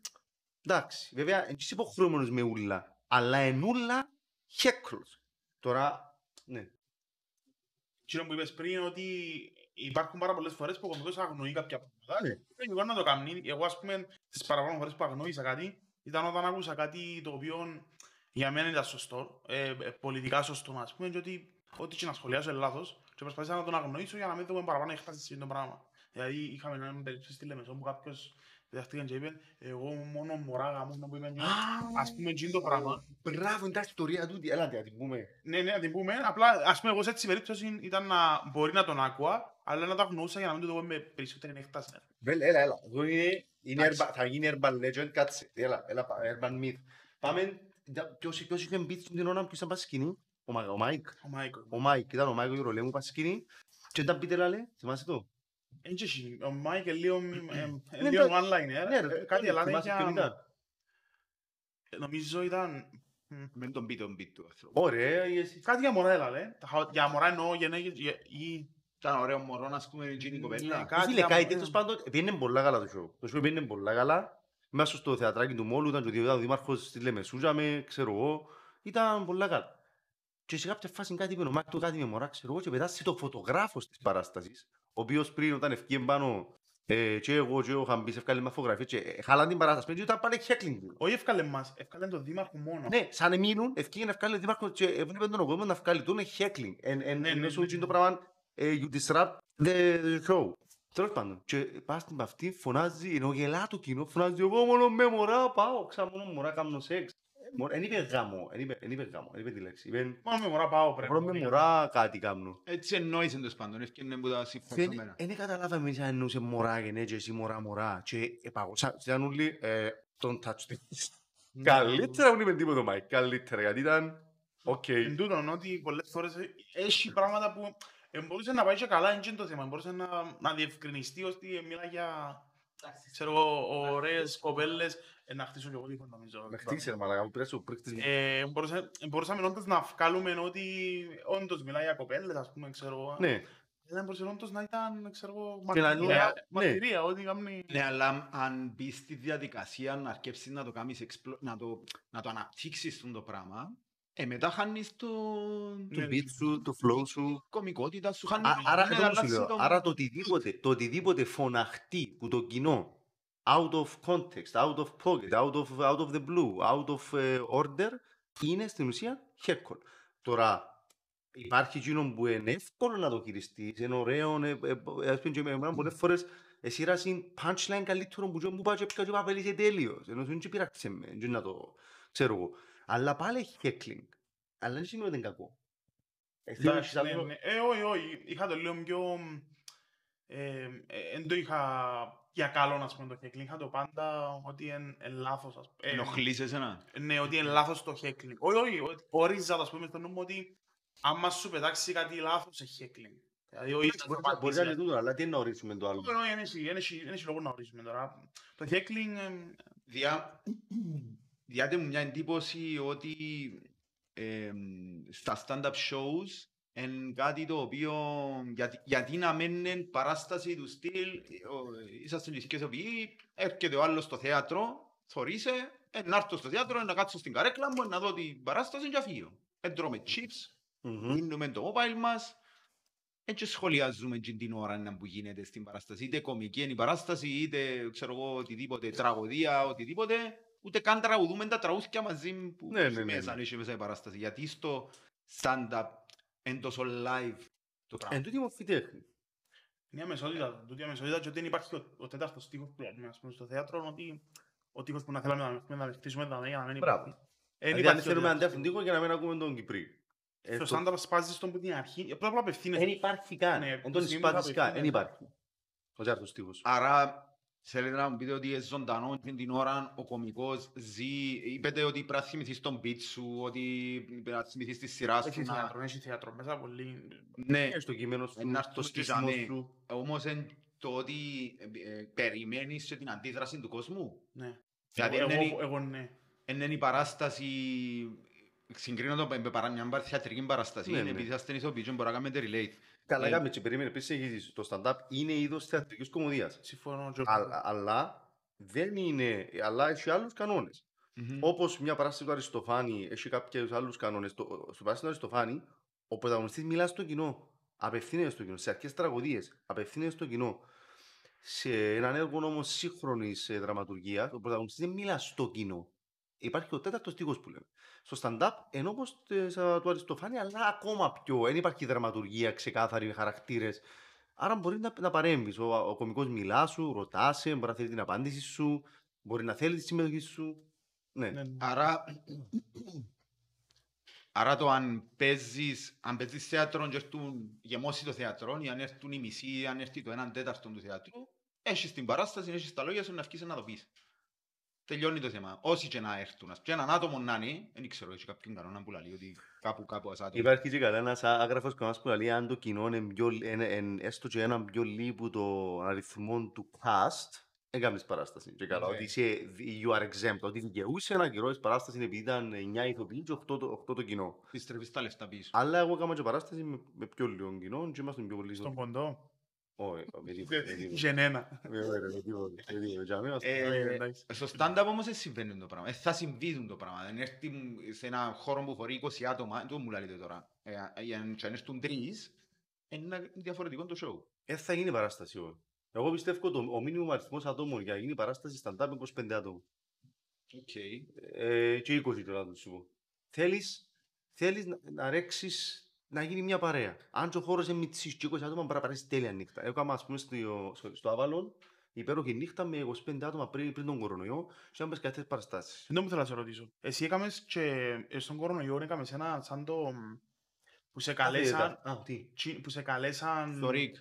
Speaker 2: εντάξει, βέβαια, δεν είσαι υποχρεωμένος με ούλα, αλλά εν ούλα χέκλος. Τώρα, ναι.
Speaker 3: Εκείνο που είπες πριν ότι υπάρχουν πάρα πολλές φορές που ο κωμικός αγνοεί κάποια πράγματα.
Speaker 2: Ναι.
Speaker 3: Και εγώ να το κάνει. Εγώ ας πούμε τις παραπάνω φορές που αγνοήσα κάτι ήταν όταν άκουσα κάτι το οποίο για μένα ήταν σωστό, ε, ε, πολιτικά σωστό ας πούμε και ότι ό,τι και να σχολιάσω είναι λάθος και προσπαθήσα να τον αγνοήσω για να μην δούμε παραπάνω έκταση σε αυτό το πράγμα. Δηλαδή είχαμε έναν περίπτωση στη Λεμεσό που κάποιος διδαχτήκαν και είπε εγώ μόνο μωρά γαμώ που είμαι ας πούμε εκείνο το πράγμα.
Speaker 2: Μπράβο, εντάξει, ιστορία τούτη, έλα να την πούμε.
Speaker 3: Ναι, ναι, να την πούμε. Απλά, ας πούμε, εγώ σε έτσι περίπτωση ήταν να μπορεί να τον άκουα, αλλά να το αγνοούσα για να μην το δω με περισσότερη έκταση.
Speaker 2: Βέλ, έλα, έλα. Εδώ είναι, είναι
Speaker 3: Εντάξει.
Speaker 2: urban- θα γίνει urban legend, κάτσε. Έλα, έλα, πα- urban myth. Πάμε, ντα- ποιος, ποιος είχε μπει την ώρα ποιος ήταν πάει στη σκηνή. Ο, Μα- ο Μάικ.
Speaker 3: Ο Μάικο.
Speaker 2: Ο Μάικ, ήταν ο Μάικ ο Ιωρολέμου πάει στη σκηνή. Και ήταν πείτε λαλέ, θυμάσαι το;
Speaker 3: Εν και εσύ, ο Μάικ είναι λίγο, ε, ε,
Speaker 2: Ναι,
Speaker 3: λίγο
Speaker 2: τα-
Speaker 3: one-liner.
Speaker 2: Ναι,
Speaker 3: ε,
Speaker 2: ρε,
Speaker 3: Κάτι
Speaker 2: ναι,
Speaker 3: αλλά
Speaker 2: θυμάσαι ποιον ήταν.
Speaker 3: Νομίζω ήταν... μ,
Speaker 1: Με τον beat, τον beat του ανθρώπου.
Speaker 2: Ωραία, ή εσύ.
Speaker 3: Κάτι για μωρά έλα, Τα χα- Για μωρά εννοώ γενέγες για- ή...
Speaker 1: Ήταν ωραίο μωρό, ας πούμε, εκείνη η
Speaker 3: Ναι,
Speaker 1: κοπέλα.
Speaker 3: κάτι
Speaker 2: Φίλε,
Speaker 3: για
Speaker 2: κάτι
Speaker 3: μωρά.
Speaker 2: τέτοιος πάντων, πήγαινε πολλά καλά το show. Το show πήγαινε πολλά καλά. Μέσα στο θεατράκι του Μόλου ήταν και ο δήμαρχος στη Λεμεσούζαμε, ξέρω εγώ. Ήταν πολλά καλά. Και σε κάποια φάση κάτι είπε ο Μάκ του κάτι με μωρά, ξέρω εγώ, και πετάσει το φωτογράφος της παράστασης, ο οποίος πριν όταν ευκεί πάνω ε, και εγώ και ο Χαμπής ευκάλε με φωτογραφία και ε, χάλαν την παράσταση, και ήταν πάλι heckling.
Speaker 3: Όχι ευκάλε μας, ευκάλε τον δήμαρχο μόνος.
Speaker 2: Ναι, σαν εμείνουν, ευκήγε να ευκάλε δήμαρχο και έβλεπε τον κόσμο να ευκάλει του, είναι heckling. Εν, εν,
Speaker 3: Ναι,
Speaker 2: εν,
Speaker 3: ναι,
Speaker 2: ενώ σου
Speaker 3: ναι,
Speaker 2: γίνει
Speaker 3: ναι.
Speaker 2: το πράγμα, ε, you disrupt the, the show. Τέλος πάντων, και πας στην αυτή, φωνάζει, ενώ γελά το κοινό, φωνάζει, εγώ μόνο με μωρά πάω, ξα μόνο μωρά κάνω σεξ. Δεν είπε γάμο, δεν είπε, εν είπε γάμο, δεν είπε τη λέξη. Είπε,
Speaker 3: Μόνο με μωρά πάω πρέπει.
Speaker 2: μόνο με μωρά κάτι κάνω.
Speaker 1: Έτσι εννοείς εντός πάντων, ευκαιρνέ που τα συμφωνημένα.
Speaker 2: Δεν καταλάβαμε εμείς αν εννοούσε μωρά και ναι και εσύ μωρά μωρά και επαγωσα, ήταν όλοι, ε, don't touch this.
Speaker 3: Ναι.
Speaker 2: Καλύτερα που είπε τίποτα, Μάικ, καλύτερα, γιατί ήταν, οκ.
Speaker 3: Εν τούτον, ότι πολλές φορές ε, έχει πράγματα που ε, μπορούσε να πάει και καλά, είναι και το θέμα. Μπορούσε να, να διευκρινιστεί ότι ε, μιλά για ξέρω εγώ, ωραίες κοπέλες. Ε, να χτίσω και εγώ τείχο νομίζω.
Speaker 2: Με χτίσε ρε μαλακά, μου πήρες ο πρίκτης μου.
Speaker 3: Ε, μπορούσε- μπορούσαμε όντως να βγάλουμε ότι όντως μιλάει για κοπέλες, ας πούμε, ξέρω εγώ.
Speaker 2: Ναι,
Speaker 3: Δεν μπορούσε όντως να ήταν, ξέρω εγώ,
Speaker 2: Και να
Speaker 3: μαρτυρία.
Speaker 2: νου- ναι.
Speaker 3: Μαρτυρία, ότι κάνει...
Speaker 1: Ναι, αλλά αν μπεις στη διαδικασία να αρκέψεις να το κάνεις, explo- να το, να το αναπτύξεις αυτό το πράγμα, ε, μετά χάνεις το,
Speaker 2: το
Speaker 3: Ναι,
Speaker 2: beat σου, το flow σου.
Speaker 1: κομικότητα σου, χάνεις...
Speaker 2: Α- Άρα,
Speaker 1: ναι,
Speaker 2: εδώ
Speaker 1: αλλάζει
Speaker 2: σου λέω,
Speaker 1: το-
Speaker 2: άρα το οτιδήποτε, το οτιδήποτε φωναχτεί που το κοινό out of context, out of pocket, out of, out of the blue, out of ε, order, είναι στην ουσία heckle. Τώρα, υπάρχει εκείνο που είναι εύκολο να το χειριστείς, είναι ωραίο, ε, ε, ε, ας πούμε και με εμένα πολλές φορές εσύρασαν punchline καλύτερο που και μου πάει και πια και παπέλησε τέλειος, ενώ σου είναι και πειράξε με, και να το ξέρω εγώ. Αλλά πάλι έχει heckling, αλλά δεν σημαίνει ότι είναι κακό. Ε, θέλω
Speaker 3: Εντάξει,
Speaker 2: να
Speaker 3: ναι,
Speaker 2: ξέρω-
Speaker 3: ναι. Ε, όχι, όχι. Είχα το λίγο πιο... ε, ε, Εν το είχα για καλό, να πούμε, το heckling. Είχα το πάντα ότι είναι λάθος, ας πούμε. Ε,
Speaker 1: Ενοχλείς εσένα;
Speaker 3: Ναι, ότι είναι λάθος το heckling. Όχι, όχι, ότι όριζα, ας πούμε, στο νου μου ότι άμα σου πετάξει κάτι λάθος, έχει heckling. Δηλαδή, όχι, θα
Speaker 2: Μπορεί
Speaker 3: το
Speaker 2: να- Μπορεί να
Speaker 3: πατήσεις,
Speaker 2: είναι τούτο, αλλά τι είναι να ορίσουμε το άλλο;
Speaker 3: Όχι, όχι, δεν έχει- δεν έχει- δεν έχει λόγο να ορίσουμε τώρα. Το heckling, ε,
Speaker 1: Διά... Διάτε μου μια εντύπωση ότι ε, στα stand-up shows είναι κάτι το οποίο γιατί, γιατί να μένει παράσταση του στυλ ο- είσαστε και σκέσοποιοί έρχεται ο άλλος στο θέατρο θωρείσαι ε, να έρθω στο θέατρο να κάτσω στην καρέκλα μου να δω την παράσταση και να φύγω δεν τρώμε chips,
Speaker 2: Μμμ.
Speaker 1: δίνουμε το mobile μας, έτσι σχολιάζουμε και την ώρα να που γίνεται στην παράσταση. Είτε κομική είναι η παράσταση, είτε ξέρω εγώ οτιδήποτε, τραγωδία, οτιδήποτε. Ούτε καν τραγουδούμε τα τραγούδια μαζί που
Speaker 2: Ναι,
Speaker 1: έχει
Speaker 2: ναι, ναι,
Speaker 1: μέσα,
Speaker 2: ναι.
Speaker 1: έχει μέσα η παράσταση. Γιατί στο stand-up είναι τόσο live το πράγμα.
Speaker 2: Εν τούτη μορφή τέχνη.
Speaker 3: Είναι αμεσότητα. Τούτη αμεσότητα και ότι δεν υπάρχει ο, ο τέταρτος στίχος που λέμε ας πούμε, στο θέατρο, ότι ο τείχος που να θέλαμε να, να, να χτίσουμε δαμέ για να μην
Speaker 2: Μπράβο.
Speaker 3: υπάρχει. Εν
Speaker 2: Δηλαδή αν
Speaker 3: υπάρχει ο
Speaker 2: θέλουμε
Speaker 3: τέταρτος
Speaker 2: αντέφον τείχο για να μην ακούμε τον Κυπρί. Ε,
Speaker 3: Στο
Speaker 2: το-
Speaker 3: stand-up σπάζεις τον που την αρχή, απλά απλά απευθύνεσαι.
Speaker 2: Εν υπάρχει καν.
Speaker 3: Ναι,
Speaker 2: Εν τον
Speaker 3: στην ήμουν
Speaker 2: σπάτεις καν. Εν
Speaker 3: απευθύνεται.
Speaker 2: υπάρχει. Ο τέταρτος τείχος.
Speaker 1: Άρα θέλετε να μου πείτε ότι είναι ζωντανός και την ώρα ο κωμικός ζει, είπετε ότι πρέπει να θυμηθείς τον beat σου, ότι πρέπει να θυμηθείς τη σειρά σου.
Speaker 3: Έχει
Speaker 1: να-
Speaker 3: θέατρο, έχει θέατρο. Μέσα πολύ...
Speaker 1: Ναι,
Speaker 2: Ε, στο κείμενο σου,
Speaker 1: Ε, να
Speaker 2: το
Speaker 1: έρθουμε και
Speaker 2: στήσιμο
Speaker 1: τζαμί.
Speaker 2: σου.
Speaker 1: όμως εν το ότι ε, ε, περιμένεις και την αντίδραση του κόσμου.
Speaker 3: Ναι.
Speaker 1: Δηλαδή
Speaker 3: Εγώ-
Speaker 1: είναι-
Speaker 3: εγώ- Εγώ ναι.
Speaker 1: Εν είναι η παράσταση, συγκρίνω το με παρά- μια παρα- θεατρική παράσταση,
Speaker 2: Ναι,
Speaker 1: είναι
Speaker 2: ναι.
Speaker 1: επειδή είστε ηθοποιοί και μπορεί να κάνετε relate.
Speaker 2: Καλά
Speaker 1: Ε,
Speaker 2: κάμε και περίμενε επίσης έχεις το stand-up είναι είδος θεατρικής κομμωδίας.
Speaker 3: Συμφωνώ. και-
Speaker 2: Α- Αλλά δεν είναι, αλλά έχει άλλους κανόνες.
Speaker 1: Μμμ.
Speaker 2: Όπως μια παράσταση του Αριστοφάνη έχει κάποιους άλλους κανόνες. Στο παράσταση του Αριστοφάνη, ο πρωταγωνιστής μιλά στο κοινό. Απευθύνεται στο κοινό. Σε αρχές τραγωδίες, απευθύνεται στο κοινό. Σε έναν έργο όμως σύγχρονης δραματουργίας, ο πρωταγωνιστής δεν μιλά στο κοινό. Υπάρχει ο τέταρτος τείχος που λέμε. Στο stand-up, ενώ όπω του Αριστοφάνη, αλλά ακόμα πιο. Δεν υπάρχει δραματουργία ξεκάθαρη με χαρακτήρες. Άρα μπορεί να, να παρέμβεις. Ο, ο κωμικός μιλά σου, ρωτάσαι, μπορεί να θέλει την απάντηση σου, μπορεί να θέλει τη συμμετοχή σου. Ναι.
Speaker 3: Ναι, ναι.
Speaker 1: Άρα, άρα το αν παίζεις, αν παίζεις θέατρο και έρθουν γεμώσει το θέατρο, ή αν έρθουν οι μισοί, ή αν έρθει το έναν τέταρτο του θεατρού, έχεις την παράσταση, έχεις τα λόγια σου να βγεις να το πεις. Τελειώνει το θέμα. Όσοι και να έρθουν, ας πούμε, έναν άτομο να είναι, δεν ξέρω, έχει κάποιον κανόνα που λέει ότι κάπου κάπου ας άτομο.
Speaker 2: Υπάρχει και κανένας άγραφος κανένας που λέει αν το κοινό είναι πιο, εν, εν, έστω και έναν πιο λίγο το αριθμό του cast, έκανες παράσταση. Και καλά,
Speaker 1: Ναι.
Speaker 2: ότι είσαι, you are exempt, ότι δικαιούσε να κυρώσεις παράστασης επειδή ήταν 9 ηθοποιοί και 8 το, 8 το κοινό.
Speaker 1: Επιστρέφεις τα λεφτά πίσω.
Speaker 2: Αλλά εγώ έκανα και παράσταση με, με πιο λίγο κοινό και είμαστε πιο πολύ
Speaker 3: Στον
Speaker 2: ηθοποιοί.
Speaker 3: Κοντό.
Speaker 2: Όχι, με τίποτα, με τίποτα.
Speaker 3: Γενένα.
Speaker 2: Με τίποτα, με τίποτα, με τίποτα. Για μένα,
Speaker 1: Ε,
Speaker 3: εντάξει.
Speaker 1: Στο stand-up όμως δεν συμβαίνει το πράγμα. Ε, θα συμβεί το πράγμα. Αν έρθει σε ένα χώρο που φορεί 20 άτομα, το μου λέτε τώρα. Ε, ε, αν και αν έρθουν τρεις, είναι ένα διαφορετικό το show.
Speaker 2: Δεν θα γίνει παράσταση όχι. Εγώ πιστεύω ότι ο μίνιμουμ αριθμός ατόμων για να γίνει παράσταση stand-up είναι 25 άτομα.
Speaker 1: Οκ.
Speaker 2: ε, και 20 τώρα να το σου πω. Θέλεις, θέλεις να, να ρέξεις να γίνει μια παρέα. Αν και ο χώρος είναι μιτσής και 20 άτομα μπορεί να περάσει τέλεια νύχτα. Έκανα ας πούμε στο, στο, στο Άβαλον υπέροχη νύχτα με 25 άτομα πριν, πριν τον κορονοϊό και να πες κάτι παραστάσεις.
Speaker 3: Δεν μου θέλω να σε ρωτήσω. Εσύ έκαμες και ε, στον κορονοϊό έκαμες ένα σαν το... μ, που σε καλέσαν...
Speaker 2: Α, τι;
Speaker 3: τσι- που σε καλέσαν...
Speaker 1: Το Rick.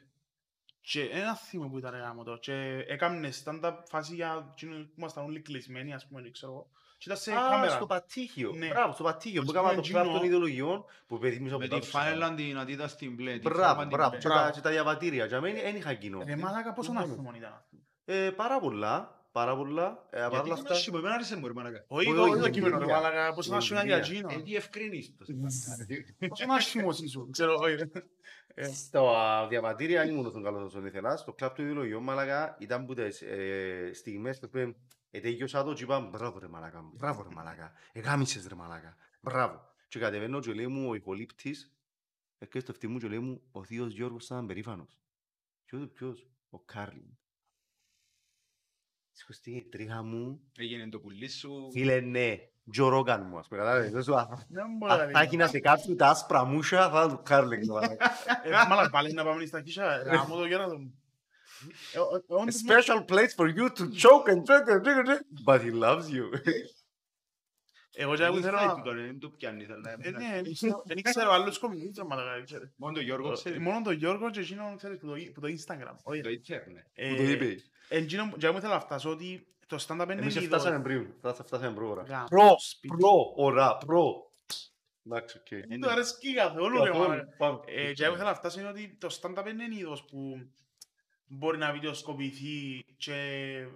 Speaker 3: Και ένα θύμα που ήταν γάμο το. Και έκαμε stand-up φάση για εκείνους που ήμασταν όλοι κλεισμένοι, ας πούμε, δεν ξέρω εγώ. Και ήταν σε
Speaker 2: Α,
Speaker 3: κάμερα.
Speaker 2: στο πατήχιο.
Speaker 3: Ναι.
Speaker 2: Μπράβο, στο πατήχιο. Που
Speaker 3: Ας
Speaker 2: έκανα
Speaker 3: πούμε,
Speaker 2: το κλαμπ των
Speaker 3: εκείνο-
Speaker 2: ιδεολογιών που περιθυμίζω
Speaker 1: Με τη φάνελα την αντίτα στην μπλε. τη
Speaker 2: Μπράβο,
Speaker 1: φόρμα την
Speaker 2: μπράβο.
Speaker 1: μπλε.
Speaker 2: Και τα, και τα διαβατήρια. Για μένα δεν είχα κοινό.
Speaker 3: Ρε μάλακα πόσο
Speaker 2: Ναι, ναι.
Speaker 3: άθιμον ήταν αυτό.
Speaker 2: Ε, πάρα πολλά. Πάρα πολλά. Ε, παρά
Speaker 1: Γιατί
Speaker 2: όλα
Speaker 1: είναι
Speaker 2: αυτά.
Speaker 1: άσχημο, εμένα άρεσε μου ρε μαλάκα.
Speaker 3: Όχι,
Speaker 2: Όχι,
Speaker 3: όχι
Speaker 2: όχι,
Speaker 3: το κείμενο, ρε
Speaker 2: εμπειρία.
Speaker 3: μάλακα, πόσο άσχημο ήταν για
Speaker 2: Εμπειρία.
Speaker 3: εκείνο.
Speaker 1: Ε, διευκρινείς το.
Speaker 3: Πόσο άσχημος ήσουν, ξέρω, όχι. ρε. Ε,
Speaker 2: Στα διαβατήρια ήμουν όσο καλό όσο ήθελα. Στο κλαπ του ιδεολογιών, μαλακά, ήταν που τις ε, στιγμές που είπε ετέγιωσα το και είπα μπράβο ρε μαλακά, μπράβο ρε μαλακά, εγάμισες ρε μαλακά, μπράβο. Και κατεβαίνω και λέει μου ο υπολείπτης, έρχεται στο αυτί μου και λέει μου ο θείος Γιώργος ήταν περήφανος. Και εγώ ποιος, ο Κάρλιν. Σηκωστεί η τρίχα μου,
Speaker 1: Έγινε το πουλί σου.
Speaker 2: φίλε ναι, Τζο Ρόγκαν μου, ας πούμε, κατάλαβες, δεν σου α-
Speaker 3: Δεν μπορώ να
Speaker 2: αν θα έχει να σε κάψουν τα άσπρα μουσια, θα ήταν του Κάρλιν. μαλάκα.
Speaker 3: Ε, Μάλακα, πάλι να πάμε στα κίσια, γάμο το γέραντο μου. Ε, ο- ο-
Speaker 2: A
Speaker 3: όντως,
Speaker 2: special place for you to choke and drink and drink and drink. But he loves you.
Speaker 3: Εγώ και εγώ θέλω να...
Speaker 1: Δεν το πιάνεις. αλλά-
Speaker 3: Ε, ναι, δεν ξέρω- δεν ξέρω άλλους κομικούς, ρε μάλακα, δεν ξέρω.
Speaker 1: Μόνο το Γιώργο
Speaker 3: Ε,
Speaker 1: ξέρει.
Speaker 3: Μόνο το Γιώργο και εκείνον ξέρεις που το, που το Instagram. Όχι.
Speaker 1: Το ίντερνετ.
Speaker 3: Ε,
Speaker 2: Που το είπε.
Speaker 3: Εκείνο που- και εγώ ήθελα να φτάσω ότι το stand-up είναι
Speaker 2: Εμείς
Speaker 3: είδος.
Speaker 2: φτάσαμε πριν. Φτάσα- Φτάσαμε προ ώρα.
Speaker 3: Γάμο,
Speaker 2: Προ,
Speaker 3: σπίτι.
Speaker 2: προ, ώρα, προ. Εντάξει, οκ.
Speaker 3: Δεν του αρέσκει καθόλου, ρε
Speaker 2: Καθόλου,
Speaker 3: μάλακα.
Speaker 2: πάμε.
Speaker 3: Ε, και εγώ ήθελα να φτάσω είναι ότι το stand-up είναι είδος που μπορεί να βιντεοσκοπηθεί και...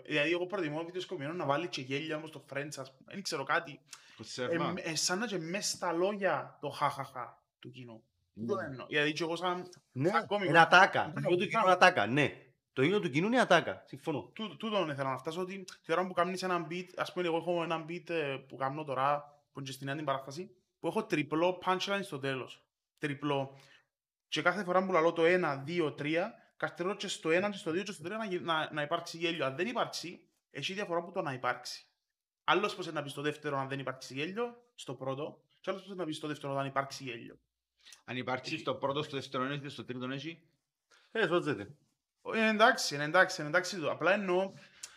Speaker 3: Δηλαδή εγώ προτιμώ βιντεοσκοπημένο να βάλει και γέλια όπως το Friends, ας πούμε. Δεν ξέρω κάτι.
Speaker 1: Το
Speaker 3: Ε,
Speaker 1: σέρμα.
Speaker 3: ε, σαν να και μες στα λόγια το χαχαχα του κοινού. Το εννοώ. Γιατί και εγώ σαν...
Speaker 2: Ναι,
Speaker 3: σαν κόμικο-
Speaker 2: είναι ατάκα. Το
Speaker 3: Μπράβο,
Speaker 2: ίδιο του κοινού
Speaker 3: μπράβο.
Speaker 2: είναι ατάκα, ναι. Το ίδιο του κοινού είναι ατάκα. Συμφωνώ.
Speaker 3: Τού- Τούτον ήθελα να φτάσω ότι τη ώρα που κάνεις έναν beat, ας πούμε εγώ έχω έναν beat ε, που κάνω τώρα, που είναι και στην νέα την παράσταση, που έχω τριπλό punchline στο τέλος. Τριπλό. Και κάθε φορά που λαλώ το 1, 2, 3, καρτερώ και στο 1, και στο 2 και στο 3 να, γι- να, να υπάρξει γέλιο. Αν δεν υπάρξει, έχει διαφορά που το να υπάρξει. Άλλος πώς είναι να πεις στο δεύτερο αν δεν υπάρξει γέλιο, στο πρώτο, και άλλος πώς είναι να πεις στο δεύτερο αν υπάρξει γέλιο.
Speaker 1: Αν υπάρξει στο πρώτο, στο δεύτερο έχεις, στο τρίτο έχει.
Speaker 2: Ε, σώζεται.
Speaker 3: Είναι εντάξει, είναι εντάξει, είναι εντάξει το. Απλά εννοώ,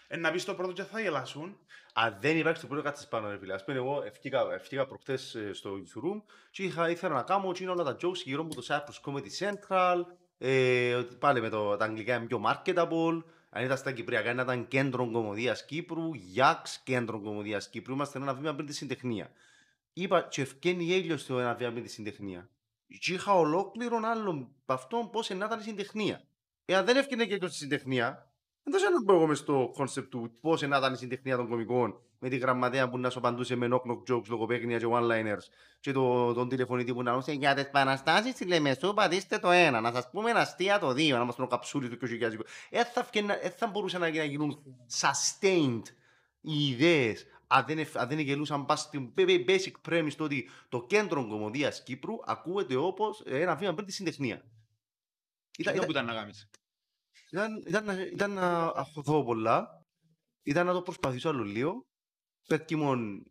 Speaker 3: ε, να πεις στο πρώτο και θα γελάσουν.
Speaker 2: Αν δεν υπάρχει το πρώτο κάτσε πάνω, ρε φίλε. Ας πούμε, εγώ ευκήκα, ευκήκα προχτές ε, στο youth room και είχα, ήθελα να κάνω και είναι όλα τα jokes γύρω μου το Cyprus Comedy Central, ε, ότι πάλι με το, τα αγγλικά είναι πιο marketable, αν ήταν στα κυπριακά να ήταν κέντρο κωμωδίας Κύπρου, Γιάξ κέντρο κωμωδίας Κύπρου, είμαστε ένα βήμα πριν τη συντεχνία. Είπα και ευκένει γέλιος στο ένα βήμα πριν τη συντεχνία. Και είχα ολόκληρον άλλον από αυτόν πώς να ήταν η συντεχνία. Εάν δεν έφυγε γέλιο στη συντεχνία, δεν ξέρω να μπω εγώ μες στο concept του πώς να ήταν η συντεχνία των κομικών με τη γραμματέα που να σου απαντούσε με knock knock jokes, λογοπαίγνια και one-liners και το, τον τηλεφωνητή που να ρωτούσε για τις Παναστάσεις στη Λεμεσού πατήστε το ένα, να σας πούμε αστεία το δύο, να μας τον καψούλι του 2020. Ε, θα, φκαινα- ε, θα μπορούσαν να, να γίνουν sustained οι ιδέες αν δεν, εφ- αν δεν γελούσαν πας στην b- b- basic premise το ότι το κέντρο κομμωδίας Κύπρου ακούεται όπως ένα βήμα πριν τη συντεχνία.
Speaker 1: Ήταν
Speaker 2: Ήταν,
Speaker 1: που ήταν να κάνεις.
Speaker 2: Ήταν, ήταν, να- ήταν να αχωθώ πολλά, ήταν να το προσπαθήσω άλλο λίγο, πέτυχε μόνο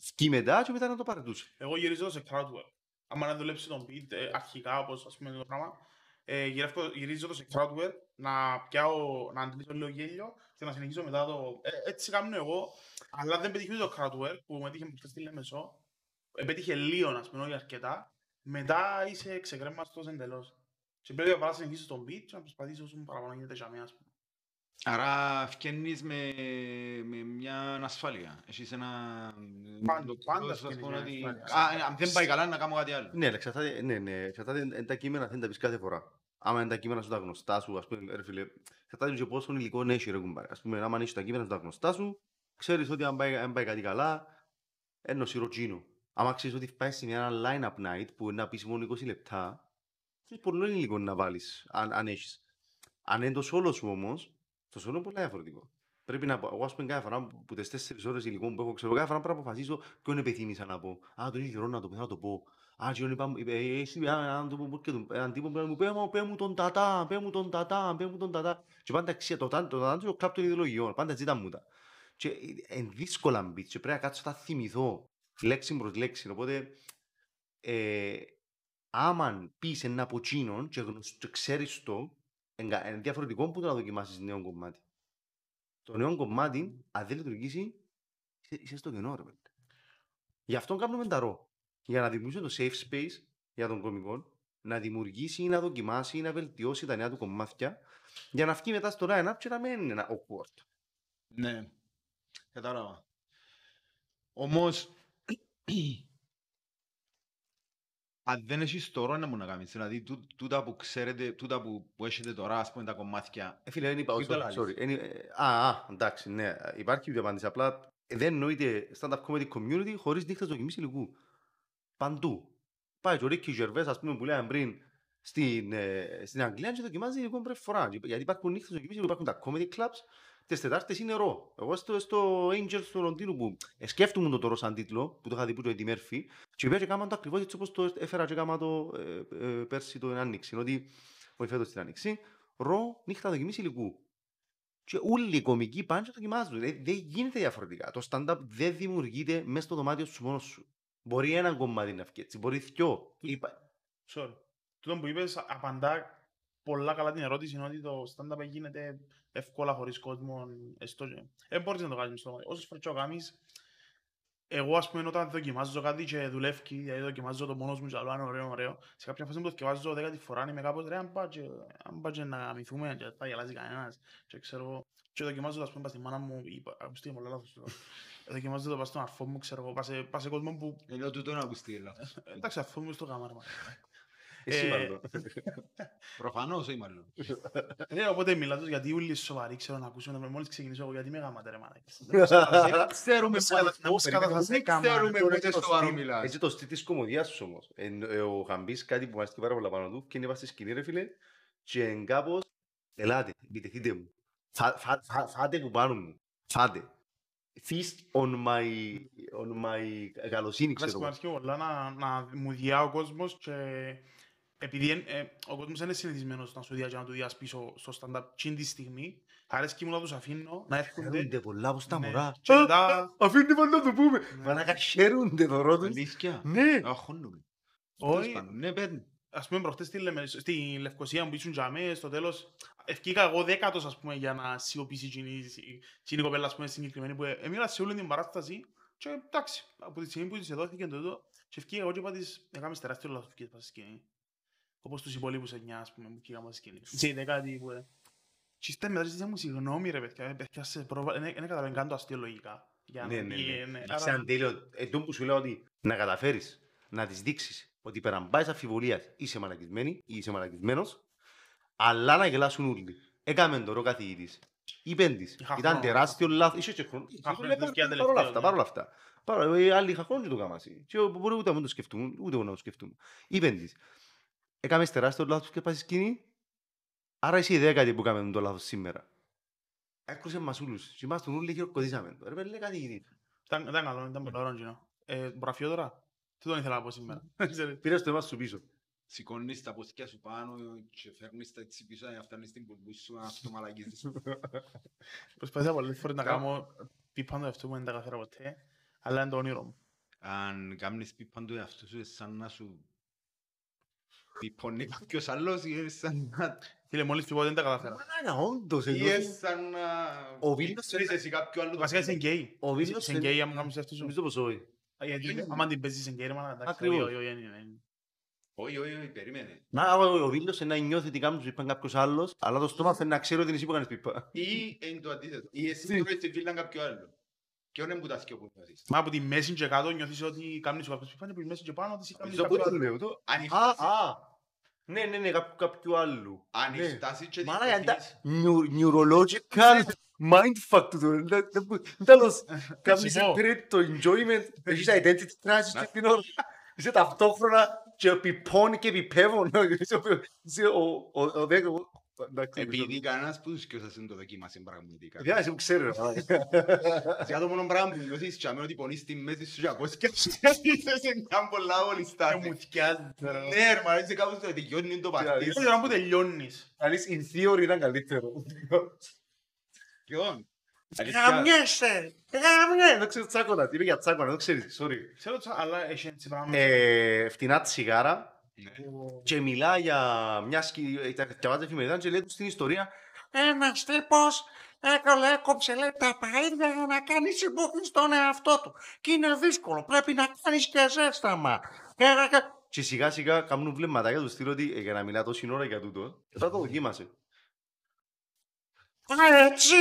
Speaker 2: σκι μετά και μετά να το παρετούσε.
Speaker 3: Εγώ γυρίζω σε crowdwork. Άμα να δουλέψει τον beat ε, αρχικά, όπως ας πούμε το πράγμα, ε, γυρεύω- γυρίζω το σε crowdwork, να πιάω, να αντιλήσω λίγο γέλιο και να συνεχίσω μετά το... Ε, έτσι κάνω εγώ, αλλά δεν πετύχει το crowdwork που με έτυχε προχτές στη Λέμεσο. Ε, πέτυχε λίγο, ας πούμε, όχι αρκετά. Μετά είσαι ξεκρέμαστος εντελώς. Και πρέπει να παρά συνεχίσεις τον beat και να προσπαθήσεις όσο παραπάνω γίνεται για μένα, ας πούμε.
Speaker 1: Άρα φκένεις με, με μια ασφάλεια. Έχεις ένα...
Speaker 3: Πάντα-
Speaker 1: το-
Speaker 3: πάντα
Speaker 1: ας
Speaker 3: φκένεις
Speaker 1: πούμε
Speaker 3: μια
Speaker 1: ότι-
Speaker 3: ασφάλεια.
Speaker 1: Α, αν δεν πάει καλά να κάνω κάτι άλλο.
Speaker 2: Ναι, αλλά εξαρτάται, ναι, ναι, εξαρτάται εν τα κείμενα δεν τα πεις κάθε φορά. Άμα είναι τα κείμενα σου τα γνωστά σου, ας πούμε, ρε φίλε, εξαρτάται και πόσο υλικό έχει ρε κουμπάρε. Ας πούμε, άμα έχεις τα κείμενα σου τα γνωστά σου, ξέρεις ότι αν πάει, αν πάει κάτι καλά, είναι ο σιροτζίνο. Άμα ξέρεις ότι πάει σε μια line-up night που είναι να πεις μόνο 20 λεπτά, έχεις πολύ υλικό να βάλεις, αν, αν έχεις. Αν είναι το solo σου όμως, το solo είναι πολύ διαφορετικό. Πρέπει να πω, εγώ ας πούμε κάθε φορά που τις τέσσερις ώρες υλικό που έχω, ξέρω, κάθε φορά πρέπει να αποφασίσω ποιον επιθυμήσα να πω. Α, τον είχε καιρό να το πω, θα το πω. Α, και είπα, είπε, «Ε, εσύ είπε, έναν τύπο που έρχεται, έναν τύπο που μου πέ μου, πέ μου τον τατά, πέ μου τον τατά, πέ μου τον τατά. Και πάντα αξία, το τατά, το τατά είναι το κλαπ των ιδεολογιών, πάντα ζήτα μου τα. Και είναι δύσκολα μπιτς και πρέπει να κάτσω να θυμηθώ λέξη προς λέξη, οπότε ε, άμα πεις ένα από εκείνον και, γνωσ- και ξέρεις το, είναι διαφορετικό που το να δοκιμάσεις νέο κομμάτι. Το νέο κομμάτι, αν δεν λειτουργήσει, είσαι, είσαι στο κενό, ρε παιδί. Γι' αυτό κάνουμε τα ρο. Για να δημιουργήσουμε το safe space για τον κομικό, να δημιουργήσει ή να δοκιμάσει ή να βελτιώσει τα νέα του κομμάτια, για να βγει μετά στο line-up και να μην είναι ένα awkward.
Speaker 1: Ναι, κατάλαβα. Όμως, αν δεν έχεις τώρα να μου να κάνεις, δηλαδή τού- τούτα που ξέρετε, τούτα που, που έχετε τώρα, ας πούμε, τα κομμάτια,
Speaker 2: Ε, φίλε, δεν είπα,
Speaker 1: Τι το
Speaker 2: sorry,
Speaker 1: λάλλεις;
Speaker 2: sorry. Εν- ε, Α, α, εντάξει, ναι, υπάρχει η απάντηση. Απλά ε, δεν εννοείται stand-up comedy community χωρίς νύχτες δοκιμής υλικού. Παντού. Πάει και ο Ρίκη Ζερβές, ας πούμε, που λέγαμε πριν, στην, ε, στην Αγγλία και δοκιμάζει υλικό πρώτη φορά. Και- Γιατί υπάρχουν νύχτες δοκιμής υλικού, υπάρχουν τα comedy clubs, τις Τετάρτες είναι ρο. Εγώ στο, στο Angels του Λονδίνου που ε, σκέφτομαι το τώρα σαν τίτλο, που το είχα δει που το Eddie Murphy, και πήγα και κάμαν το ακριβώς έτσι όπως το έφερα και κάμα το ε, ε, πέρσι το Άνοιξη. Ότι, όχι φέτος την Άνοιξη, ρο νύχτα δοκιμής υλικού. Και όλοι οι κομικοί πάνε και δοκιμάζουν. Ε, δεν γίνεται διαφορετικά. Το stand-up δεν δημιουργείται μέσα στο δωμάτιο σου μόνος σου. Μπορεί ένα κομμάτι να βγει έτσι, μπορεί δυο. Είπα,
Speaker 3: Sorry. Τούτο που είπες απαντά πολλά καλά την ερώτηση είναι ότι το stand-up γίνεται εύκολα χωρίς κόσμο. έστω και- Δεν μπορείς να το κάνεις στο μάτι. Όσες φορές και το κάνεις, εγώ ας πούμε όταν δοκιμάζω κάτι και δουλεύει, δηλαδή δοκιμάζω το μόνος μου και άλλο, είναι ωραίο, ωραίο. Σε κάποια φάση που το δοκιμάζω δέκατη φορά είμαι κάπως ρε, αν πάει και, αν πάει και να γαμηθούμε και θα γελάσει κανένας. Και ξέρω εγώ, και δοκιμάζω το ας πούμε πας στη μάνα μου, είπα, ακούστε πολλά λάθος τώρα. Δοκιμάζω το πας στον αρφό μου, ξέρω εγώ, πας σε- πας σε κόσμο που,
Speaker 1: ενώ τούτο να ακουστεί λάθος.
Speaker 3: εντάξει αρφό μου στο γαμάρα.
Speaker 2: εσύ
Speaker 3: Ε,
Speaker 2: μάλλον.
Speaker 1: Προφανώς, όχι μάλλον.
Speaker 3: Ναι, οπότε μιλάω τους γιατί όλοι σοβαροί ξέρω να ακούσουν μόλις ξεκινήσω εγώ γιατί με γαμάτε ρε μαλάκες.
Speaker 1: Δεν ξέρουμε
Speaker 3: Πώς κατα- πώς καταφασέ
Speaker 1: δεν
Speaker 3: κάμα.
Speaker 1: ξέρουμε
Speaker 2: Τώρα
Speaker 1: πότε
Speaker 2: το
Speaker 1: σοβαρό
Speaker 2: στυλ-
Speaker 1: μιλάς.
Speaker 2: Έτσι το στυλ της κομμωδίας σου όμως. Εν- ε, Ο Χαμπής κάτι που μου αρέσει πάρα πολλά πάνω του και είναι πας στη σκηνή ρε φίλε και εν κάπως ελάτε, επιτεθείτε μου. Φα- φα- φα- Φάτε που πάνω μου. Φάτε. feast on my, on my καλοσύνη, ξέρω
Speaker 3: Βασικά
Speaker 2: εγώ.
Speaker 3: αρκεί πολλά να, να μου διά ο κόσμος και επειδή εν- ε, ο κόσμος δεν είναι συνηθισμένος να σου διά και να του διάς πίσω στο stand-up τσιν τη στιγμή, αρέσκει μου να τους αφήνω να έρχονται
Speaker 2: Χαίρονται πολλά από τα
Speaker 3: Ναι.
Speaker 2: μωρά.
Speaker 3: Και μετά-
Speaker 2: Αφήντε μας να το πούμε.
Speaker 3: Ναι.
Speaker 2: Μαλάκα χαίρονται δωρό τους.
Speaker 1: Αλήθεια.
Speaker 2: Ναι.
Speaker 1: Αχώνουμε.
Speaker 3: όχι,
Speaker 1: Ναι, πέντε.
Speaker 3: ας πούμε προχτές στη, Λεμε- στη Λευκοσία που ήσουν για μέ, στο τέλος ευκήκα εγώ δέκατος ας πούμε για να σιωπήσει εκείνη η- εκείνη η κοπέλα ας πούμε συγκεκριμένη που ε- έμεινα σε όλη την παράσταση και εντάξει, από τη στιγμή που της εδόθηκε το τούτο και ευκήκα εγώ και είπα της έκαμες τεράστιο λάθος και είπα στη σκηνή. Όπως τους υπόλοιπους εννιά ας πούμε που βγήκαμε στη σκηνή. Και η δεκάτη που ε, και ύστερα μετά ζήτησα μου συγγνώμη ρε παιδιά, ε, παιδιά σε πρόβα, δεν δεν καταλαβαίνω καν το αστείο λογικά. Για να
Speaker 2: Ναι, ναι,
Speaker 3: πει,
Speaker 2: ναι.
Speaker 3: ε, ναι.
Speaker 2: Εντάξει,
Speaker 3: Άρα-
Speaker 2: αν τέλειο, εντό που σου λέω ότι να καταφέρεις να της δείξεις ότι πέραν πάεις αφιβολίας είσαι μαλακισμένη ή είσαι μαλακισμένος, αλλά να γελάσουν όλοι. Έκαμε το ρο καθηγητής. Είπεν της.
Speaker 3: Είχα
Speaker 2: Ήταν
Speaker 3: χρόνο.
Speaker 2: τεράστιο λάθος. Είχε και χρόνο.
Speaker 3: Είχα χρόνο,
Speaker 2: Παρόλα
Speaker 3: δουλειά
Speaker 2: αυτά,
Speaker 3: τελευταίο,
Speaker 2: παρόλα
Speaker 3: ναι.
Speaker 2: αυτά. Παρόλα- Οι άλλοι είχαν χρόνο και το κάμασι. Και μπορεί ούτε να το σκεφτούν, ούτε εγώ να το σκεφτούμε. Είπεν της. Έκαμες τεράστιο λάθος και πάει στη σκηνή. Άρα εσύ η ιδέα κάτι που έκαμε το λάθος σήμερα. Έκρουσε μας όλους. Και είμαστε όλοι και ορκωδίσαμε το. Ρε παιδί, καθηγητή.
Speaker 3: Ήταν ήταν καλό, ήταν πολύ ωραίο κοινό. Ε, Μπραφιό τώρα; Τι τον ήθελα να πω σήμερα; Ξέρετε.
Speaker 2: Πήρες το εμάς σου πίσω.
Speaker 1: Σηκώνεις τα πόθηκια σου πάνω και φέρνεις τα έτσι πίσω για να φτάνεις στην πουλπού σου να αυτό μαλακίζεις.
Speaker 3: Προσπαθήσα πολλές φορές να
Speaker 1: Κα-
Speaker 3: κάνω πίπαν το εαυτό μου, δεν τα καταφέρα ποτέ. Αλλά είναι το όνειρο μου.
Speaker 1: Αν κάνεις πίπαν του εαυτού σου, είναι σαν να σου πιπώνει κάποιος άλλος ή είναι σαν να...
Speaker 3: Φίλε, μόλις πει δεν τα καταφέρα.
Speaker 2: Μαλάκα, όντως.
Speaker 1: ή
Speaker 2: ενώ-
Speaker 1: είναι σαν να...
Speaker 2: Ο Βίλος
Speaker 1: Ξέρεις εσύ κάποιο άλλο...
Speaker 3: Βασικά είσαι γκέι.
Speaker 2: Ο Βίλος
Speaker 3: Είσαι
Speaker 2: είναι-
Speaker 3: γκέι άμα κάνεις αυτό σου.
Speaker 2: Νομίζω πως όχι.
Speaker 3: Α, γιατί Άμα την παίζεις γκέι, ρε μάνα, εντάξει.
Speaker 2: Ακριβώς.
Speaker 3: όχι, όχι, όχι, όχι, όχι.
Speaker 1: Όχι, όχι, όχι, περίμενε.
Speaker 2: Να, ο ο Βίλος είναι να νιώθει ότι κάνουν πίπα κάποιος άλλος, αλλά το στόμα θέλει να ξέρει ότι είναι εσύ που κάνεις πίπα.
Speaker 1: Ή είναι το αντίθετο. Ή εσύ τρώεις τη φίλα κάποιο άλλο. Και όχι που τα θκυο που νιώθεις.
Speaker 3: Μα από τη μέση και κάτω νιώθεις ότι κάνεις σου κάποιος πίπαν και από τη μέση και πάνω ότι εσύ κάνεις
Speaker 2: Νομίζω
Speaker 3: κάποιο
Speaker 2: πού το
Speaker 3: άλλο.
Speaker 2: λέω, το-
Speaker 1: Αν η
Speaker 2: Α,
Speaker 1: φτάση-
Speaker 2: α. Ναι, ναι, ναι, κάποιου- κάποιου άλλου.
Speaker 1: αν η
Speaker 2: Ναι.
Speaker 1: φτάση και
Speaker 2: Μαλάκα, είναι τα
Speaker 1: δικαιωθείς-
Speaker 2: νιου- neurological mindfuck του. Δεν- δεν- δεν- Τέλος, κάνεις
Speaker 3: Συμφωνώ.
Speaker 2: τρίτο το enjoyment, έχεις identity crisis και την ώρα. Είσαι ταυτόχρονα και πιπώνει και πιπεύω. Είσαι ο- είσαι ο- ο- ο δέκα- ο- εντάξει,
Speaker 1: Επειδή κανένας που τους κοιόσας δεν το δοκίμασε πραγματικά.
Speaker 2: Παιδιά, εσύ που ξέρει, ρε, μαλάκα.
Speaker 1: Για το μόνο πράγμα που νιώθεις και αμέσως ότι πονείς στη μέση σου και ακούς και είσαι σε μια πολλά όλη
Speaker 3: Και
Speaker 1: στάση.
Speaker 3: μου θυκιάζει. τώρα.
Speaker 1: Ναι, ρε, μα είσαι κάπου στο δικαιώνει το παρτί.
Speaker 3: Δεν ξέρω αν που τελειώνεις.
Speaker 2: Καλής, in theory ήταν καλύτερο.
Speaker 1: Ποιον; Αλήθεια.
Speaker 2: Γαμιέσαι! Γαμιέσαι! Δεν ξέρεις τσάκωνα. Είπε για τσάκωνα, δεν ξέρεις. Sorry.
Speaker 3: Ξέρω, τσα- αλλά έχει έτσι πράγμα.
Speaker 2: Ε, φτηνά τσιγάρα
Speaker 1: Ναι.
Speaker 2: Και μιλά για μια σκηνή. Διαβάζει εφημερίδα και λέει τους στην ιστορία. Ένας τύπος έκολε, έκοψε λέει, τα παΐδια για να κάνει συμπόκνη στον εαυτό του. Και είναι δύσκολο. Πρέπει να κάνεις και ζέσταμα. Και, και- και σιγά σιγά κάνουν βλεμματάκια τους στυλ ότι ε, για να μιλά τόση ώρα για τούτο. Και θα το δοκίμασε. Α, έτσι,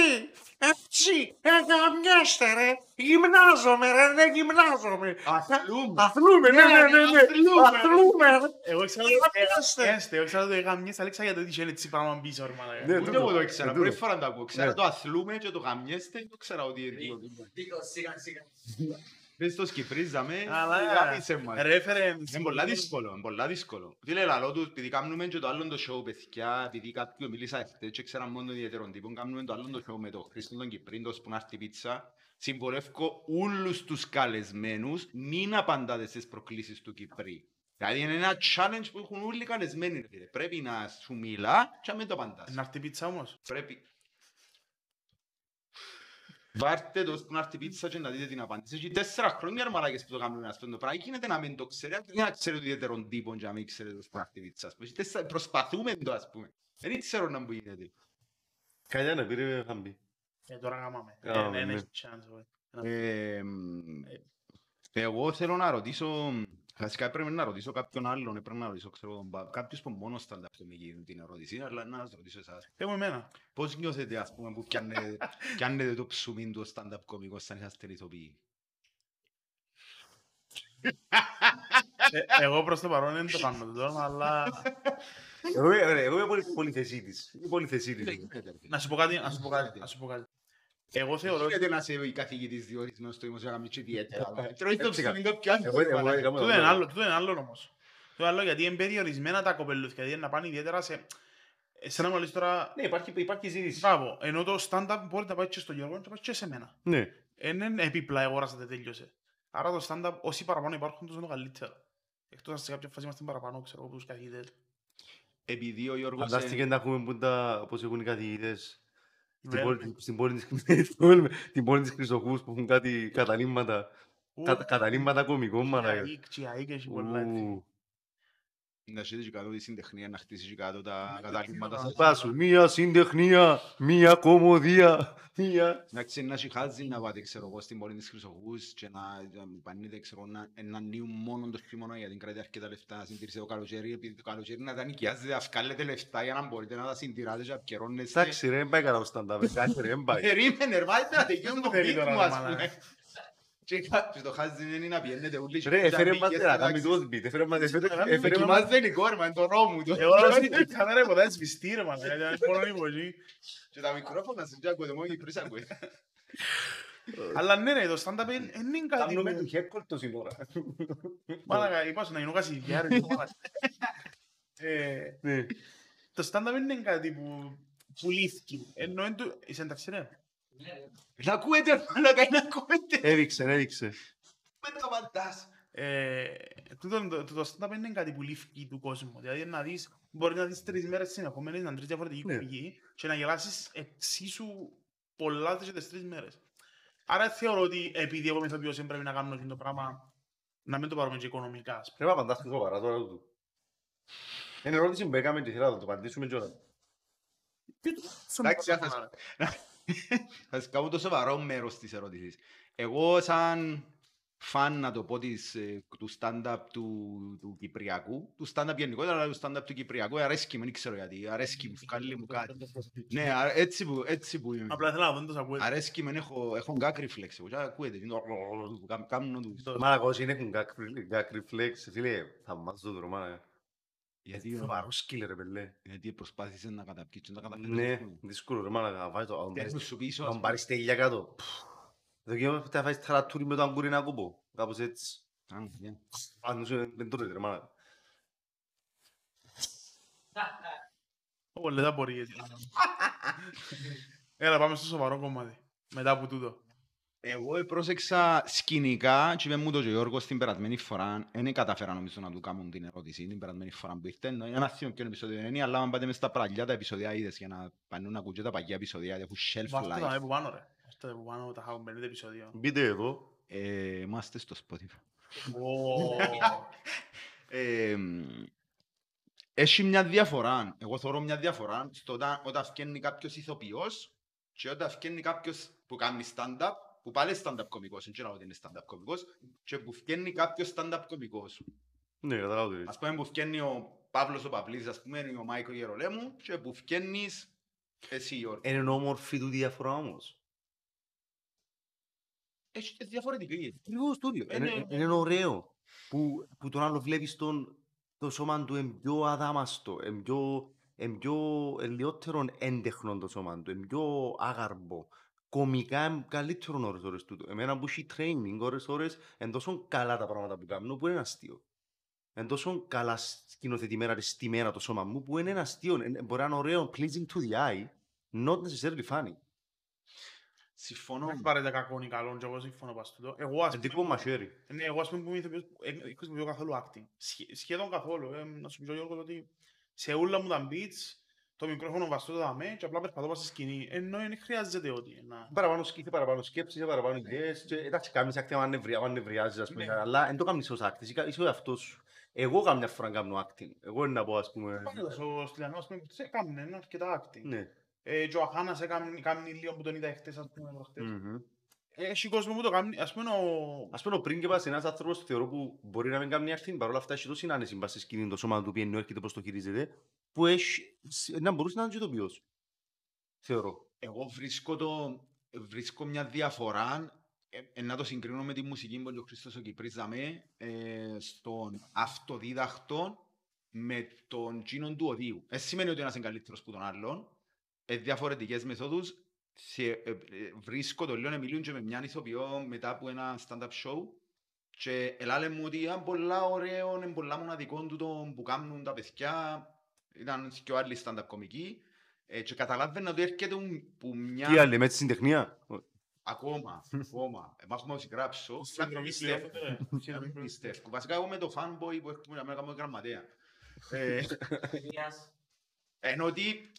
Speaker 2: έτσι, εγαμιέστε ρε, γυμνάζομαι ρε, ναι γυμνάζομαι.
Speaker 1: Αθλούμε.
Speaker 2: Αθλούμε, ναι, ναι, ναι, ναι,
Speaker 3: αθλούμε.
Speaker 2: αθλούμε. ρε.
Speaker 3: Εγώ ξέρω
Speaker 2: Γαμιέστε.
Speaker 3: ότι έστε, εγώ ξέρω ότι γαμιές, αλλά ήξερα γιατί είχε έτσι πράγμα πίσω, ρε μαλάκα.
Speaker 2: Ναι,
Speaker 1: Ούτε
Speaker 2: τούτο.
Speaker 1: εγώ το ήξερα,
Speaker 2: Ε,
Speaker 1: πρώτη
Speaker 2: τούτο.
Speaker 1: φορά το ακούω. Ξέρα
Speaker 2: Ναι.
Speaker 1: το αθλούμε και το γαμιέστε, το ξέρα ότι είναι. Πες το σκυπρίζαμε,
Speaker 3: Αλλά,
Speaker 1: γάμισε μας.
Speaker 3: reference.
Speaker 1: Είναι πολλά δύσκολο, είναι πολλά δύσκολο. Τι λέει λαλό τους, επειδή κάνουμε και το άλλο το show, παιδιά, επειδή κάποιοι μίλησα εχθές και ξέραν μόνο τον ιδιαίτερον τύπο, κάνουμε το άλλο το show με τον Χρήστον τον Κυπρίντος που να έρθει πίτσα. Συμβολεύω όλους τους καλεσμένους, μην απαντάτε στις προκλήσεις του Κυπρί. Δηλαδή είναι ένα challenge που έχουν όλοι οι καλεσμένοι. ρε φίλε. Πρέπει να σου μιλά και να μην το απαντάς.
Speaker 3: Να έρθει πίτσα όμως;
Speaker 1: Πρέπει. Βάρτε το ώσπου να έρθει πίτσα και να δείτε την απάντηση. Έχει τέσσερα χρόνια ρε μαλάκες που το κάνουμε αυτό το πράγμα. Γίνεται να μην το ξέρει, αν να ξέρει ότι ιδιαίτερον τύπο και να μην ξέρει το ώσπου να έρθει πίτσα. ας πούμε. Έχει τέσσερα- Προσπαθούμε το ας πούμε. Δεν ξέρω να μου γίνεται.
Speaker 2: Καλιά να πήρε χαμπή.
Speaker 3: Ε, τώρα γάμαμε. Ε,
Speaker 2: Γάμαμε,
Speaker 3: Δεν
Speaker 2: ναι.
Speaker 3: έχει chance, όχι.
Speaker 1: Ε, μ, Εγώ θέλω να ρωτήσω, βασικά πρέπει να ρωτήσω κάποιον άλλον, πρέπει να ρωτήσω ξέρω, μπα- κάποιος που μόνος stand-up το με γίνει την ερώτηση, αλλά να σας ρωτήσω εσάς.
Speaker 3: Πες μου εμένα.
Speaker 1: Πώς νιώθετε ας πούμε που πιάνετε, πιάνετε το ψουμί του stand-up κωμικό σαν είσαστε ηθοποιοί;
Speaker 3: Ε, Εγώ προς το παρόν δεν το κάνω τώρα, αλλά...
Speaker 2: Εγώ ε, εγώ είμαι πολύ- πολυθεσίτης. Είμαι πολυθεσίτης.
Speaker 3: Να σου πω κάτι, να σου πω κάτι, να σου πω κάτι. Εγώ θεωρώ ότι...
Speaker 1: Γίνεται να είσαι η καθηγητής διορισμένος στο δημοσιογραμμή και ιδιαίτερα. Τρώεις το
Speaker 2: Έτσι
Speaker 1: ψωμί το πιάνεις.
Speaker 2: Εγώ- εγώ- εγώ-
Speaker 3: Τούτο είναι άλλο, τούτο είναι άλλο όμως. Το άλλο γιατί είναι περιορισμένα τα κοπελούθια, δηλαδή να πάνε ιδιαίτερα σε... Ε, Σε να μου λες τώρα,
Speaker 2: Ναι, υπάρχει, υπάρχει ζήτηση.
Speaker 3: μπράβο, ενώ το stand-up μπορεί να πάει και στον Γιώργο και να πάει και σε μένα.
Speaker 2: Ναι.
Speaker 3: Εν είναι επίπλα αγοράσατε τέλειωσε. Άρα το stand-up, όσοι παραπάνω υπάρχουν, τόσο το καλύτερο. Εκτός αν σε κάποια φάση είμαστε παραπάνω, ξέρω, από τους καθηγητές.
Speaker 1: Επειδή ο Γιώργος...
Speaker 2: Φαντάστηκε να ακούμε που τα, πώς έχουν οι καθηγητές στην
Speaker 3: Βέβαια.
Speaker 2: πόλη, στην πόλη της, την πόλη της Χρυσοχούς που έχουν κάτι καταλήμματα,
Speaker 3: Ου,
Speaker 2: κα, καταλήμματα κομικών
Speaker 3: και
Speaker 2: μάνα.
Speaker 3: ΑΕΚ, και ΑΕΚ έχει πολλά. Έτσι.
Speaker 1: Να σου και κάτω της συντεχνία, να χτίσεις και κάτω τα καταλήμματα σας.
Speaker 2: Είπα σου, μία συντεχνία, μία κομμωδία, μία...
Speaker 1: Εντάξει, να συχάζει να πάτε, ξέρω εγώ, στην πόλη της Χρυσοχούς και να να πανείτε, ξέρω, να, να ανοίγουν μόνο το χειμώνα γιατί κρατάει αρκετά λεφτά να συντηρήσετε το καλοκαίρι, επειδή το καλοκαίρι να τα νοικιάζετε, να βγάλετε λεφτά για να μπορείτε να τα συντηράτε και να επικαιρώνεστε.
Speaker 2: Εντάξει ρε, δεν πάει καλά το stand-up, εντάξει ρε, δεν πάει.
Speaker 1: Περίμενε, ρε, μάλιστα να τελειώνει το
Speaker 3: Θέλει
Speaker 1: πικ
Speaker 3: τώρα,
Speaker 1: μου,
Speaker 3: ρε,
Speaker 1: ας
Speaker 3: μαλάκα.
Speaker 1: πούμε. Και κάποιος το χάζει δεν είναι να πιένετε ούλοι και
Speaker 2: Ρε,
Speaker 1: να
Speaker 2: έφερε
Speaker 1: μπήκε
Speaker 2: μας
Speaker 1: στην
Speaker 2: να κάνει
Speaker 1: τάξη.
Speaker 2: το beat, έφερε μας έφερε-
Speaker 3: Έκαμε
Speaker 2: έφερε μας...
Speaker 1: Δοκιμάζεται υλικό, ρε, μα, είναι το ρόμου του.
Speaker 3: Εγώ να σου κάμερα ποτέ σβηστεί ρε μαλάκα, γιατί μόνο λίγο εκεί.
Speaker 1: Και τα μικρόφωνα σου και ακούτε, μόνο οι Κυπρούς ακούτε.
Speaker 3: Αλλά ναι ρε, το stand-up είναι είναι κάτι
Speaker 2: Κάνουμε
Speaker 3: που...
Speaker 2: του χέρκολτο σήμερα.
Speaker 3: Μάλακα, είπα σου να γίνω κασιδιά ρε. μάλακα. Ε,
Speaker 2: Ναι.
Speaker 3: Το stand-up είναι κάτι που πουλήθηκε. Ενώ είναι του... Είσαι εντάξει ρε.
Speaker 1: Να ακούετε, ρε, μαλάκα, να ακούετε.
Speaker 2: Έδειξε, έδειξε.
Speaker 1: Με το μαντάς.
Speaker 3: Ε, τούτο- το, το, το stand-up είναι κάτι που λήφκει του κόσμου. Δηλαδή να δεις, μπορεί να δεις τρεις μέρες συνεχόμενες, να τρεις διαφορετική
Speaker 2: Ναι.
Speaker 3: κοπική και να γελάσεις εξίσου πολλά και τις τρεις μέρες. Άρα θεωρώ ότι επειδή εγώ είμαι ηθοποιός δεν πρέπει να κάνω αυτό το πράγμα, να μην το πάρουμε και οικονομικά. ας πούμε.
Speaker 2: Πρέπει να απαντάς πιο σοβαρά τώρα του. Είναι ερώτηση που έκαμε και θέλω να το απαντήσουμε κιόλας.
Speaker 1: Εντάξει, θα σας- Θα σας κάνω το σοβαρό μέρος της ερώτησης. Εγώ σαν φαν, να το πω, της, ε, του stand-up του, του Κυπριακού, του stand-up γενικότερα, αλλά του stand-up του Κυπριακού, αρέσκει μου, δεν ξέρω γιατί, αρέσκει μου, βγάλει μου κάτι. Ναι, α- έτσι που, έτσι που είμαι.
Speaker 3: Απλά θέλω να δω αν το ακούετε.
Speaker 1: Αρέσκει με, έχω, έχω gag reflex, εγώ, και ακούετε, είναι το- κάμ- κάνουν τους.
Speaker 2: Μάλακα όσοι είναι έχουν gag reflex, φίλε, θα μας το δρόμο, μάλακα.
Speaker 1: Γιατί,
Speaker 2: Σοβαρός σκύλε ρε πελέ.
Speaker 1: γιατί προσπάθησες να καταπιείς και να καταφέρεις.
Speaker 2: Ναι, δύσκολο ρε μάλακα, να βάζεις το... αν
Speaker 1: Παίρνουν
Speaker 2: πάρεις-
Speaker 1: σου πίσω, ας
Speaker 2: Αν
Speaker 1: πούμε.
Speaker 2: πάρεις τέλεια κάτω. Δοκιμά θα φάεις ταρατούρι με το αγκούρι να κούπω. Κάπως έτσι.
Speaker 1: Α, ναι.
Speaker 2: Αν σου δεν το ρε μάλακα.
Speaker 3: Πολύ δεν μπορεί γιατί. Έλα πάμε στο σοβαρό κομμάτι. Μετά από τούτο.
Speaker 1: Εγώ πρόσεξα σκηνικά και είπε μου το και ο Γιώργος την περασμένη φορά δεν καταφέρα νομίζω να του κάνουν την ερώτηση την περασμένη φορά που ήρθε ενώ ένα θύμιο ποιον επεισόδιο είναι αλλά αν πάτε μες στα παλιά τα επεισόδια είδες για να πάνε να ακούτε τα παλιά επεισόδια έχουν shelf
Speaker 3: Βάστε τα με
Speaker 1: life
Speaker 3: που πάνω ρε. Βάστε τα που πάνω τα χάμε 50 επεισόδιο.
Speaker 2: Μπείτε εδώ.
Speaker 1: ε, είμαστε στο Spotify
Speaker 3: Ω,
Speaker 1: ε, μ, έχει μια διαφορά εγώ θεωρώ μια διαφορά στο όταν, όταν βγαίνει κάποιος ηθοποιός και όταν βγαίνει κάποιος που κάνει stand-up που πάλι stand-up κωμικός, δεν ξέρω ότι είναι stand-up κωμικός και που βγαίνει κάποιος stand-up κωμικός
Speaker 2: Ναι, καταλάβω τι
Speaker 1: Ας πούμε που βγαίνει ο Παύλος ο Παυλής, ας πούμε, ή ο Μάικο Γερολέμου και που βγαίνεις εσύ Γιώργο.
Speaker 2: Είναι όμορφη του διαφορά όμως.
Speaker 1: Έχει και διαφορετική.
Speaker 2: Ακριβώς τούτο.
Speaker 1: Είναι-
Speaker 2: Είναι, είναι ωραίο που, που τον άλλο βλέπεις τον, το σώμα του είναι πιο αδάμαστο, είναι πιο, είναι πιο ε, λιότερο έντεχνο το σώμα του, είναι πιο άγαρμπο. Κομικά είναι καλύτερο ώρες ώρες τούτο. Εμένα που έχει training ώρες ώρες είναι τόσο καλά τα πράγματα που κάνω που είναι αστείο. Είναι τόσο καλά σκηνοθετημένα και στημένα το σώμα μου που είναι ένα αστείο. Είναι- Μπορεί να είναι ωραίο, pleasing to the eye, not necessarily funny.
Speaker 1: Συμφωνώ.
Speaker 3: Δεν πάρετε κακόν ή καλόν και εγώ συμφωνώ πας τούτο. Εγώ ας
Speaker 2: Εντύπω
Speaker 3: πούμε,
Speaker 2: μαχαίρι.
Speaker 3: ναι, εγώ ας πούμε που είμαι ηθοποιός, ε, ε, χρησιμοποιώ καθόλου acting. Σχε- Σχεδόν καθόλου. Ε, να σου πει ο Γιώργος ότι σε όλα μου τα beats το μικρόφωνο βαστώ το δαμέ και απλά περπατώ πας στη σκηνή. Ενώ δεν χρειάζεται ότι να...
Speaker 2: παραπάνω σκήθη, παραπάνω σκέψεις, παραπάνω ιδέες και εντάξει κάνεις acting αν νευρι- αν νευριάζεις ας πούμε,
Speaker 3: Ναι.
Speaker 2: αλλά δεν το κάνεις ως acting, είσαι- είσαι ο εαυτός σου. Εγώ καμιά φορά κάνω acting, εγώ είναι να πω ας πούμε,
Speaker 3: Πάντως, ο Στυλιανός ας πούμε, σε έκαμνε ένα αρκετά acting.
Speaker 2: ναι.
Speaker 3: Ε, και ο Αχάνας έκαμνε έκαμνε λίγο που τον είδα χτες, ας πούμε, προχτές.
Speaker 2: Μμμ.
Speaker 3: Έχει κόσμο που το κάνει, ας πούμε, ο...
Speaker 2: Ας πούμε ο πρίγκιπας είναι ένας άνθρωπος θεωρώ που μπορεί να μην κάνει acting, παρόλα αυτά έχει τόση άνεση μπας στη σκηνή το σώμα του πιένει, έρχεται πώς το χειρίζεται, που έχει, να μπορούσες να είναι και ηθοποιός. Θεωρώ.
Speaker 1: Εγώ βρίσκω, το, βρίσκω μια διαφορά ε, ε, να το συγκρίνω με τη μουσική που λέει ο Χρήστος ο Κυπρής δαμέ, ε, στον αυτοδίδακτο με τον τσίνον του οδείου. Δεν σημαίνει ότι ένας είναι καλύτερος που τον άλλον. Ε, διαφορετικές μεθόδους. Σε, ε, ε, βρίσκω το λέω να μιλούν και με μια ηθοποιό μετά από ένα stand-up show και ελάλε μου ότι είναι πολλά ωραίο, είναι πολλά μοναδικό του το που κάνουν τα παιδιά. Ήταν και ο άλλοι stand-up κομικοί ε, και καταλάβαινα ότι έρχεται που μια...
Speaker 2: Τι άλλη, με τη συντεχνία.
Speaker 1: Ακόμα, ακόμα. Εμάς έχουμε συγγράψω.
Speaker 3: Συνδρομή
Speaker 1: Πιστεύω.
Speaker 3: πλέον. Συνδρομή πλέον.
Speaker 1: Πιστεύω. Βασικά εγώ με το fanboy που έχουμε να κάνουμε γραμματέα. Ε, Ενώ ότι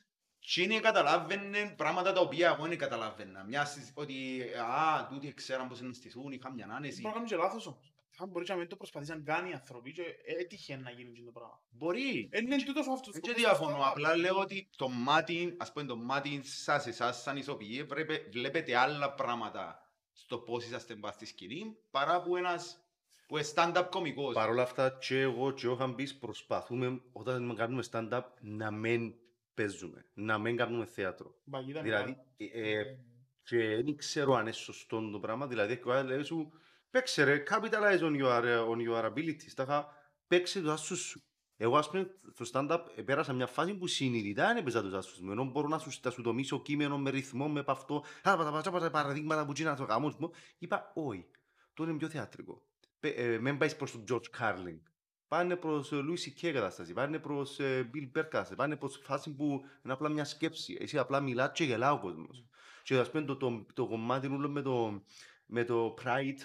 Speaker 1: εκείνοι καταλάβαινε πράγματα τα οποία εγώ δεν καταλάβαινα. Μια συζ- ότι α, τούτοι ξέραν πώς να στηθούν, είχαν μια άνεση.
Speaker 3: Μπορεί να κάνουν και λάθος όμως. Θα μπορεί να μην το προσπαθήσαν καν οι άνθρωποι και έτυχε να γίνει αυτό το πράγμα.
Speaker 1: Μπορεί.
Speaker 3: Ε, Είναι τούτος ο αυτός.
Speaker 1: Δεν και διαφωνώ, απλά λέω ότι το μάτι, ας πούμε το μάτι σας εσάς σαν ηθοποιοί βρέπε- βλέπετε άλλα πράγματα στο πώς είσαστε μπας στη σκηνή παρά που ένας που είναι stand-up κωμικός.
Speaker 2: Παρ' όλα αυτά και εγώ και ο Χαμπής προσπαθούμε όταν κάνουμε stand-up να μην παίζουμε, να μην κάνουμε θέατρο.
Speaker 3: Παγίδα
Speaker 2: Δηλαδή,
Speaker 3: μεγάλη.
Speaker 2: ε, ε, και δεν ξέρω αν είναι σωστό το πράγμα, δηλαδή και ο άλλος λέει σου παίξε ρε, capitalize on your, on your abilities, τα είχα παίξε το άσους σου. Εγώ ας πούμε στο stand-up ε, πέρασα μια φάση που συνειδητά δεν έπαιζα τους άσους μου, ενώ μπορώ να σου, να σου δομήσω κείμενο με ρυθμό, με παυτό, τα τα- τα- τα παραδείγματα που γίνανε στο γαμό μου, είπα όχι, τώρα είναι πιο θεατρικό. Πε- ε, Μην πάει προς τον George Carlin. Πάνε προς ε, Louis C.K. κατάσταση, πάνε προς ε, Bill Burr κατάσταση, πάνε προς φάση που είναι απλά μια σκέψη. Εσύ απλά μιλάς και γελά ο κόσμος. Και ας πούμε το, το, το κομμάτι όλο με το, με το pride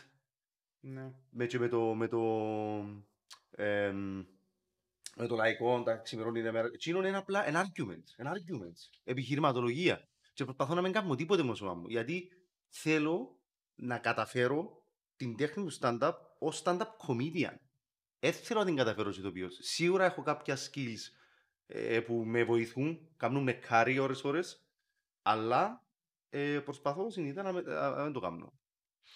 Speaker 3: Ναι.
Speaker 2: με, και με το, με το, εμ, με το λαϊκό, τα ξημερώνει η μέρα. Εκείνο είναι απλά ένα argument, ένα argument, επιχειρηματολογία. Και προσπαθώ να μην κάνω τίποτε με το σώμα μου, γιατί θέλω να καταφέρω την τέχνη του stand-up ως stand-up comedian. Δεν θέλω να την καταφέρω ως ηθοποιός. Σίγουρα έχω κάποια skills ε, που με βοηθούν, κάνουν με κάρι ώρες ώρες, αλλά ε, προσπαθώ συνήθως να, με- να- να μην το κάνω.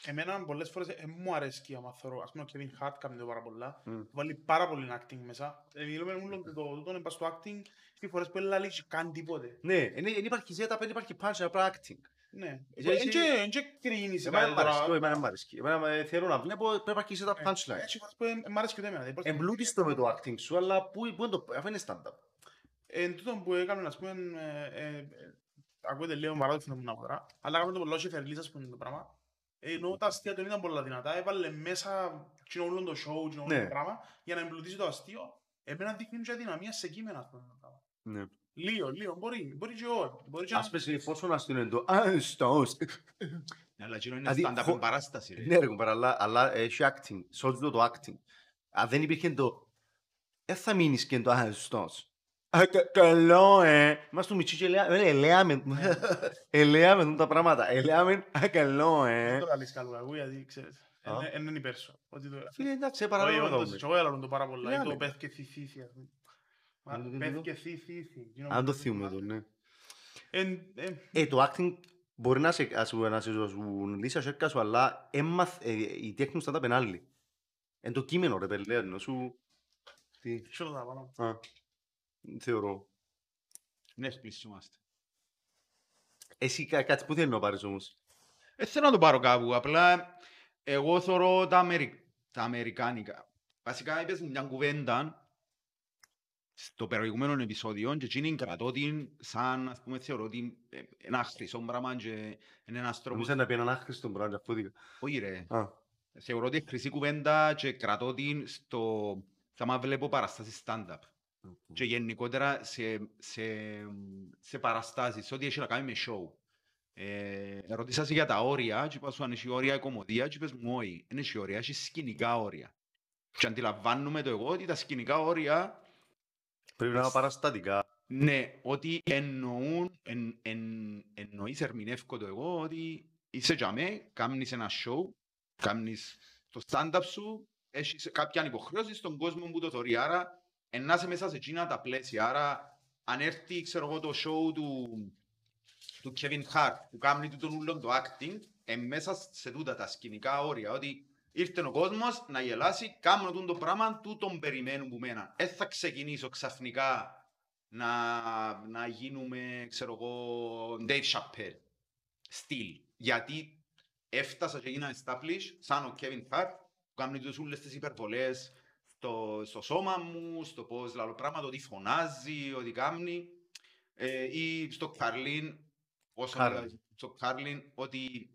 Speaker 3: Εμένα πολλές φορές ε, μου αρέσει άμα θεωρώ. Ας πούμε ο Kevin Hart κάνει το πάρα πολλά.
Speaker 2: Μμ.
Speaker 3: Βάλει πάρα πολύ acting μέσα. Ε, Μιλούμε μόνο το τούτο είναι πας στο acting στις φορές που έλα και καν τίποτε.
Speaker 2: Ναι, δεν υπάρχει setup, δεν υπάρχει punch, είναι απλά acting.
Speaker 3: Ναι.
Speaker 2: Εσύ-
Speaker 3: Εν και- εν και κρίνεις
Speaker 2: Εμένα
Speaker 3: κάτι
Speaker 2: δεν μ' αρέσει,
Speaker 3: τώρα.
Speaker 2: εμένα δεν μ' αρέσει. Εμένα ε, θέλω να βλέπω, πρέπει να υπάρχει setup
Speaker 3: Ε,
Speaker 2: punchline.
Speaker 3: Έτσι φορές που ε, μ' αρέσει και ούτε εμένα. Δηλαδή, πώς-
Speaker 2: Εμπλούτιστο με το acting σου, αλλά πού, πού είναι το, αφού είναι stand-up.
Speaker 3: Εν τούτο που έκαμε, ας πούμε, ε, ε, ε, ακούγεται λίγο παράδοξο να τώρα, αλλά έκαμε το πολλά σε φερλής, ας πούμε, το πράγμα. Ε, Ενώ τα αστεία του ήταν πολλά δυνατά, έβαλε μέσα κοινό όλο το show, κοινό όλο
Speaker 2: Ναι.
Speaker 3: το πράγμα, για να εμπλουτίσει το αστείο. Εμένα δείχνει και αδυναμία σε κείμενα, ας πούμε, το πράγμα.
Speaker 2: Ναι.
Speaker 3: Λίγο, λίγο, μπορεί, μπορεί και όχι. Μπορεί και
Speaker 2: Ας
Speaker 3: να...
Speaker 2: πες πόσο να στείλουν το «Αστός».
Speaker 1: Αλλά εκείνο είναι
Speaker 2: Δηλαδή,
Speaker 1: stand-up
Speaker 2: χω-
Speaker 1: εν παράσταση. ρε.
Speaker 2: Ναι ρε κουμπάρα, αλλά, αλλά έχει acting, σώζει το το acting. Αν δεν υπήρχε το «Δεν θα μείνεις και το «Αστός». «Α, κα- Καλό, ε». Μας του Μιτσί και λέει, «Ε, ελέαμε, ελέαμε τα πράγματα, ελέαμε, «Α, καλό,
Speaker 3: Δεν
Speaker 2: ε».
Speaker 3: το καλείς καλό, εγώ, γιατί ξέρεις.
Speaker 2: Α.
Speaker 3: εν- εν είναι υπέρ σου. Ότι το-
Speaker 2: Φίλε, εντάξει,
Speaker 3: Όχι,
Speaker 2: παραλίγο να
Speaker 3: όντως,
Speaker 2: κάνουμε.
Speaker 3: και εγώ έλαβα το πάρα πολλά.
Speaker 2: Ναι,
Speaker 3: Ή το
Speaker 2: ναι.
Speaker 3: πέθ και θυθήθη, ας πούμε. Μα,
Speaker 2: Ναι, ναι, ναι,
Speaker 3: πέθ
Speaker 2: ναι.
Speaker 3: και θυθήθη.
Speaker 2: Αν το θυμούμε το, ναι.
Speaker 3: Εν- εν-
Speaker 2: Ε, το acting μπορεί να σε, να σου, να σε να σου λύσει ασέρκα σου, αλλά έμαθ, ε, η τέχνη σου θα τα άλλη. Εν το κείμενο ρε πελέ, ενώ σου... Τι,
Speaker 3: Ξέρω τα πάνω.
Speaker 2: Α, θεωρώ.
Speaker 1: Ναι, πλησιόμαστε.
Speaker 2: Εσύ κα- κάτι που θέλεις να πάρεις όμως.
Speaker 1: Δεν θέλω να το πάρω κάπου, απλά εγώ θεωρώ τα, Αμερι... τα Αμερικάνικα. Βασικά είπες μου μια κουβέντα στο προηγούμενο επεισόδιο και εκείνη κρατώ την σαν, ας πούμε, θεωρώ ότι ε, ένα χρυσό πράγμα και είναι ένας τρόπος...
Speaker 2: Νομίζω να πει έναν άχρηστο πράγμα, αυτό δίκα.
Speaker 1: Όχι ρε,
Speaker 2: Α,
Speaker 1: θεωρώ ότι είναι χρυσή κουβέντα και κρατώ την στο... Θα βλέπω παραστάσεις stand-up. Και γενικότερα σε, σε, σε παραστάσεις, ό,τι έχει να κάνει με show. Ε, ρωτήσα σε για τα όρια και είπα σου αν έχει όρια κομμωδία και είπες μου όχι, δεν έχει όρια, έχει σκηνικά όρια. Και αντιλαμβάνουμε το εγώ ότι τα σκηνικά όρια,
Speaker 2: Πρέπει να είναι παραστατικά.
Speaker 1: ναι, ότι εννοούν, εν, εν, εννοείς ερμηνεύκω το εγώ ότι είσαι για με, κάνεις ένα show, κάνεις το stand-up σου, έχεις κάποια υποχρέωση στον κόσμο που το θωρεί, άρα εν να είσαι μέσα σε εκείνα τα πλαίσια, άρα αν έρθει, ξέρω εγώ, το show του, του Kevin Hart που κάνει του τον ούλον το acting, ε, μέσα σε τούτα τα σκηνικά όρια, ότι ήρθε ο κόσμος να γελάσει, κάνω τούτο το πράγμα, τούτον περιμένουν που μένα. Δεν θα ξεκινήσω ξαφνικά να, να γίνουμε, ξέρω εγώ, Dave Chappelle στυλ. Γιατί έφτασα και έγινα established σαν ο Kevin Hart που κάνει τους όλες τις υπερβολές στο, στο σώμα μου, στο πώς λαλό πράγματα, ότι φωνάζει, ότι κάνει. Ε, ή στο Καρλίν, όσο
Speaker 2: Carlin.
Speaker 1: μιλάει, στο Καρλίν, ότι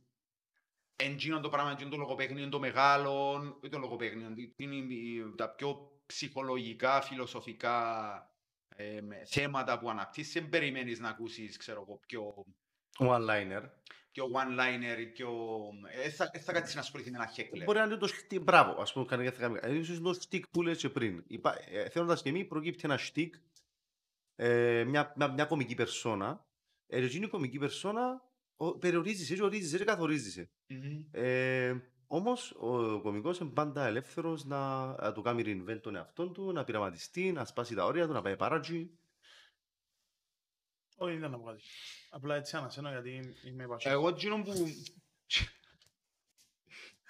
Speaker 1: εντζίνον το πράγμα, εντζίνον το λογοπαίγνιο το μεγάλο, όχι το λογοπαίγνιο, είναι η- τα πιο ψυχολογικά, φιλοσοφικά ε, με θέματα που αναπτύσσεις, δεν περιμένεις να ακούσεις, ξέρω εγώ, πιο,
Speaker 2: One-liner.
Speaker 1: πιο one-liner ή πιο... Ε, θα, ε, θα κάτσεις να ασχοληθεί με ένα heckler.
Speaker 2: Μπορεί να είναι το στικ, μπράβο, ας πούμε, κάνει κάτι κάνει. Ε, ίσως το στικ που λες και πριν. Υπά, ε, θέλοντας και εμείς προκύπτει ένα στικ, ε, μια, μια, μια κομική περσόνα. Ε, εκείνη η κομική περσόνα ο- περιορίζεσαι, και ορίζεσαι, και καθορίζεσαι.
Speaker 1: Μμμ.
Speaker 2: Ε, Όμως ο κωμικό είναι πάντα ελεύθερος να, να του κάνει reinvent τον εαυτό του, να πειραματιστεί, να σπάσει τα όρια του, να πάει παράτζι.
Speaker 3: Όχι, δεν ήταν να πω κάτι. Απλά έτσι ανασένω γιατί είμαι πασχός.
Speaker 1: Εγώ εκείνο που...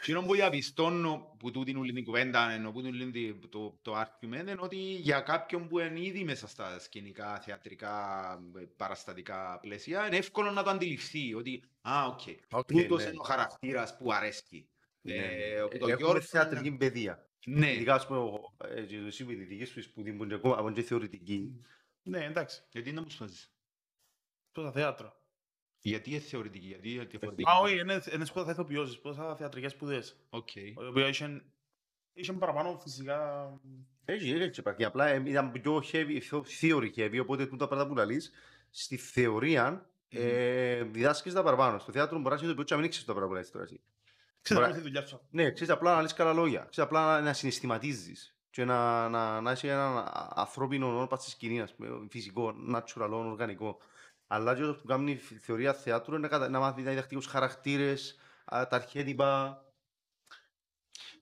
Speaker 1: Εκείνο που διαπιστώνω που τούτην όλη την κουβέντα, ενώ που τούτην την- το, το argument, είναι ότι για κάποιον που είναι ήδη μέσα στα σκηνικά, θεατρικά, ε, παραστατικά πλαίσια, είναι εύκολο να το αντιληφθεί ότι «Α, οκ,
Speaker 2: Οκ,
Speaker 1: τούτος
Speaker 2: ναι.
Speaker 1: είναι ο χαρακτήρας που αρέσκει».
Speaker 2: Ναι,
Speaker 1: Ε,
Speaker 2: ναι.
Speaker 1: όπου το
Speaker 2: Έχουμε
Speaker 1: Γιώργος
Speaker 2: θεατρική παιδεία.
Speaker 1: Ναι,
Speaker 2: Ειδικά, ας πούμε, ο- ε, και εσύ με τη δική σου σπουδή που είναι ακόμα από και θεωρητική.
Speaker 3: Ναι, εντάξει.
Speaker 1: γιατί να μου σπάζεις.
Speaker 3: Σπούδα θέατρο.
Speaker 1: Γιατί είναι θεωρητική, γιατί είναι διαφορετική.
Speaker 3: Α, όχι, είναι, είναι σπούδα θεατροποιώσεις, σπούδα θεατρικές σπουδές.
Speaker 1: Οκ.
Speaker 3: Η οποία είχε, είχε παραπάνω φυσικά...
Speaker 2: Έχει, έτσι υπάρχει. Απλά ε, ήταν πιο heavy, πιο theory heavy, οπότε τούτα πράγματα που λαλείς, στη θεωρία ε, διδάσκεις τα παραπάνω. Στο θέατρο μπορείς να συνειδητοποιήσεις και να μην ξέρεις τα πράγματα που λες τώρα εσύ.
Speaker 3: Ξέρω
Speaker 2: Μπορεί-
Speaker 3: να τη δουλειά σου.
Speaker 2: Ναι, ξέρεις απλά να λες καλά λόγια. Ξέρεις απλά να, να συναισθηματίζεις. Και να, να, να έχει έναν α- ανθρώπινο όνομα στη σκηνής, ας πούμε, φυσικό, natural, οργανικό. Αλλά και όσο που κάνει η θεωρία θεάτρου είναι να, κατα- να μάθεις να διδαχτείς τους χαρακτήρες, α, τα αρχέτυπα.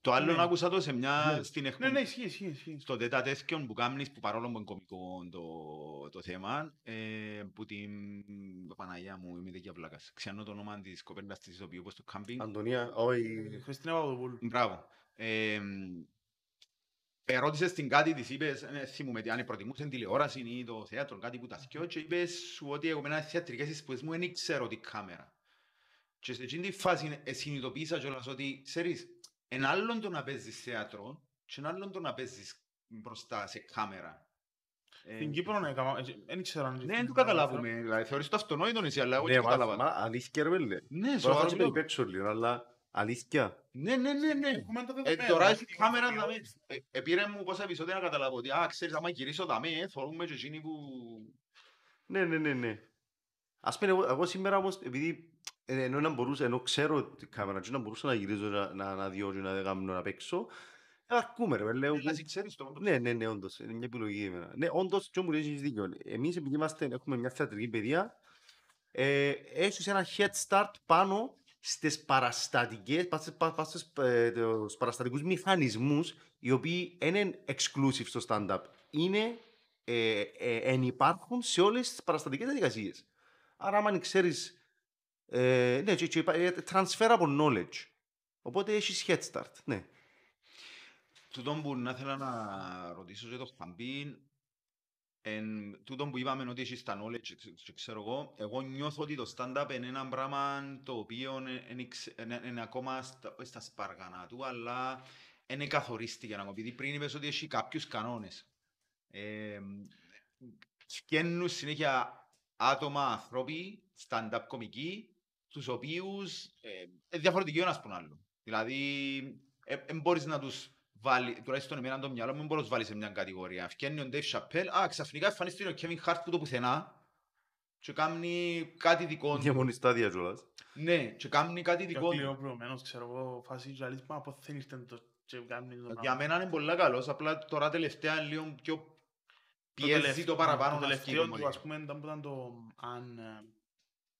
Speaker 1: Το άλλο
Speaker 3: Ναι.
Speaker 1: άκουσα το σε μια
Speaker 3: Ναι.
Speaker 1: στην
Speaker 3: Ναι,
Speaker 1: εκπομπή.
Speaker 3: ναι, ισχύει, ισχύει. ισχύει.
Speaker 1: στο τέτα τέτοιον που κάνεις, που παρόλο που είναι κωμικό το, το θέμα, ε, που την Παναγιά μου, είμαι τέτοια βλάκας. Ξιανώ το όνομα της κοπέλας της ηθοποιού που στο κάμπινγκ.
Speaker 2: Αντωνία, όχι.
Speaker 3: Χριστίνα Παπαδοπούλου.
Speaker 1: Μπράβο. Ε, ερώτησες την κάτι, της είπες, ε, θυμούμαι τι, αν προτιμούσε τηλεόραση ή το θέατρο, κάτι που τα θκιώ και είπες σου ότι εγώ με ένα θεατρικές σπουδές μου δεν ξέρω τη κάμερα. Και σε εκείνη τη φάση ε, συνειδητοποίησα κιόλας ότι, ξέρεις, ένα άλλον το να παίζεις θέατρο και ένα άλλον το να παίζεις μπροστά σε κάμερα. Ε,
Speaker 3: Στην Κύπρο, ναι, κάμα- ε, δεν ξέρω αν...
Speaker 1: Ναι, δεν το καταλάβουμε. Δηλαδή, θεωρείς το αυτονόητο εσύ, αλλά εγώ
Speaker 2: Ναι,
Speaker 1: δεν
Speaker 2: μα,
Speaker 1: κατάλαβα.
Speaker 2: μα, αλήθεια ρε πέλε.
Speaker 1: Ναι,
Speaker 2: Τώρα θα
Speaker 1: σοβαρό
Speaker 2: σε
Speaker 1: μιλώ.
Speaker 2: περιπέξω λίγο, αλλά αλήθεια.
Speaker 1: Ναι, ναι, ναι, ναι.
Speaker 3: Έχουμε το
Speaker 1: Ε,
Speaker 3: δεδομένο,
Speaker 1: τώρα
Speaker 3: ότι
Speaker 1: έχει κάμερα
Speaker 3: είμαστε
Speaker 1: να με... ε, Επήρε μου πόσα επεισόδια να καταλάβω ότι, α, ξέρεις, άμα γυρίσω τα με, θωρούμε και εκείνοι που...
Speaker 2: Ναι, ναι, ναι, ναι. Ας πούμε, εγώ, εγώ σήμερα όμως, επειδή ε, ενώ να μπορούσα, ενώ ξέρω τη κάμερα και να μπορούσα να γυρίζω να, να, να δω και να κάνω να παίξω, ε, αρκούμε ρε, λέω.
Speaker 1: Αλλά εσύ ξέρεις το.
Speaker 2: Ναι, ναι, ναι, όντως, είναι μια επιλογή εμένα. Ναι, όντως, και μου λέει, έχεις δίκιο. Εμείς επειδή είμαστε, έχουμε μια θεατρική παιδεία, ε, έχεις ένα head start πάνω στις παραστατικές, πας στις- πας- πας στις, ε, τους παραστατικούς μηχανισμούς, οι οποίοι δεν είναι exclusive στο stand-up. Είναι, ε, ε, εν υπάρχουν σε όλες τις παραστατικές διαδικασίες. Άρα, άμα ξέρεις, ε, ναι, και, και, υπά- ε, transferable knowledge. Οπότε έχεις head start, ναι.
Speaker 1: Τούτον που να ήθελα να ρωτήσω και το χαμπίν, εν τούτον που είπαμε ότι έχεις τα knowledge, και- και ξέρω εγώ, εγώ νιώθω ότι το stand-up είναι ένα πράγμα το οποίο είναι- είναι εξ- είναι είναι ακόμα στα, όχι στα σπάργανα του, αλλά είναι καθορίστηκε ακόμα, επειδή πριν είπες ότι έχει κάποιους κανόνες. Ε, Φκαίνουν συνέχεια άτομα, ανθρώποι, stand-up κομικοί, τους οποίους ε, ε, διαφορετικοί ο ένας από τον άλλο. Δηλαδή, δεν μπορείς να τους βάλει, τουλάχιστον εμένα το μυαλό μου, δεν μπορείς να τους βάλεις σε μια κατηγορία. Φκένει ο Dave Chappelle, α, ξαφνικά εμφανίστηκε ο Kevin Hart που το πουθενά και κάνει κάτι δικό του.
Speaker 2: Διαμονή στάδια κιόλας.
Speaker 1: Ναι, και κάνει κάτι
Speaker 3: Και
Speaker 1: δικό
Speaker 3: ο
Speaker 1: του.
Speaker 3: Κλειό προηγουμένως, ξέρω εγώ, φάση και αλήθεια, μα από δεν ήρθε το και κάνει το
Speaker 1: Για
Speaker 3: πράγμα.
Speaker 1: μένα είναι πολύ καλός, απλά τώρα τελευταία είναι λίγο πιο
Speaker 3: Το
Speaker 1: πιέζει
Speaker 3: τελευταίο-
Speaker 1: το παραπάνω
Speaker 3: Το
Speaker 1: να
Speaker 3: τελευταίο
Speaker 1: σκύβει
Speaker 3: του,
Speaker 1: μόνο.
Speaker 3: ας πούμε, ήταν που ήταν το αν... ε,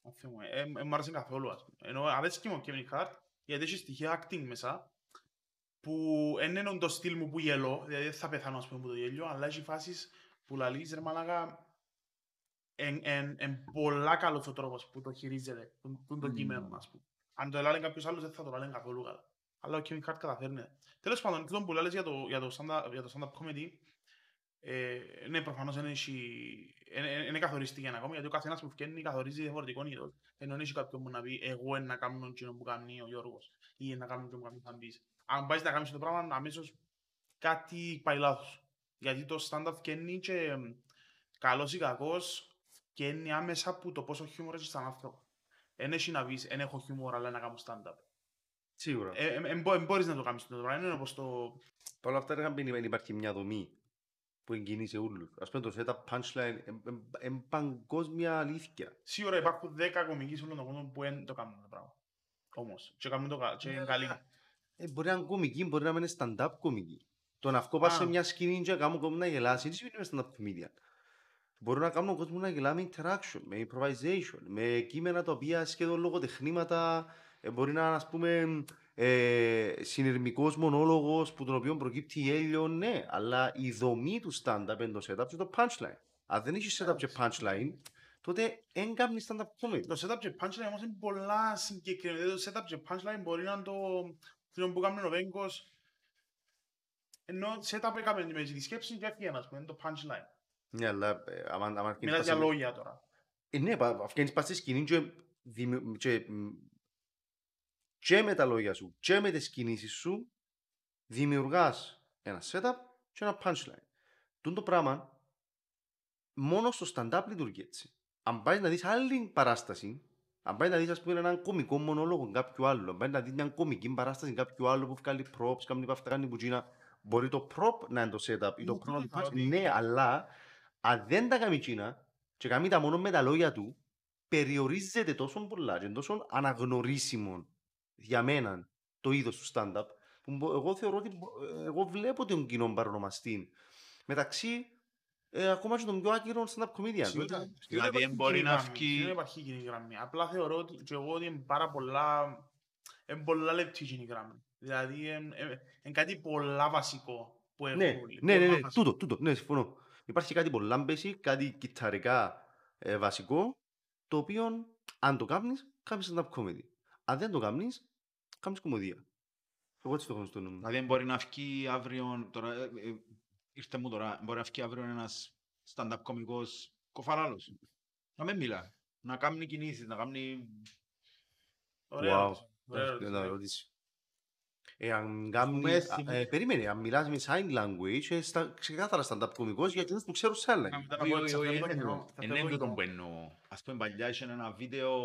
Speaker 3: αν θυμούμαι, ε, ε, μ' άρεσε καθόλου, ας πούμε. Ενώ αρέσκει μου ο Kevin Hart, γιατί έχει στοιχεία acting μέσα, που δεν είναι το στυλ μου που γελώ, δηλαδή δεν θα πεθάνω, ας πούμε, που το γέλιο, αλλά έχει φάσεις που λαλείς, ρε μαλάκα, εν, εν, εν πολλά καλός ο τρόπος που το χειρίζεται, που, που είναι το
Speaker 1: Μμμ.
Speaker 3: κείμενο, ας πούμε. Αν το έλεγε κάποιος άλλος, δεν θα το έλεγε καθόλου καλά. Αλλά ο Kevin Hart καταφέρνει. Τέλος πάντων, αυτό που λες για το, για το stand-up, για το stand-up comedy, ε, ναι, προφανώς δεν έχει... Είναι καθορίστηκε ακόμα, γιατί ο καθένας που φκένει καθορίζει διαφορετικό είδος. Ενώ δεν έχει κάποιον που να πει εγώ είναι να κάνω εκείνο που κάνει ο Γιώργος ή να κάνω εκείνο που κάνει ο Θαμπής. Αν πάεις να κάνεις το πράγμα, αμέσως κάτι πάει λάθος. Γιατί το stand-up φκένει και εμ, καλός ή κακός φκένει άμεσα από το πόσο χιούμορ έχεις σαν άνθρωπο. Εν έχει να πεις, εν έχω χιούμορ, αλλά να κάνω stand-up.
Speaker 2: Σίγουρα.
Speaker 3: Ε, ε, ε, μπο- ε, μπορείς να το κάνεις το πράγμα, είναι όπως το...
Speaker 2: Παρ' όλα αυτά, ρε, δεν υπάρχει μια δομή. που εγκινήσε ούλους. Ας πούμε το setup punchline είναι παγκόσμια αλήθεια.
Speaker 3: Σίγουρα υπάρχουν 10 κομικοί σε όλο τον κόσμο που δεν το κάνουν το πράγμα. Όμως, και κάνουν το κα- και είναι καλοί.
Speaker 2: Ε, μπορεί να είναι κομική, μπορεί να είναι stand-up κομική. Το να βγω πας σε
Speaker 3: Α.
Speaker 2: μια σκηνή και να κάνω κόσμο να γελάσει, δεν σημαίνει ότι είμαι stand-up comedian. Μπορώ να κάνω τον κόσμο να γελά με interaction, με improvisation, με κείμενα τα οποία σχεδόν λογοτεχνήματα, ε, μπορεί να είναι ας πούμε ε, συνειρμικός μονόλογος που τον οποίο προκύπτει έλιο, ναι, αλλά η δομή του stand-up είναι το setup και το punchline. Αν δεν έχεις setup και punchline, τότε δεν κάνεις stand-up comedy.
Speaker 3: Το setup και punchline όμως είναι πολλά συγκεκριμένα. Δηλαδή, Το setup και punchline μπορεί να είναι το film που κάνουμε ο Βέγκος. Ενώ setup έκαμε με τη σκέψη και έφυγε ένας, πούμε, είναι το punchline.
Speaker 2: Ναι, αλλά ε, άμα, άμα αρκείς
Speaker 3: Μιλάς
Speaker 2: πας
Speaker 3: για
Speaker 2: σε-
Speaker 3: λόγια τώρα.
Speaker 2: Ε, ναι, πα- βγαίνεις πας στη σκηνή και, δημιου- και, μ, και με τα λόγια σου και με τις κινήσεις σου δημιουργάς ένα setup και ένα punchline. Τούν το πράγμα μόνο στο stand-up λειτουργεί έτσι. Αν πάει να δεις άλλη παράσταση, αν πάει να δεις ας πούμε έναν κομικό μονόλογο κάποιου άλλου, αν πάει να δεις μια κομική παράσταση κάποιου άλλου που βγάλει props, κάνει αυτά, κάνει πουτζίνα, μπορεί το prop να είναι το setup ή το
Speaker 3: Μου
Speaker 2: prop να είναι το
Speaker 3: κρίμα
Speaker 2: punchline.
Speaker 3: ότι-
Speaker 2: Ναι, αλλά αν δεν τα κάνει εκείνα και κάνει τα μόνο με τα λόγια του, περιορίζεται τόσο πολλά και είναι τόσο αναγνωρίσιμο για μένα το είδος του stand-up που μπο- εγώ θεωρώ ότι μπο- ε, εγώ βλέπω τον κοινό παρονομαστή μεταξύ ε, ακόμα και των πιο άκυρων stand-up comedians.
Speaker 3: Σίγουρα.
Speaker 2: Δηλαδή,
Speaker 1: Δηλαδή,
Speaker 3: υπάρχει
Speaker 1: μπορεί
Speaker 3: κοινή
Speaker 1: να
Speaker 3: γραμμή,
Speaker 1: βγει-
Speaker 3: Δεν υπάρχει κοινή γραμμή. Απλά θεωρώ ότι και εγώ ότι είναι πάρα πολλά... Είναι πολλά λεπτή κοινή γραμμή. Δηλαδή, είναι κάτι πολλά βασικό που έχουν
Speaker 2: Ναι,
Speaker 3: όλοι.
Speaker 2: ναι, ναι,
Speaker 3: Πολλά
Speaker 2: ναι,
Speaker 3: βασικό.
Speaker 2: τούτο, τούτο, ναι, συμφωνώ. Υπάρχει κάτι πολλά basic, κάτι κυταρικά ε, βασικό, το οποίο αν το κάνεις, κάνεις stand-up comedy. Αν δεν το κάνεις, κάνεις κομμωδία. Εγώ έτσι το έχω στο νου μου.
Speaker 1: Δηλαδή μπορεί να βγει αύριο, τώρα, ε, ε, ήρθε μου τώρα, μπορεί να βγει αύριο ένας stand-up κομικός κοφαράλος. Να μην μιλά. Να κάνει κινήσεις, να κάνει...
Speaker 3: Ωραία
Speaker 2: Wow.
Speaker 3: ερώτηση. Ωραία
Speaker 2: Ε,
Speaker 3: ερώτηση.
Speaker 2: να ρωτήσει. Εάν κάνεις,
Speaker 1: πούμε,
Speaker 2: α, ε, περίμενε, αν μιλάς με sign language, ε, στα, ξεκάθαρα stand-up κωμικός για εκείνους που ξέρουν sign
Speaker 3: Να
Speaker 2: language.
Speaker 3: μην τα
Speaker 1: Όχι,
Speaker 3: πω
Speaker 1: όχι,
Speaker 3: έτσι,
Speaker 1: όχι,
Speaker 3: αυτό
Speaker 1: δεν
Speaker 3: το
Speaker 1: εννοώ.
Speaker 3: εννοώ. Αυτό
Speaker 1: Εν
Speaker 3: το
Speaker 1: είναι τούτο
Speaker 3: εννοώ.
Speaker 1: που εννοώ. Ας πούμε, παλιά είχε ένα βίντεο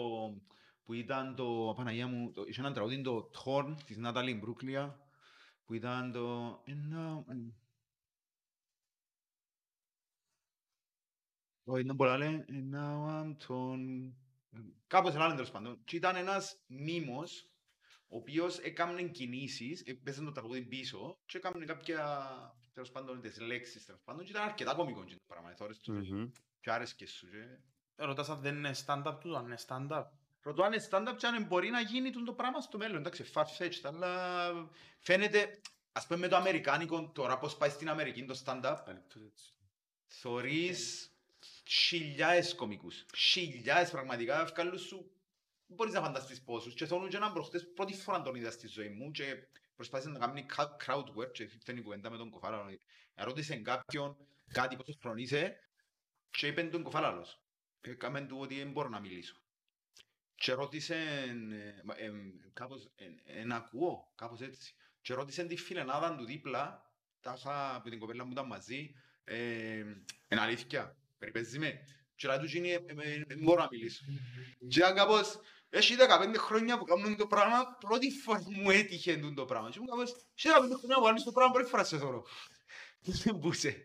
Speaker 1: που ήταν το, Παναγία μου, το- είχε ένα τραγούδι το Thorn της Νάταλη Μπρούκλια, που ήταν το... Όχι, ήταν πολλά λέει «And now I'm torn». Κάπως ένα άλλο τέλος πάντων. Και ήταν ένας μήμος, ο οποίος έκαμνε κινήσεις, έπαιζε το τραγούδι πίσω και έκαμνε κάποια, τέλος πάντων, τις λέξεις, τέλος πάντων, και ήταν αρκετά κωμικό και το πράγμα. Θωρείς το
Speaker 2: Μμμ.
Speaker 1: και άρεσκε σου. Και...
Speaker 3: Ρωτάς αν δεν είναι stand-up τούτο, αν είναι stand-up.
Speaker 1: Ρωτώ αν είναι stand-up και αν μπορεί να γίνει τούτο το πράγμα στο μέλλον. Εντάξει, far-fetched, αλλά φαίνεται, ας πούμε με το αμερικάνικο, τώρα πώς πάει στην Αμερική το stand-up, θωρείς χιλιάες κομικούς. Χιλιάες πραγματικά, βγάλουν σου, δεν μπορείς να φανταστείς πόσους. Και θέλουν και έναν προχτές, πρώτη φορά τον είδα στη ζωή μου και προσπάθησε να κάνει ca- crowd work και ήρθε η κουβέντα με τον Κοφάλαλο. Ερώτησε κάποιον κάτι πόσος χρονών είσαι και είπε τον Κοφάλαλος. Έκαμε του ότι δεν μπορώ να μιλήσω. Και ρώτησε, ε, μα, ε, κάπως, ε, ε, να ακούω, κάπως έτσι. Και ρώτησε τη φιλενάδα του δίπλα, τα είχα με την κοπέλα μου ήταν μαζί, ε, είναι αλήθεια, περιπέζει με. Και λέει του γίνει, ε, ε, ε, δεν μπορώ να μιλήσω. Και ήταν κάπως, έχει 15 χρόνια που κάνουν το πράγμα, πρώτη φορά μου έτυχε τούτο το πράγμα. Και μου κάπως, έχει 15 χρόνια που κάνεις το πράγμα, πρώτη φορά σε θωρώ. Δεν μπούσε.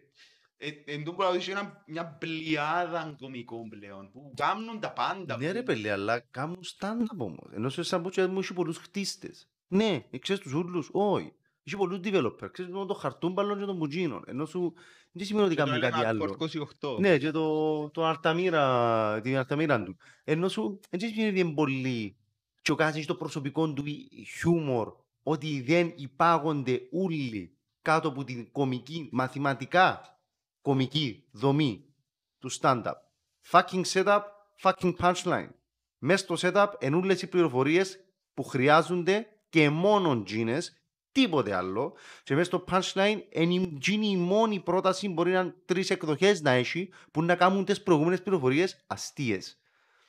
Speaker 1: Ε, Εν τω πράγμα είχε ένα- μια πλειάδα κομικών πλέον, που κάνουν τα πάντα.
Speaker 2: Ναι ρε
Speaker 1: που-
Speaker 2: παιδί, αλλά κάνουν stand-up όμως. Ενώ σε σαν πούτσια μου έχει πολλούς χτίστες. Ναι, ε, ξέρεις τους ούλους, όχι. Έχει πολλούς developer, ξέρεις μόνο το χαρτούμπαλο και τον πουτζίνο. Ενώ σου δεν σημαίνει ότι
Speaker 1: Και το
Speaker 2: κάνουν
Speaker 1: έλεγα
Speaker 2: κάτι άλλο.
Speaker 1: Hardcore 28.
Speaker 2: Ναι, και το, το αρταμίρα, την αρταμίρα του. Ενώ σου δεν σημαίνει ότι είναι πολύ και ο καθένας έχει το προσωπικό του χιούμορ, ότι δεν υπάγονται όλοι κάτω από την κομική, μαθηματικά κομική δομή του stand-up. Fucking setup, fucking punchline. Μες στο setup ενούλες οι πληροφορίες που χρειάζονται και μόνον τζίνες, τίποτε άλλο. Και μέσα στο punchline είναι η μόνη πρόταση μπορεί να είναι τρεις εκδοχές να έχει που να κάνουν τις προηγούμενες πληροφορίες αστείες.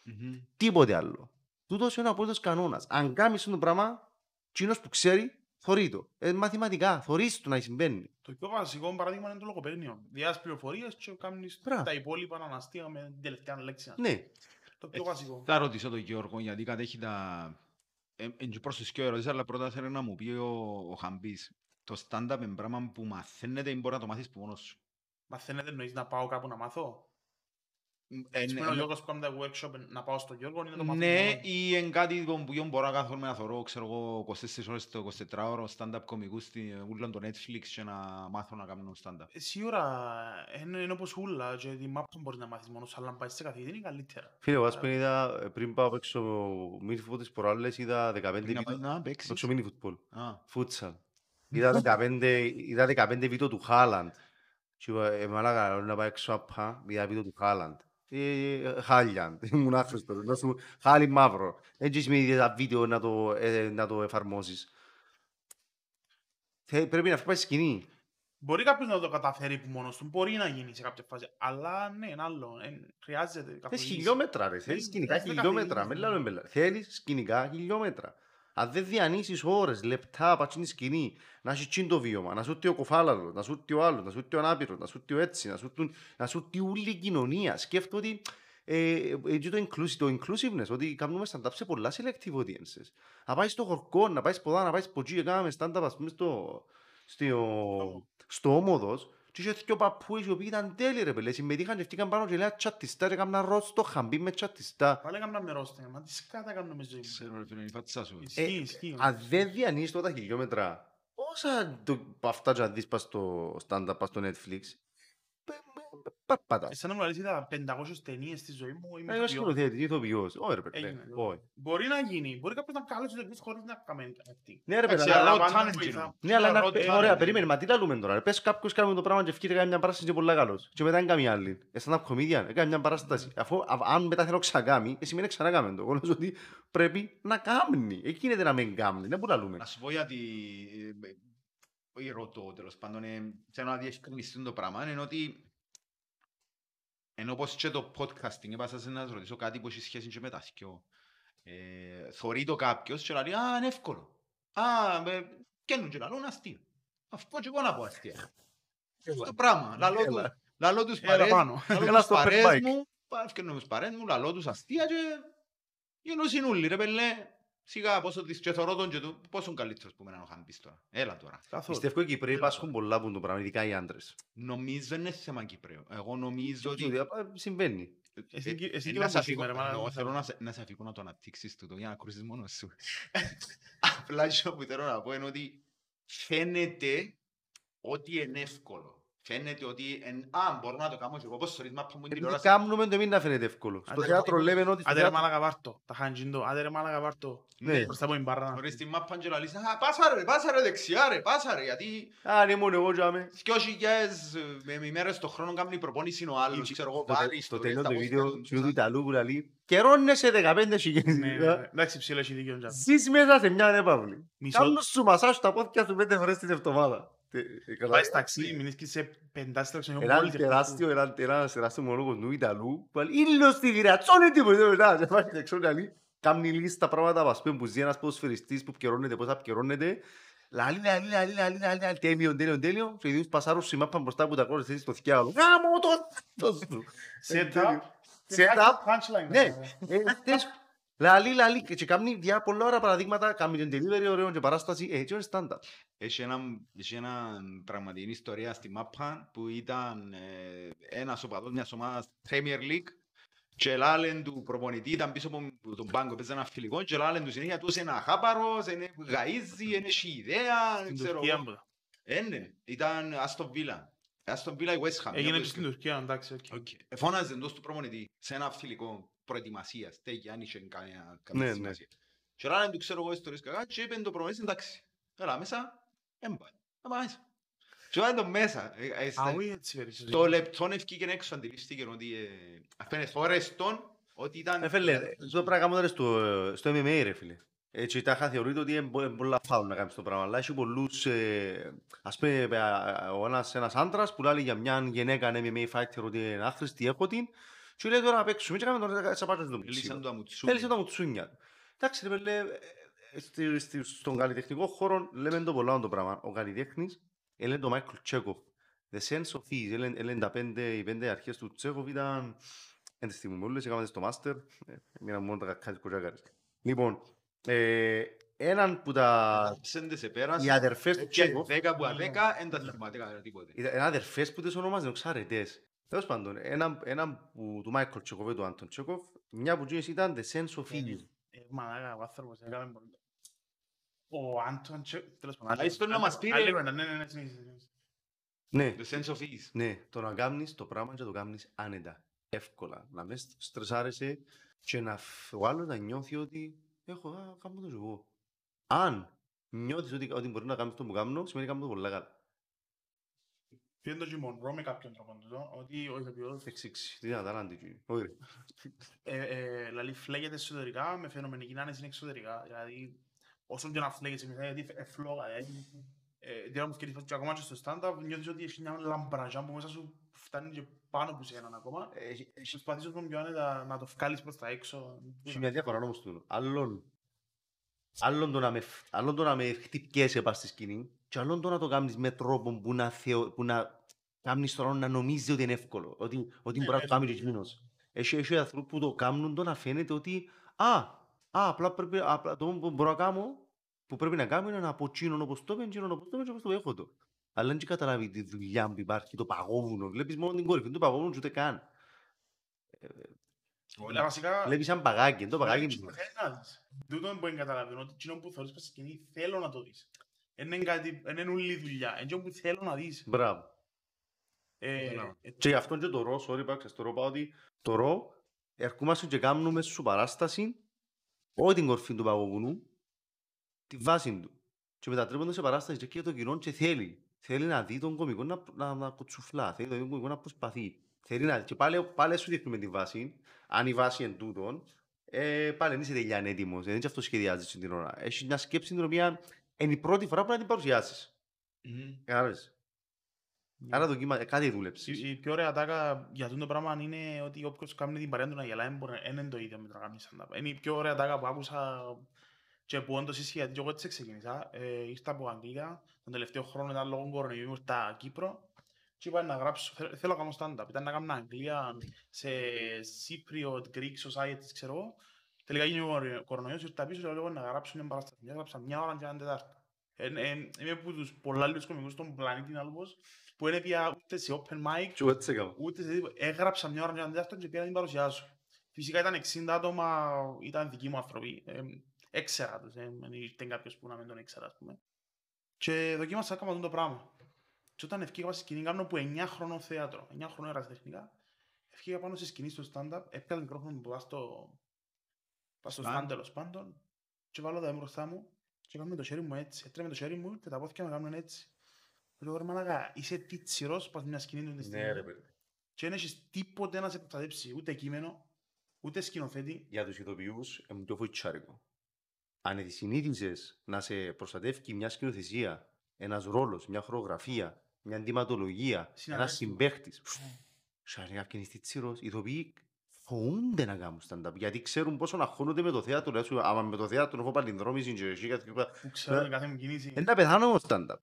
Speaker 1: Μμμ.
Speaker 2: Τίποτε άλλο. Τούτος είναι ο απόλυτος κανόνας. Αν κάνεις αυτό το πράγμα, εκείνος που ξέρει, θωρεί το. Ε, μαθηματικά, θωρείς το να συμβαίνει.
Speaker 3: Το πιο βασικό παράδειγμα είναι το λογοπαίγνιο. Διάς πληροφορίες και κάνεις
Speaker 2: Μπράβο.
Speaker 3: τα υπόλοιπα αναστεία με την τελευταία λέξη.
Speaker 2: Ναι.
Speaker 3: Το πιο
Speaker 1: Ε,
Speaker 3: βασικό.
Speaker 1: Θα ρωτήσω τον Γιώργο γιατί κατέχει τα... Εν και προς τις και ερωτήσεις, αλλά πρώτα θέλω να μου πει ο, ο Χαμπής. Το stand-up είναι πράγμα που μαθαίνεται ή μπορεί να το μάθεις που μόνος σου.
Speaker 3: Μαθαίνετε εννοείς να πάω κάπου να μάθω.
Speaker 1: Ε,
Speaker 3: Έτσι
Speaker 1: ναι,
Speaker 3: που είναι ο
Speaker 1: ναι.
Speaker 3: Γιώργος που κάνει τα workshop να πάω στον Γιώργο είναι το μάθω.
Speaker 1: Ναι,
Speaker 3: μόνο.
Speaker 1: ή εν κάτι που που μπορώ να κάθομαι να θωρώ, ξέρω εγώ, 24 ώρες το 24ωρο stand-up κομικούς στη ούλον το Netflix και να μάθω να κάνω stand-up.
Speaker 3: Ε, Σίγουρα είναι, είναι όπως ούλα και τη μάπα μπορείς να μάθεις μόνος, αλλά αν πάεις σε καθηγητή είναι καλύτερα.
Speaker 2: Φίλε, εγώ ας πούμε είδα, ε, πριν πάω παίξω mini football τις προάλλες, είδα 15
Speaker 1: Πριν να
Speaker 2: βίντεο,
Speaker 1: πάει να παίξεις.
Speaker 2: παίξω mini football,
Speaker 1: Α,
Speaker 2: futsal. Είδα 15, είδα 15 βίντεο του Χάλαντ. Και είπα, ε, μαλάκα, λέω να πάω έξω απά, είδα βίντεο του Χάλαντ. Ε, Χάλιαντ, ήμουν άχρηστος, να σου χάλι μαύρο. Έτσι με είδες τα βίντεο να το, ε, να το εφαρμόσεις. Θε- Πρέπει να πάει σκηνή.
Speaker 3: Μπορεί κάποιος να το καταφέρει που μόνος του, μπορεί να γίνει σε κάποια φάση, αλλά ναι, είναι άλλο, ε, χρειάζεται
Speaker 2: Θες
Speaker 3: καθοδήγηση.
Speaker 2: χιλιόμετρα ρε, θέλεις
Speaker 3: Θέλει-
Speaker 2: σκηνικά
Speaker 3: χρειάζεται
Speaker 2: χιλιόμετρα,
Speaker 3: καθηγητής,
Speaker 2: με
Speaker 3: ναι.
Speaker 2: λάλο μπελά. Θέλεις σκηνικά χιλιόμετρα. Αν δεν διανύσεις ώρες, λεπτά, πατσίνη σκηνή, να έχεις τσιν το βίωμα, να σου έρθει ο κοφάλαλος, να σου έρθει ο άλλος, να σου έρθει ο ανάπηρος, να σου έρθει ο έτσι, να σου έρθουν- να σου έρθει όλη η κοινωνία. Σκέφτομαι ότι ε, έτσι το, inclusive, το inclusiveness, ότι κάνουμε stand-up σε πολλά selective audiences. Να πάεις στο χορκό, να πάεις σποδά, να πάεις σποτζί, και κάναμε stand-up ας πούμε στο, στο, στο όμοδος και είχε δυο παππούες οι οποίοι ήταν τέλειοι ρε πέλε, συμμετείχαν και φτήκαν πάνω και λέει τσατιστά και έκαναν ροστ στο χαμπί με τσατιστά.
Speaker 3: Πάλι έκανα με ρόστινγκ, μα τι σκάτα κάνω με ζωή μου.
Speaker 1: ξέρω ρε φίλε, είναι η φάτσα σου.
Speaker 3: Ισχύει, ισχύει.
Speaker 2: Αν δεν διανύεις τότε τα χιλιόμετρα, όσα το, από αυτά και να δεις πας στο stand-up, πας στο Netflix, πε- με- περπατάς.
Speaker 3: Ε, Σαν να μου λες είδα 500 ταινίες στη ζωή μου, είμαι
Speaker 2: Εγώ
Speaker 3: ηθοποιός.
Speaker 2: σκηνοθέτη, ηθοποιός. Όχι ρε παιδί,
Speaker 3: Έγινε.
Speaker 2: όχι.
Speaker 3: Μπορεί να γίνει, μπορεί κάποιος να καλέσει το εκπλήσεις χωρίς να κάνει acting.
Speaker 2: Ναι ρε παιδί,
Speaker 1: Εντάξει,
Speaker 2: αλλά-
Speaker 1: αλλά
Speaker 3: πάντα
Speaker 1: challenge
Speaker 3: βοηθά.
Speaker 1: είναι.
Speaker 2: ναι, αλλά να-
Speaker 1: ρωτώ,
Speaker 2: ε,
Speaker 1: αν
Speaker 2: ωραία,
Speaker 1: είναι.
Speaker 2: περίμενε, μα τι λαλούμε τώρα. ρε. Πες κάποιος κάνει το πράγμα και ευκείται κάνει μια παράσταση και πολλά καλός. Και μετά είναι καμία άλλη. Ε, stand-up comedian, έκανε μια παράσταση. Αφού α- αν μετά θέλω ξανακάμει, ε, σημαίνει ξανακάμε το. Εγώ λέω ότι πρέπει να κάνει. Εκεί γίνεται να μην κάνει. Δεν μπορούμε να λούμε.
Speaker 1: Να σου πω γιατί, ε, ε, όχι ρωτώ τέλος πάντων, ε, θέλω να διευκρινιστούν το πράγμα, είναι ότι ενώ όπως και το podcasting, έπασα να σας ρωτήσω κάτι που έχει σχέση και με τα θκυο. Ε, θωρεί το κάποιος και λέει, α, είναι εύκολο. Α, με, καίνουν και λαλούν αστείο. Αυτό και εγώ να πω αστεία. Το πράγμα, λαλώ του-
Speaker 2: Έλα.
Speaker 1: λαλώ τους
Speaker 3: Έλα
Speaker 1: παρέες,
Speaker 3: πάνω.
Speaker 1: λαλώ
Speaker 2: Έλα
Speaker 1: τους
Speaker 2: στο open
Speaker 1: παρέες
Speaker 2: mic.
Speaker 1: μου, πά- ευκαινούν τους παρέες μου, λαλώ τους αστεία και γίνουν συνούλοι ρε πέλε. Σιγά πόσο της και θωρώ τον και του, πόσο καλύτερος που με έναν ο Χαμπής τώρα. Έλα τώρα.
Speaker 3: Καθόλου.
Speaker 2: Πιστεύω οι Κυπρέοι πάσχουν πολλά που το πράγμα, ειδικά οι άντρες.
Speaker 1: Νομίζω είναι θέμα Κυπρέου. Εγώ νομίζω ότι...
Speaker 2: Ότι, ε, Συμβαίνει.
Speaker 3: Εσύ-
Speaker 1: Ε,
Speaker 3: εσύ
Speaker 1: ε,
Speaker 3: και
Speaker 1: να
Speaker 3: ο
Speaker 1: σε
Speaker 3: Μπούς
Speaker 1: αφήκω-
Speaker 3: σήμερα, μάνα,
Speaker 1: εγώ
Speaker 3: δεν
Speaker 1: θέλω
Speaker 3: θέλω.
Speaker 1: να σε- να σε αφήκω να το αναπτύξεις τούτο για να κρούσεις μόνος σου. Απλά αυτό που θέλω να πω είναι ότι φαίνεται ότι είναι εύκολο. Φαίνεται ότι εν... Α, μπορώ να το κάνω και εγώ όπως θωρείς μάπα μου την
Speaker 2: Επειδή
Speaker 1: τηλεόραση.
Speaker 2: κάνουμε το μην να φαίνεται εύκολο. Στο
Speaker 3: Άντε,
Speaker 2: θέατρο
Speaker 3: ρε,
Speaker 2: λέμε ότι στο
Speaker 3: Άντε ρε
Speaker 2: θέατρο...
Speaker 3: μάλακα βάρτο, τα χάντζιντο, άντε ρε μάλακα βάρτο.
Speaker 2: Ναι.
Speaker 3: Μπροστά από την μπάρα.
Speaker 1: Θωρείς την μάπα και λαλείς, α, πάσα ρε, πάσα ρε δεξιά ρε, πάσα ρε, γιατί
Speaker 2: Αν ήμουν εγώ τζάμε.
Speaker 1: δυο χιλιάδες ε, με ημέρες το χρόνο κάνει προπόνηση είναι ο άλλος, ξέρω εγώ, βάλει
Speaker 2: Στο
Speaker 1: ιστορίες,
Speaker 2: τέλειο
Speaker 1: τα
Speaker 2: του
Speaker 1: πώς
Speaker 2: βίντεο
Speaker 1: θέλουν,
Speaker 2: του του Ιταλού που λέει «Καιρώνεσαι 15
Speaker 3: Ναι,
Speaker 2: χιλιάδες».
Speaker 3: ναι, ναι. Εντάξει, ψηλό έχει δίκιο. Τζα.
Speaker 2: Ζεις μέσα σε μια ανέπαυλη.
Speaker 3: Μισό.
Speaker 2: Κάνουν σου μασάζ τα πόδια σου πέντε φορές την εβδομάδα. Τι- ε, καλά.
Speaker 3: Πάει ταξί, μείνεις και σε πεντάσια ξενιό
Speaker 2: Έναν τεράστιο, έναν ένας τεράστιο μονόλογο του Ιταλού που λέει «Ήλιος στη γυρατσόνη τι μπορεί μετά». Και πάει έξω και λέει «Κάμνει λίστα πράγματα που ας πούμε που ζει ένας ποδοσφαιριστής που επικαιρώνεται, πώς επικαιρώνεται». Λαλή, λαλή, λαλή, λαλή, λαλή, λαλή, τέλειο, τέλειο, τέλειο. Και οι δύο πασάρουν σου μάπαν μπροστά από τα κόρες θέσεις στο θκιάλο. Γάμο το θ***ο σου.
Speaker 3: Setup.
Speaker 2: Setup.
Speaker 3: Punchline.
Speaker 2: Ναι, ε, τες- λαλή, λαλή. Και κάνει διά πολλά ώρα παραδείγματα, κάνει την delivery ωραίο και παράσταση. Ε, έτσι είναι stand-up.
Speaker 1: Έχει ένα, έχει ένα πραγματική ιστορία στη μάπα που ήταν ε, ένας οπαδός μιας ομάδας Premier League και λάλεν του προπονητή ήταν πίσω από τον πάγκο, παίζει ένα φιλικό και λάλεν του συνέχεια τους είναι αχάπαρος, είναι γαΐζει, είναι έχει ιδέα, δεν
Speaker 3: Στην
Speaker 1: ξέρω
Speaker 3: Τουρκία.
Speaker 1: εγώ.
Speaker 3: μπρο.
Speaker 1: Ε, ναι, ήταν Aston Villa. Aston Villa η West Ham.
Speaker 3: Έγινε
Speaker 1: μια
Speaker 3: και στην
Speaker 1: που-
Speaker 3: Τουρκία, εντάξει, οκ.
Speaker 1: Οκ. Εφώναζε εντός του προπονητή σε ένα φιλικό προετοιμασίας, τέγια, αν είχε καμία
Speaker 2: Ναι,
Speaker 1: καμία
Speaker 2: ναι.
Speaker 1: σημασία. Και λάλεν του ξέρω εγώ ιστορίες κακά και είπε το προπονητής εντάξει, έλα μέσα, έμπα, έμπα μέσα. Και βάλε τον μέσα. Ε, ε, στα-
Speaker 3: Α, όχι έτσι περισσότερο.
Speaker 1: Στο λεπτό ευκήκε έξω, αντιλήφθηκε ότι ε, αφήνε θόρες τον, ότι ήταν...
Speaker 2: Ε, φίλε, το πράγμα κάνουμε τώρα στο, στο MMA ρε φίλε. Έτσι τα είχα θεωρείται ότι είναι πο- είναι πολλά φάουλ να κάνεις το πράγμα. Αλλά έχει πολλούς, ε, ας πούμε, ε, ο ένας, ένας άντρας που λέει για μια γυναίκα MMA fighter ότι είναι άχρηστη, έχω την. Και λέει τώρα να παίξουμε και κάνουμε τώρα σαν πάντα στο
Speaker 1: Λύσαν
Speaker 2: ψήλο.
Speaker 1: το αμουτσού.
Speaker 2: Θέλησε τα μουτσούνια του. Εντάξει ρε φίλε, ε, στη- στη- στον καλλιτεχνικό χώρο λέμε το πολλά το πράγμα. Ο καλλιτέχνης έλεγε το Μάικλ Τσέκοφ. The sense of ease, έλεγε έλεγε τα πέντε, οι πέντε αρχές του Τσέκοφ ήταν εν τη στιγμή όλες, έκαναμε στο μάστερ, ε, μείναμε μόνο τα κακά της κοτσάκαρες. Λοιπόν, ε, έναν που τα...
Speaker 1: Ψέντε σε πέρασε.
Speaker 2: Οι αδερφές του
Speaker 1: Και
Speaker 2: Τσέκοφ,
Speaker 1: δέκα που αδέκα, δεν τα θυμάται κανένα τίποτε.
Speaker 2: ήταν ένα αδερφές που τις ονομάζουν ξαρετές. Τέλος πάντων, ένα, ένα που του Μάικλ Τσεκοφ ή του Άντων Τσεκοφ, μια που γίνες ήταν The Sense of Feeling.
Speaker 3: Ε, Μαλάκα, ο άνθρωπος έκαμε πολύ. Ο Άντων Τσέ... Τέλος πάντων.
Speaker 1: Αλλά ήθελε να μας πει, ρε.
Speaker 3: Άλλη κουβέντα, ναι, ναι, ναι, συνέχισε, συνέχισε.
Speaker 2: Ναι,
Speaker 1: The sense of ease.
Speaker 2: ναι, το να κάνεις το πράγμα και το κάνεις άνετα, εύκολα. Να μην στρεσάρεσαι και να φ- ο άλλος να νιώθει ότι έχω, α, κάνω το και εγώ. Αν νιώθεις ότι, ότι μπορεί να κάνεις το που κάνω, σημαίνει κάνω το πολύ καλά.
Speaker 3: Ποιο είναι το Τζιμον με κάποιον τρόπο τούτο, ότι ο ηθοποιός
Speaker 2: Εξήξει, τι να τα λάντι, κύριε. Όχι, ρε.
Speaker 3: ε, ε, δηλαδή φλέγεται εσωτερικά με φαινομενική άνεση εξωτερικά. Δηλαδή, όσο και να φλέγεται μέσα, γιατί εφλόγα, δηλαδή. Ε, τι να μου σκέφτεσαι και ακόμα και στο stand-up, νιώθεις ότι έχει μια λαμπραζιά που μέσα σου φτάνει και πάνω από σέναν ακόμα.
Speaker 2: Έχει- έχει-
Speaker 3: Προσπαθείς όσο πιο άνετα να το βγάλεις προς τα έξω.
Speaker 2: Έχει μια διαφορά όμως του. Άλλον, άλλον, το να με, φ- άλλον το να με χτυπιέσαι πας στη σκηνή και άλλον το να το κάνεις με τρόπο που να, θεω, που να κάνεις τον άλλον να νομίζει ότι είναι εύκολο, ότι, ότι
Speaker 3: Ναι,
Speaker 2: μπορεί να το
Speaker 3: ναι,
Speaker 2: κάνει
Speaker 3: ναι.
Speaker 2: και εκείνος. Έχει, έχει ανθρώπους που το κάνουν το να φαίνεται ότι α, α απλά, πρέπει, απλά το που μπορώ να κάνω, που πρέπει να κάνω είναι να πω τσίνον όπως το είπε, τσίνον όπως το είπε και όπως το έχω το. Αλλά δεν έχει καταλάβει τη δουλειά που υπάρχει, το παγόβουνο. Βλέπεις μόνο την κορυφή του παγόβουνου και ούτε καν.
Speaker 3: Αλλά βασικά,
Speaker 2: Βλέπεις σαν παγάκι, το παγάκι
Speaker 3: θέλεις
Speaker 2: μου.
Speaker 3: να δεις. Τούτον μπορεί να καταλαβαίνω ότι εκείνο που θεωρείς πας στη σκηνή θέλω να το δεις. Δεν είναι κάτι, δεν είναι όλη η δουλειά. Είναι εκείνο που θέλω να δεις.
Speaker 2: Μπράβο.
Speaker 3: Ε,
Speaker 1: Καταλάβω.
Speaker 3: ε,
Speaker 2: Και γι' αυτό και το ρο, sorry πάξε, το ρο πάω ότι το ρο ερχόμαστε και κάνουμε σου παράσταση όχι την κορφή του παγωγουνού, τη βάση του. Και μετατρέπονται σε παράσταση και το κοινό και θέλει. Θέλει να δει τον κομικό να, να, να κοτσουφλά, θέλει τον κομικό να προσπαθεί. Θέλει να, και πάλι, πάλι σου δείχνουμε τη βάση, αν η βάση είναι τούτον, ε, πάλι δεν είσαι τελειά έτοιμος, δεν είναι και αυτό σχεδιάζεις την ώρα. Έχεις μια σκέψη την οποία είναι η πρώτη φορά που να την παρουσιάσεις.
Speaker 3: μμμ.
Speaker 2: Κατάλαβες. Άρα δοκίμα, κάτι δούλεψες.
Speaker 3: Η, η πιο ωραία τάκα για αυτό το πράγμα είναι ότι όποιος κάνει την παρέα του να γελάει δεν μπορεί- δεν είναι το ίδιο με το να κάνεις stand-up. Είναι η πιο ωραία τάκα που άκουσα και που όντως ισχύει, γιατί και εγώ έτσι ξεκίνησα. Ε, ήρθα από Αγγλία, τον τελευταίο χρόνο ήταν λόγω κορονοϊού ήρθα Κύπρο και είπα να γράψω, θε- θέλω να κάνω stand-up. Ήταν να κάνω Αγγλία σε Cypriot Greek Society, ξέρω εγώ. Τελικά γίνει ο κορονοϊός, ήρθα πίσω και λέω να γράψω μια παράσταση. Και Έγραψα μια ώρα και έναν τετάρτο. Ε, ε, είμαι από τους πολλά λίγους κομικούς στον πλανήτη άλλος που δεν πήγα ούτε σε open mic,
Speaker 2: Και εγώ έτσι έκανα.
Speaker 3: ούτε σε τίποτα. Έγραψα μια ώρα και έναν τετάρτο και πήγα να την παρουσιάσω. Φυσικά ήταν 60 άτομα, ήταν δικοί μου άνθρωποι. Ε, έξερα τους, ε, δεν ήρθε κάποιος που να μην τον έξερα, ας πούμε. Και δοκίμασα να κάνω αυτό το πράγμα. Και όταν ευκήγα στη σκηνή, κάνω που 9 χρονών θέατρο, 9 χρονών ερασιτεχνικά, ευκήγα πάνω στη σκηνή στο stand-up, έπιανα το μικρόφωνο μου πας στο, πας στο
Speaker 1: Stand.
Speaker 3: stand τέλος πάντων και βάλω τα μπροστά μου και κάνω με το χέρι μου έτσι, έτρεμε το χέρι μου και τα πόθηκια με κάνουν έτσι. Και λέω, ρε μαλάκα, είσαι τίτσιρος πας μια σκηνή του τη στιγμή
Speaker 2: Ναι, ρε παιδί.
Speaker 3: και δεν έχεις τίποτε να σε προστατέψει, ούτε κείμενο, ούτε σκηνοθέτη.
Speaker 2: Για τους ηθοποιούς, είναι το φοητσάρικο. Αν τη συνήθισες να σε προστατεύει μια σκηνοθεσία, ένας ρόλος, μια χορογραφία, μια αντιματολογία, ένας
Speaker 3: Συναδέλφου.
Speaker 2: συμπαίχτης, σαν να κάποιον είσαι τσίρος, οι ηθοποιοί φοβούνται να κάνουν stand-up, γιατί ξέρουν πόσο να χώνονται με το θέατρο. Λέει σου, άμα με το θέατρο έχω παλινδρόμηση και εσύ κάτι τέτοιο,
Speaker 3: που ξέρω την κάθε μου κίνηση.
Speaker 2: είναι να πεθάνω με stand-up.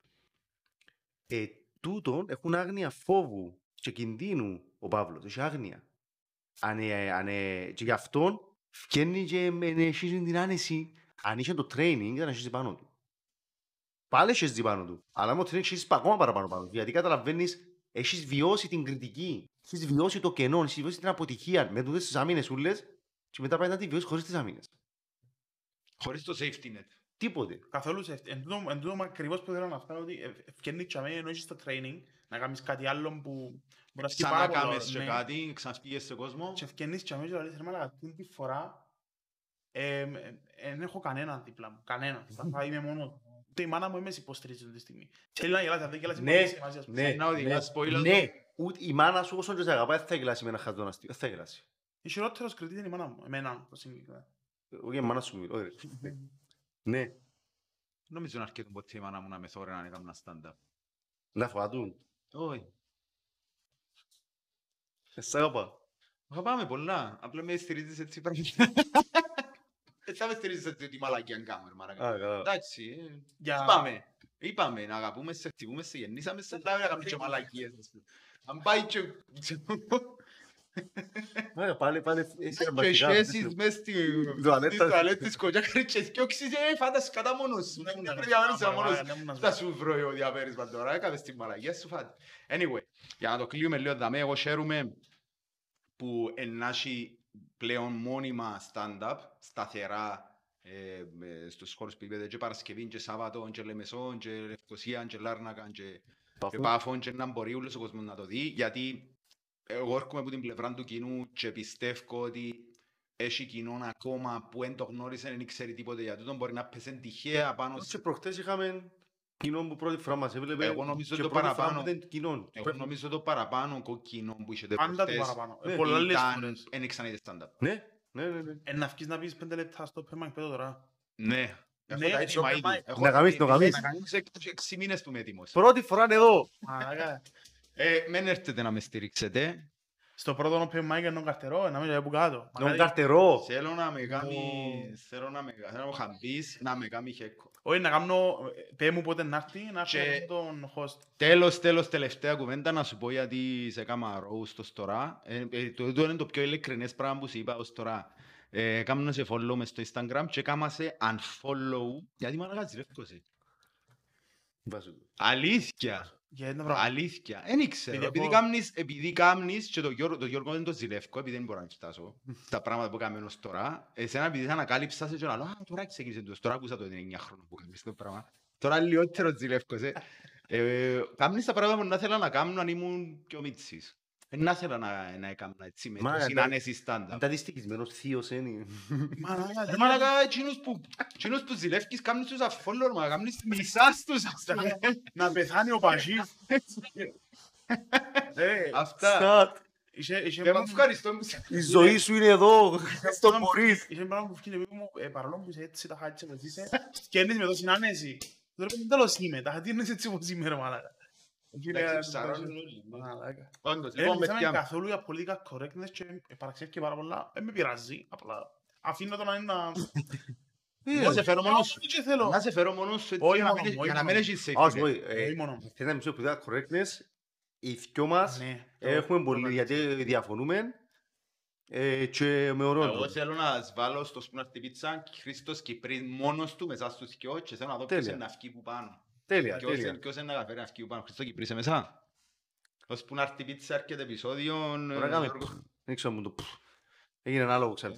Speaker 2: Ε, τούτον έχουν άγνοια φόβου και κινδύνου ο Παύλος, έχει άγνοια. Αν, ε, αν, ε, και γι' αυτόν φκένει και με ναι, έχει την άνεση. Αν είχε το training ήταν να έχεις πάνω του. Πάλι έχεις πάνω του. Αλλά με το training έχεις ακόμα παραπάνω πάνω του. Γιατί καταλαβαίνεις, έχεις βιώσει την κριτική. Έχεις βιώσει το κενό, έχεις βιώσεις την αποτυχία. Με τούτες τις άμυνες ούλες και μετά πάει να τη βιώσεις χωρίς τις άμυνες.
Speaker 1: Χωρίς το safety net.
Speaker 2: Τίποτε.
Speaker 3: Καθόλου σε αυτή. Εν τούτο- εν τούτο ακριβώς που θέλω να φτάνω ότι ευ- ευκαινεί και αμέ ενώ έχεις το training να κάνεις κάτι άλλο που μπορεί να σκεί
Speaker 1: Σαν
Speaker 3: πάρα
Speaker 1: να
Speaker 3: πολλά,
Speaker 1: κάνεις και
Speaker 3: ναι.
Speaker 1: κάτι, ξαναπήγες σε κόσμο.
Speaker 3: Και ευκαινείς και αμέ και λαλείς ρε μαλάκα αυτή τη φορά δεν έχω κανέναν δίπλα μου. Κανέναν. Θα- Θα είμαι μόνος μου. Ούτε η μάνα μου είμαι σε υποστηρίζει αυτή τη στιγμή. Θέλει να γελάσει, αν δεν γελάσει
Speaker 2: Ναι,
Speaker 3: πολύ σημασία, ας πούμε.
Speaker 2: Ναι,
Speaker 1: να οδηγάς spoiler.
Speaker 2: ναι. Ούτε η μάνα σου όσο και σε αγαπάει δεν θα γελάσει με ένα χαζόν αστείο. Δεν θα γελάσει.
Speaker 3: Η χειρότερος κριτής είναι η μάνα μου. Εμένα το συγκεκριμένα.
Speaker 2: Όχι η μάνα σου μιλώ. ρε. Ναι.
Speaker 1: Νομίζω να αρκετούν ποτέ η μάνα μου να με θόρε να έκανα stand-up.
Speaker 2: Να φοβατούν.
Speaker 1: Όχι.
Speaker 2: Ε, Σ' αγαπά.
Speaker 1: Αγαπάμε πολλά. Απλά με στηρίζεις έτσι πράγματα. Έτσι θα με στηρίζεις έτσι ότι μαλακία κάνω, ρε μαρακα.
Speaker 2: Α, καλά.
Speaker 1: Εντάξει, ε,
Speaker 3: Για-
Speaker 1: είπαμε. Είπαμε να αγαπούμε, σε χτυπούμε, σε γεννήσαμε, σε λάβει να κάνουμε και μαλακίες. Ας πούμε. Αν πάει και...
Speaker 2: Ναι, Πάλι, πάλι, εσύ
Speaker 1: Και
Speaker 2: βασικά,
Speaker 1: σχέσεις
Speaker 2: δεν
Speaker 1: μες στη
Speaker 2: Τουαλέτα.
Speaker 1: στις τουαλέτες κοτσάκαρη και θκιόξεις, ε, φάντασαι κατά μόνος σου. Δεν πρέπει να μένεις μόνος σου. Θα σου βρω εγώ διαπέρισμα τώρα, έκαμε στην μαλαγία σου φάτε. Anyway, για να το κλείουμε λίγο δαμέ, εγώ χαίρομαι που ενάχει πλέον μόνιμα stand-up, σταθερά ε, ε, στους χώρους που είπατε και Παρασκευή και Σάββατο και Λεμεσό και Λευκοσία και Λάρνακα και και
Speaker 2: Πάφο.
Speaker 1: Πάφο και να μπορεί όλος ο κόσμος να το δει γιατί εγώ έρχομαι από την πλευρά του κοινού και πιστεύω ότι έχει κοινό ακόμα που δεν το γνώρισε, δεν ξέρει τίποτε για τούτο, μπορεί να πέσει τυχαία πάνω
Speaker 2: Και
Speaker 1: σε...
Speaker 2: προχτές είχαμε κοινό που πρώτη φορά μας έβλεπε
Speaker 1: Εγώ νομίζω
Speaker 2: και
Speaker 1: το
Speaker 2: πρώτη φορά
Speaker 1: παραπάνω.
Speaker 2: που ήταν κοινό.
Speaker 1: Εγώ νομίζω το παραπάνω κοκκινό που είχε
Speaker 3: Πάντα το
Speaker 1: προχτές
Speaker 3: παραπάνω.
Speaker 2: Ναι,
Speaker 3: Ε, Πολλά άλλες
Speaker 1: ήταν,
Speaker 3: φορές.
Speaker 1: δεν ξαναείδε stand-up.
Speaker 2: Ναι, ναι, ναι. ναι.
Speaker 3: Ε, να βγεις να πεις πέντε λεπτά στο πέμα πέτω τώρα.
Speaker 1: Ναι. Έχω
Speaker 3: Ναι,
Speaker 1: τα έτοιμα
Speaker 3: στο
Speaker 1: ήδη.
Speaker 3: πεμάι.
Speaker 1: Έχω
Speaker 2: Να γαμίσεις, να γαμίσεις.
Speaker 1: να γαμίσεις έξι- έξι μήνες που είμαι έτοιμος.
Speaker 2: Πρώτη φορά είναι εδώ.
Speaker 3: Μαλάκα.
Speaker 1: Ε, Μεν έρθετε να με στηρίξετε.
Speaker 3: Στο πρώτο open mic είναι καρτερό, να μην από κάτω.
Speaker 2: Τον
Speaker 3: Μακάρι-
Speaker 2: καρτερό.
Speaker 1: Θέλω να με κάνει... Θέλω να με θέλω να μου χαμπείς, να με κάνει χέκο.
Speaker 3: Όχι, να κάνω, πέ μου πότε να έρθει, να έρθει
Speaker 1: Και-
Speaker 3: να κάνω τον host.
Speaker 1: Τέλος, τέλος, τελευταία κουβέντα να σου πω γιατί σε κάμα roast ως τώρα. Ε, ε, το, το είναι το πιο ειλικρινές πράγμα που σου είπα ως τώρα. Ε, κάμουν σε follow μες στο Instagram και κάμα σε unfollow γιατί μαλάκα ζηλεύκωσε.
Speaker 2: Βάζω το.
Speaker 1: Αλήθεια.
Speaker 3: Για ένα πράγμα.
Speaker 1: Αλήθεια. Δεν ήξερα.
Speaker 3: Επειδή
Speaker 1: Επειδή
Speaker 3: εγώ-
Speaker 1: κάμνεις, επειδή κάμνεις και το Γιώργο, το Γιώργο δεν το ζηλεύκω, επειδή δεν μπορώ να φτάσω στα πράγματα που κάμουν ως τώρα. Εσένα επειδή θα ανακάλυψα σε και να λέω, «Α, τώρα ξεκίνησε το, τώρα ακούσα το ότι είναι 9 χρόνια που κάμνεις το πράγμα». Τώρα λιότερο ζηλεύκω. Ε, κάμνεις τα πράγματα που να ήθελα να κάνω αν ήμουν πιο μίτσις. Δεν να ήθελα να, να έκανα έτσι με
Speaker 2: Μα,
Speaker 1: το
Speaker 2: τα-
Speaker 1: συνάνεση στάντα.
Speaker 2: Αν τα δυστυχισμένος θείος είναι.
Speaker 3: Μαλάκα,
Speaker 1: Ρε
Speaker 3: δεν
Speaker 1: μαλακά, εκείνους που, εκείνους που ζηλεύκεις κάμνεις τους αφόλων, μα κάμνεις μισάς τους. ας πούμε.
Speaker 3: Να πεθάνει ο Πασίς. Ε,
Speaker 1: Αυτά.
Speaker 2: Στατ.
Speaker 3: είχε- είχε
Speaker 1: Δεν μου
Speaker 3: πράγμα-
Speaker 1: ευχαριστώ.
Speaker 2: Η ζωή σου είναι εδώ. Στο μπορείς.
Speaker 3: Είχε πράγμα που βγήκε παιδί μου, ε, παρόλο που είσαι έτσι, τα χάτια που είσαι, σκένεις με το συνάνεση. Τώρα παιδί, τέλος είμαι, τα χάτια είναι έτσι όπως είμαι, ρε μαλάκα.
Speaker 1: Όντως,
Speaker 3: Ε,
Speaker 1: λοιπόν,
Speaker 3: μιλήσαμε
Speaker 1: παιδιά,
Speaker 3: καθόλου για πολιτικά correctness και παραξεύει και πάρα πολλά. Δεν με πειράζει, απλά αφήνω το να είναι να...
Speaker 1: να σε φέρω μόνος σου.
Speaker 3: Τι και θέλω.
Speaker 1: Να σε φέρω μόνος σου έτσι
Speaker 3: Όχι
Speaker 1: για να
Speaker 3: μόνο
Speaker 1: μην-
Speaker 3: μου,
Speaker 1: για να
Speaker 3: όχι
Speaker 1: μην
Speaker 3: μόνο
Speaker 1: έχεις
Speaker 2: Όχι,
Speaker 1: safety net.
Speaker 2: όχι. ε,
Speaker 3: Όχι μόνο.
Speaker 2: Θέλω να μιλήσω που ήταν correctness. Οι δυο μας
Speaker 3: Ναι.
Speaker 2: έχουμε
Speaker 3: Το-
Speaker 2: πολύ,
Speaker 3: το-
Speaker 2: γιατί διαφωνούμε. ε, Και με ωραίο
Speaker 1: Εγώ
Speaker 2: τρόπο.
Speaker 1: θέλω να σβάλω στο σπνάρτη πίτσα Χρήστος Κυπρίν μόνος του μέσα στους δυο και θέλω να δω ποιος
Speaker 2: Τέλεια.
Speaker 1: είναι να βγει που πάνω.
Speaker 2: Τέλεια,
Speaker 1: Ποιος είναι-
Speaker 2: τέλεια.
Speaker 1: Ποιος είναι να καταφέρει να βγει που πάνω. Χρήστο Κυπρί είσαι μέσα. Το σπνάρτη πίτσα έρχεται επεισόδιο.
Speaker 2: Τώρα κάμε. Δεν ξέρω μου το. πφ. Έγινε ανάλογο ξανά.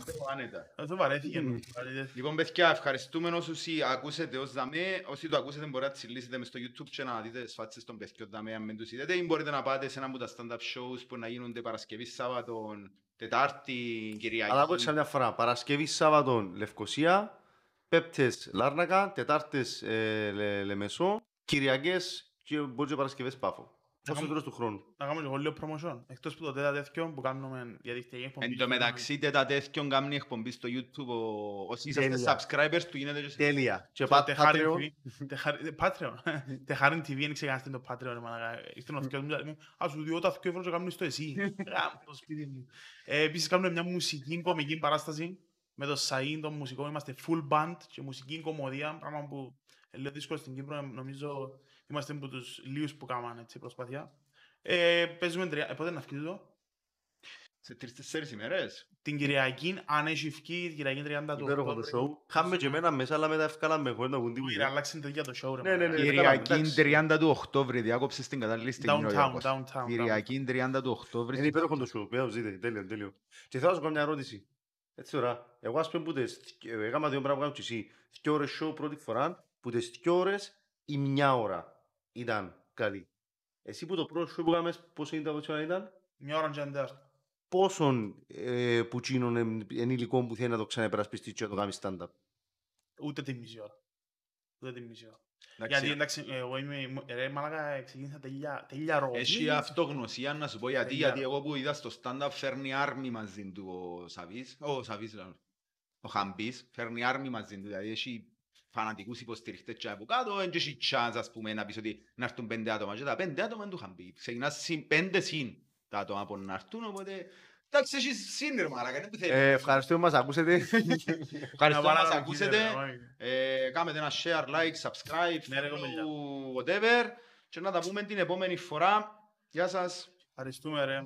Speaker 3: Αυτό βαρέθηκε.
Speaker 2: Μμμ.
Speaker 3: βαρέθηκε.
Speaker 1: Λοιπόν, παιδιά, ευχαριστούμε όσους οι ακούσετε ως δαμέ. Όσοι το ακούσετε μπορεί να τσιλίσετε μες στο YouTube και να δείτε τις φάτσες των παιδιών δαμέ αν δεν τους είδετε. Ή μπορείτε να πάτε σε ένα από τα stand-up shows που να γίνονται Παρασκευή, Σάββατο, Τετάρτη, Κυριακή.
Speaker 2: Αλλά πω ξανά μια φορά. Παρασκευή, Σάββατο, Λευκοσία. Πέπτες, Λάρνακα. Τετάρτες, ε, Λε- Λεμεσό. Κυριακές και μπορεί και Παρασκευές, Πάφο. Όσο
Speaker 3: κάνουμε-
Speaker 2: τέλος του χρόνου.
Speaker 3: Να κάνουμε και εγώ λίγο promotion. Εκτός που το τέτα τέτοιο που κάνουμε διαδικτυακή εκπομπή.
Speaker 1: Εν τω μεταξύ, τέτα τέτοιον κάνει εκπομπή στο YouTube. ο- Όσοι είσαστε
Speaker 2: Τέλεια.
Speaker 1: subscribers του γίνεται και σε...
Speaker 2: Τέλεια. Και
Speaker 3: Το
Speaker 2: πάτε
Speaker 3: Teharin
Speaker 2: Patreon.
Speaker 3: TV. Teharin- ε, Patreon. Teharin TV είναι ξεκαθαρή το Patreon. ρε μαλάκα. Ήρθε ο θκιός μου και μου, «Α, σου διώ τα θκιό ευρώ και κάνεις το εσύ». Γάμο το σπίτι μου. Ε, Επίσης κάνουμε μια μουσική κομική παράσταση με το Σαΐν, τον μουσικό. Είμαστε full band και μουσική κομμωδία, πράγμα που είναι λίγο δύσκολο στην Κύπρο. Νομίζω είμαστε από τους λίγους που κάνουν έτσι προσπάθεια. Ε, παίζουμε τρία... ε, πότε να φύγει το.
Speaker 1: σε τρεις-τέσσερις ημέρες.
Speaker 3: Την Κυριακή, αν έχει φύγει, την Κυριακή 30 του
Speaker 2: Υπέροχο το
Speaker 3: Οκτώβρη.
Speaker 2: show. Είχαμε και εμένα μέσα, αλλά μετά ευκάλαμε χωρίς να βγουν
Speaker 3: Ήρε,
Speaker 2: τίποτα.
Speaker 3: αλλάξαν τέτοια το show, ρε
Speaker 2: Ναι, ναι,
Speaker 3: μαλάκα.
Speaker 2: ναι.
Speaker 1: Κυριακή
Speaker 2: εντάξει.
Speaker 1: 30 του Οκτώβρη, διάκοψες την κατάλληλη στιγμή ο
Speaker 3: Downtown,
Speaker 1: Γιώργος.
Speaker 3: downtown.
Speaker 1: Κυριακή 30 του Οκτώβρη.
Speaker 2: Είναι υπέροχο το show. Παιδιά, το ζείτε. Τέλειο, τέλειο. Και θέλω να σου κάνω μια ερώτηση. Έτσι τώρα. Εγώ ας πούμε που τις... Έκανα δύο πράγματα και εσύ. Δυο ώρες show πρώτη φορά, που τις δυο ώρες ή μια ώρα ήταν καλή. Εσύ που το πρώτο show που κάνεις, πόσο είναι τα βοτσιόνα ήταν,
Speaker 3: Μια ώρα και εντέρ.
Speaker 2: πόσον ε, που τσίνον ενήλικο που θέλει να το ξανεπερασπιστεί και να το κάνει stand-up;
Speaker 3: Ούτε τη μισή ώρα. Ούτε τη μισή ώρα.
Speaker 1: Εντάξει,
Speaker 3: Γιατί εντάξει, εγώ είμαι, ρε μαλάκα, ξεκίνησα τελειά, τελειά ρογμή.
Speaker 1: Έχει αυτογνωσία να σου πω γιατί,
Speaker 3: Παιδιά.
Speaker 1: γιατί εγώ που είδα στο stand-up φέρνει άρμη μαζί του ο Σαβής, ο Σαβής λέω, ο Χαμπής, φέρνει άρμη μαζί του, δηλαδή έχει φανατικούς υποστηριχτές και από κάτω, δεν έχει chance ας πούμε να πεις ότι να έρθουν πέντε άτομα και τα πέντε άτομα είναι του Χαμπή, ξεκινάς συν- πέντε συν τα άτομα που να έρθουν, οπότε εντάξει έχεις συν ρε μαλάκα, είναι που θέλεις.
Speaker 2: Ε, ευχαριστώ που μας ακούσετε.
Speaker 1: Ευχαριστώ
Speaker 3: Να
Speaker 1: να μας
Speaker 3: βάλω
Speaker 1: ακούσετε,
Speaker 3: ρε,
Speaker 1: ε, κάνετε ένα share, like, subscribe,
Speaker 3: Ναι, ρε, κομμελιά.
Speaker 1: follow, whatever και να τα πούμε την επόμενη φορά. Γεια σας.
Speaker 3: Ευχαριστούμε ρε.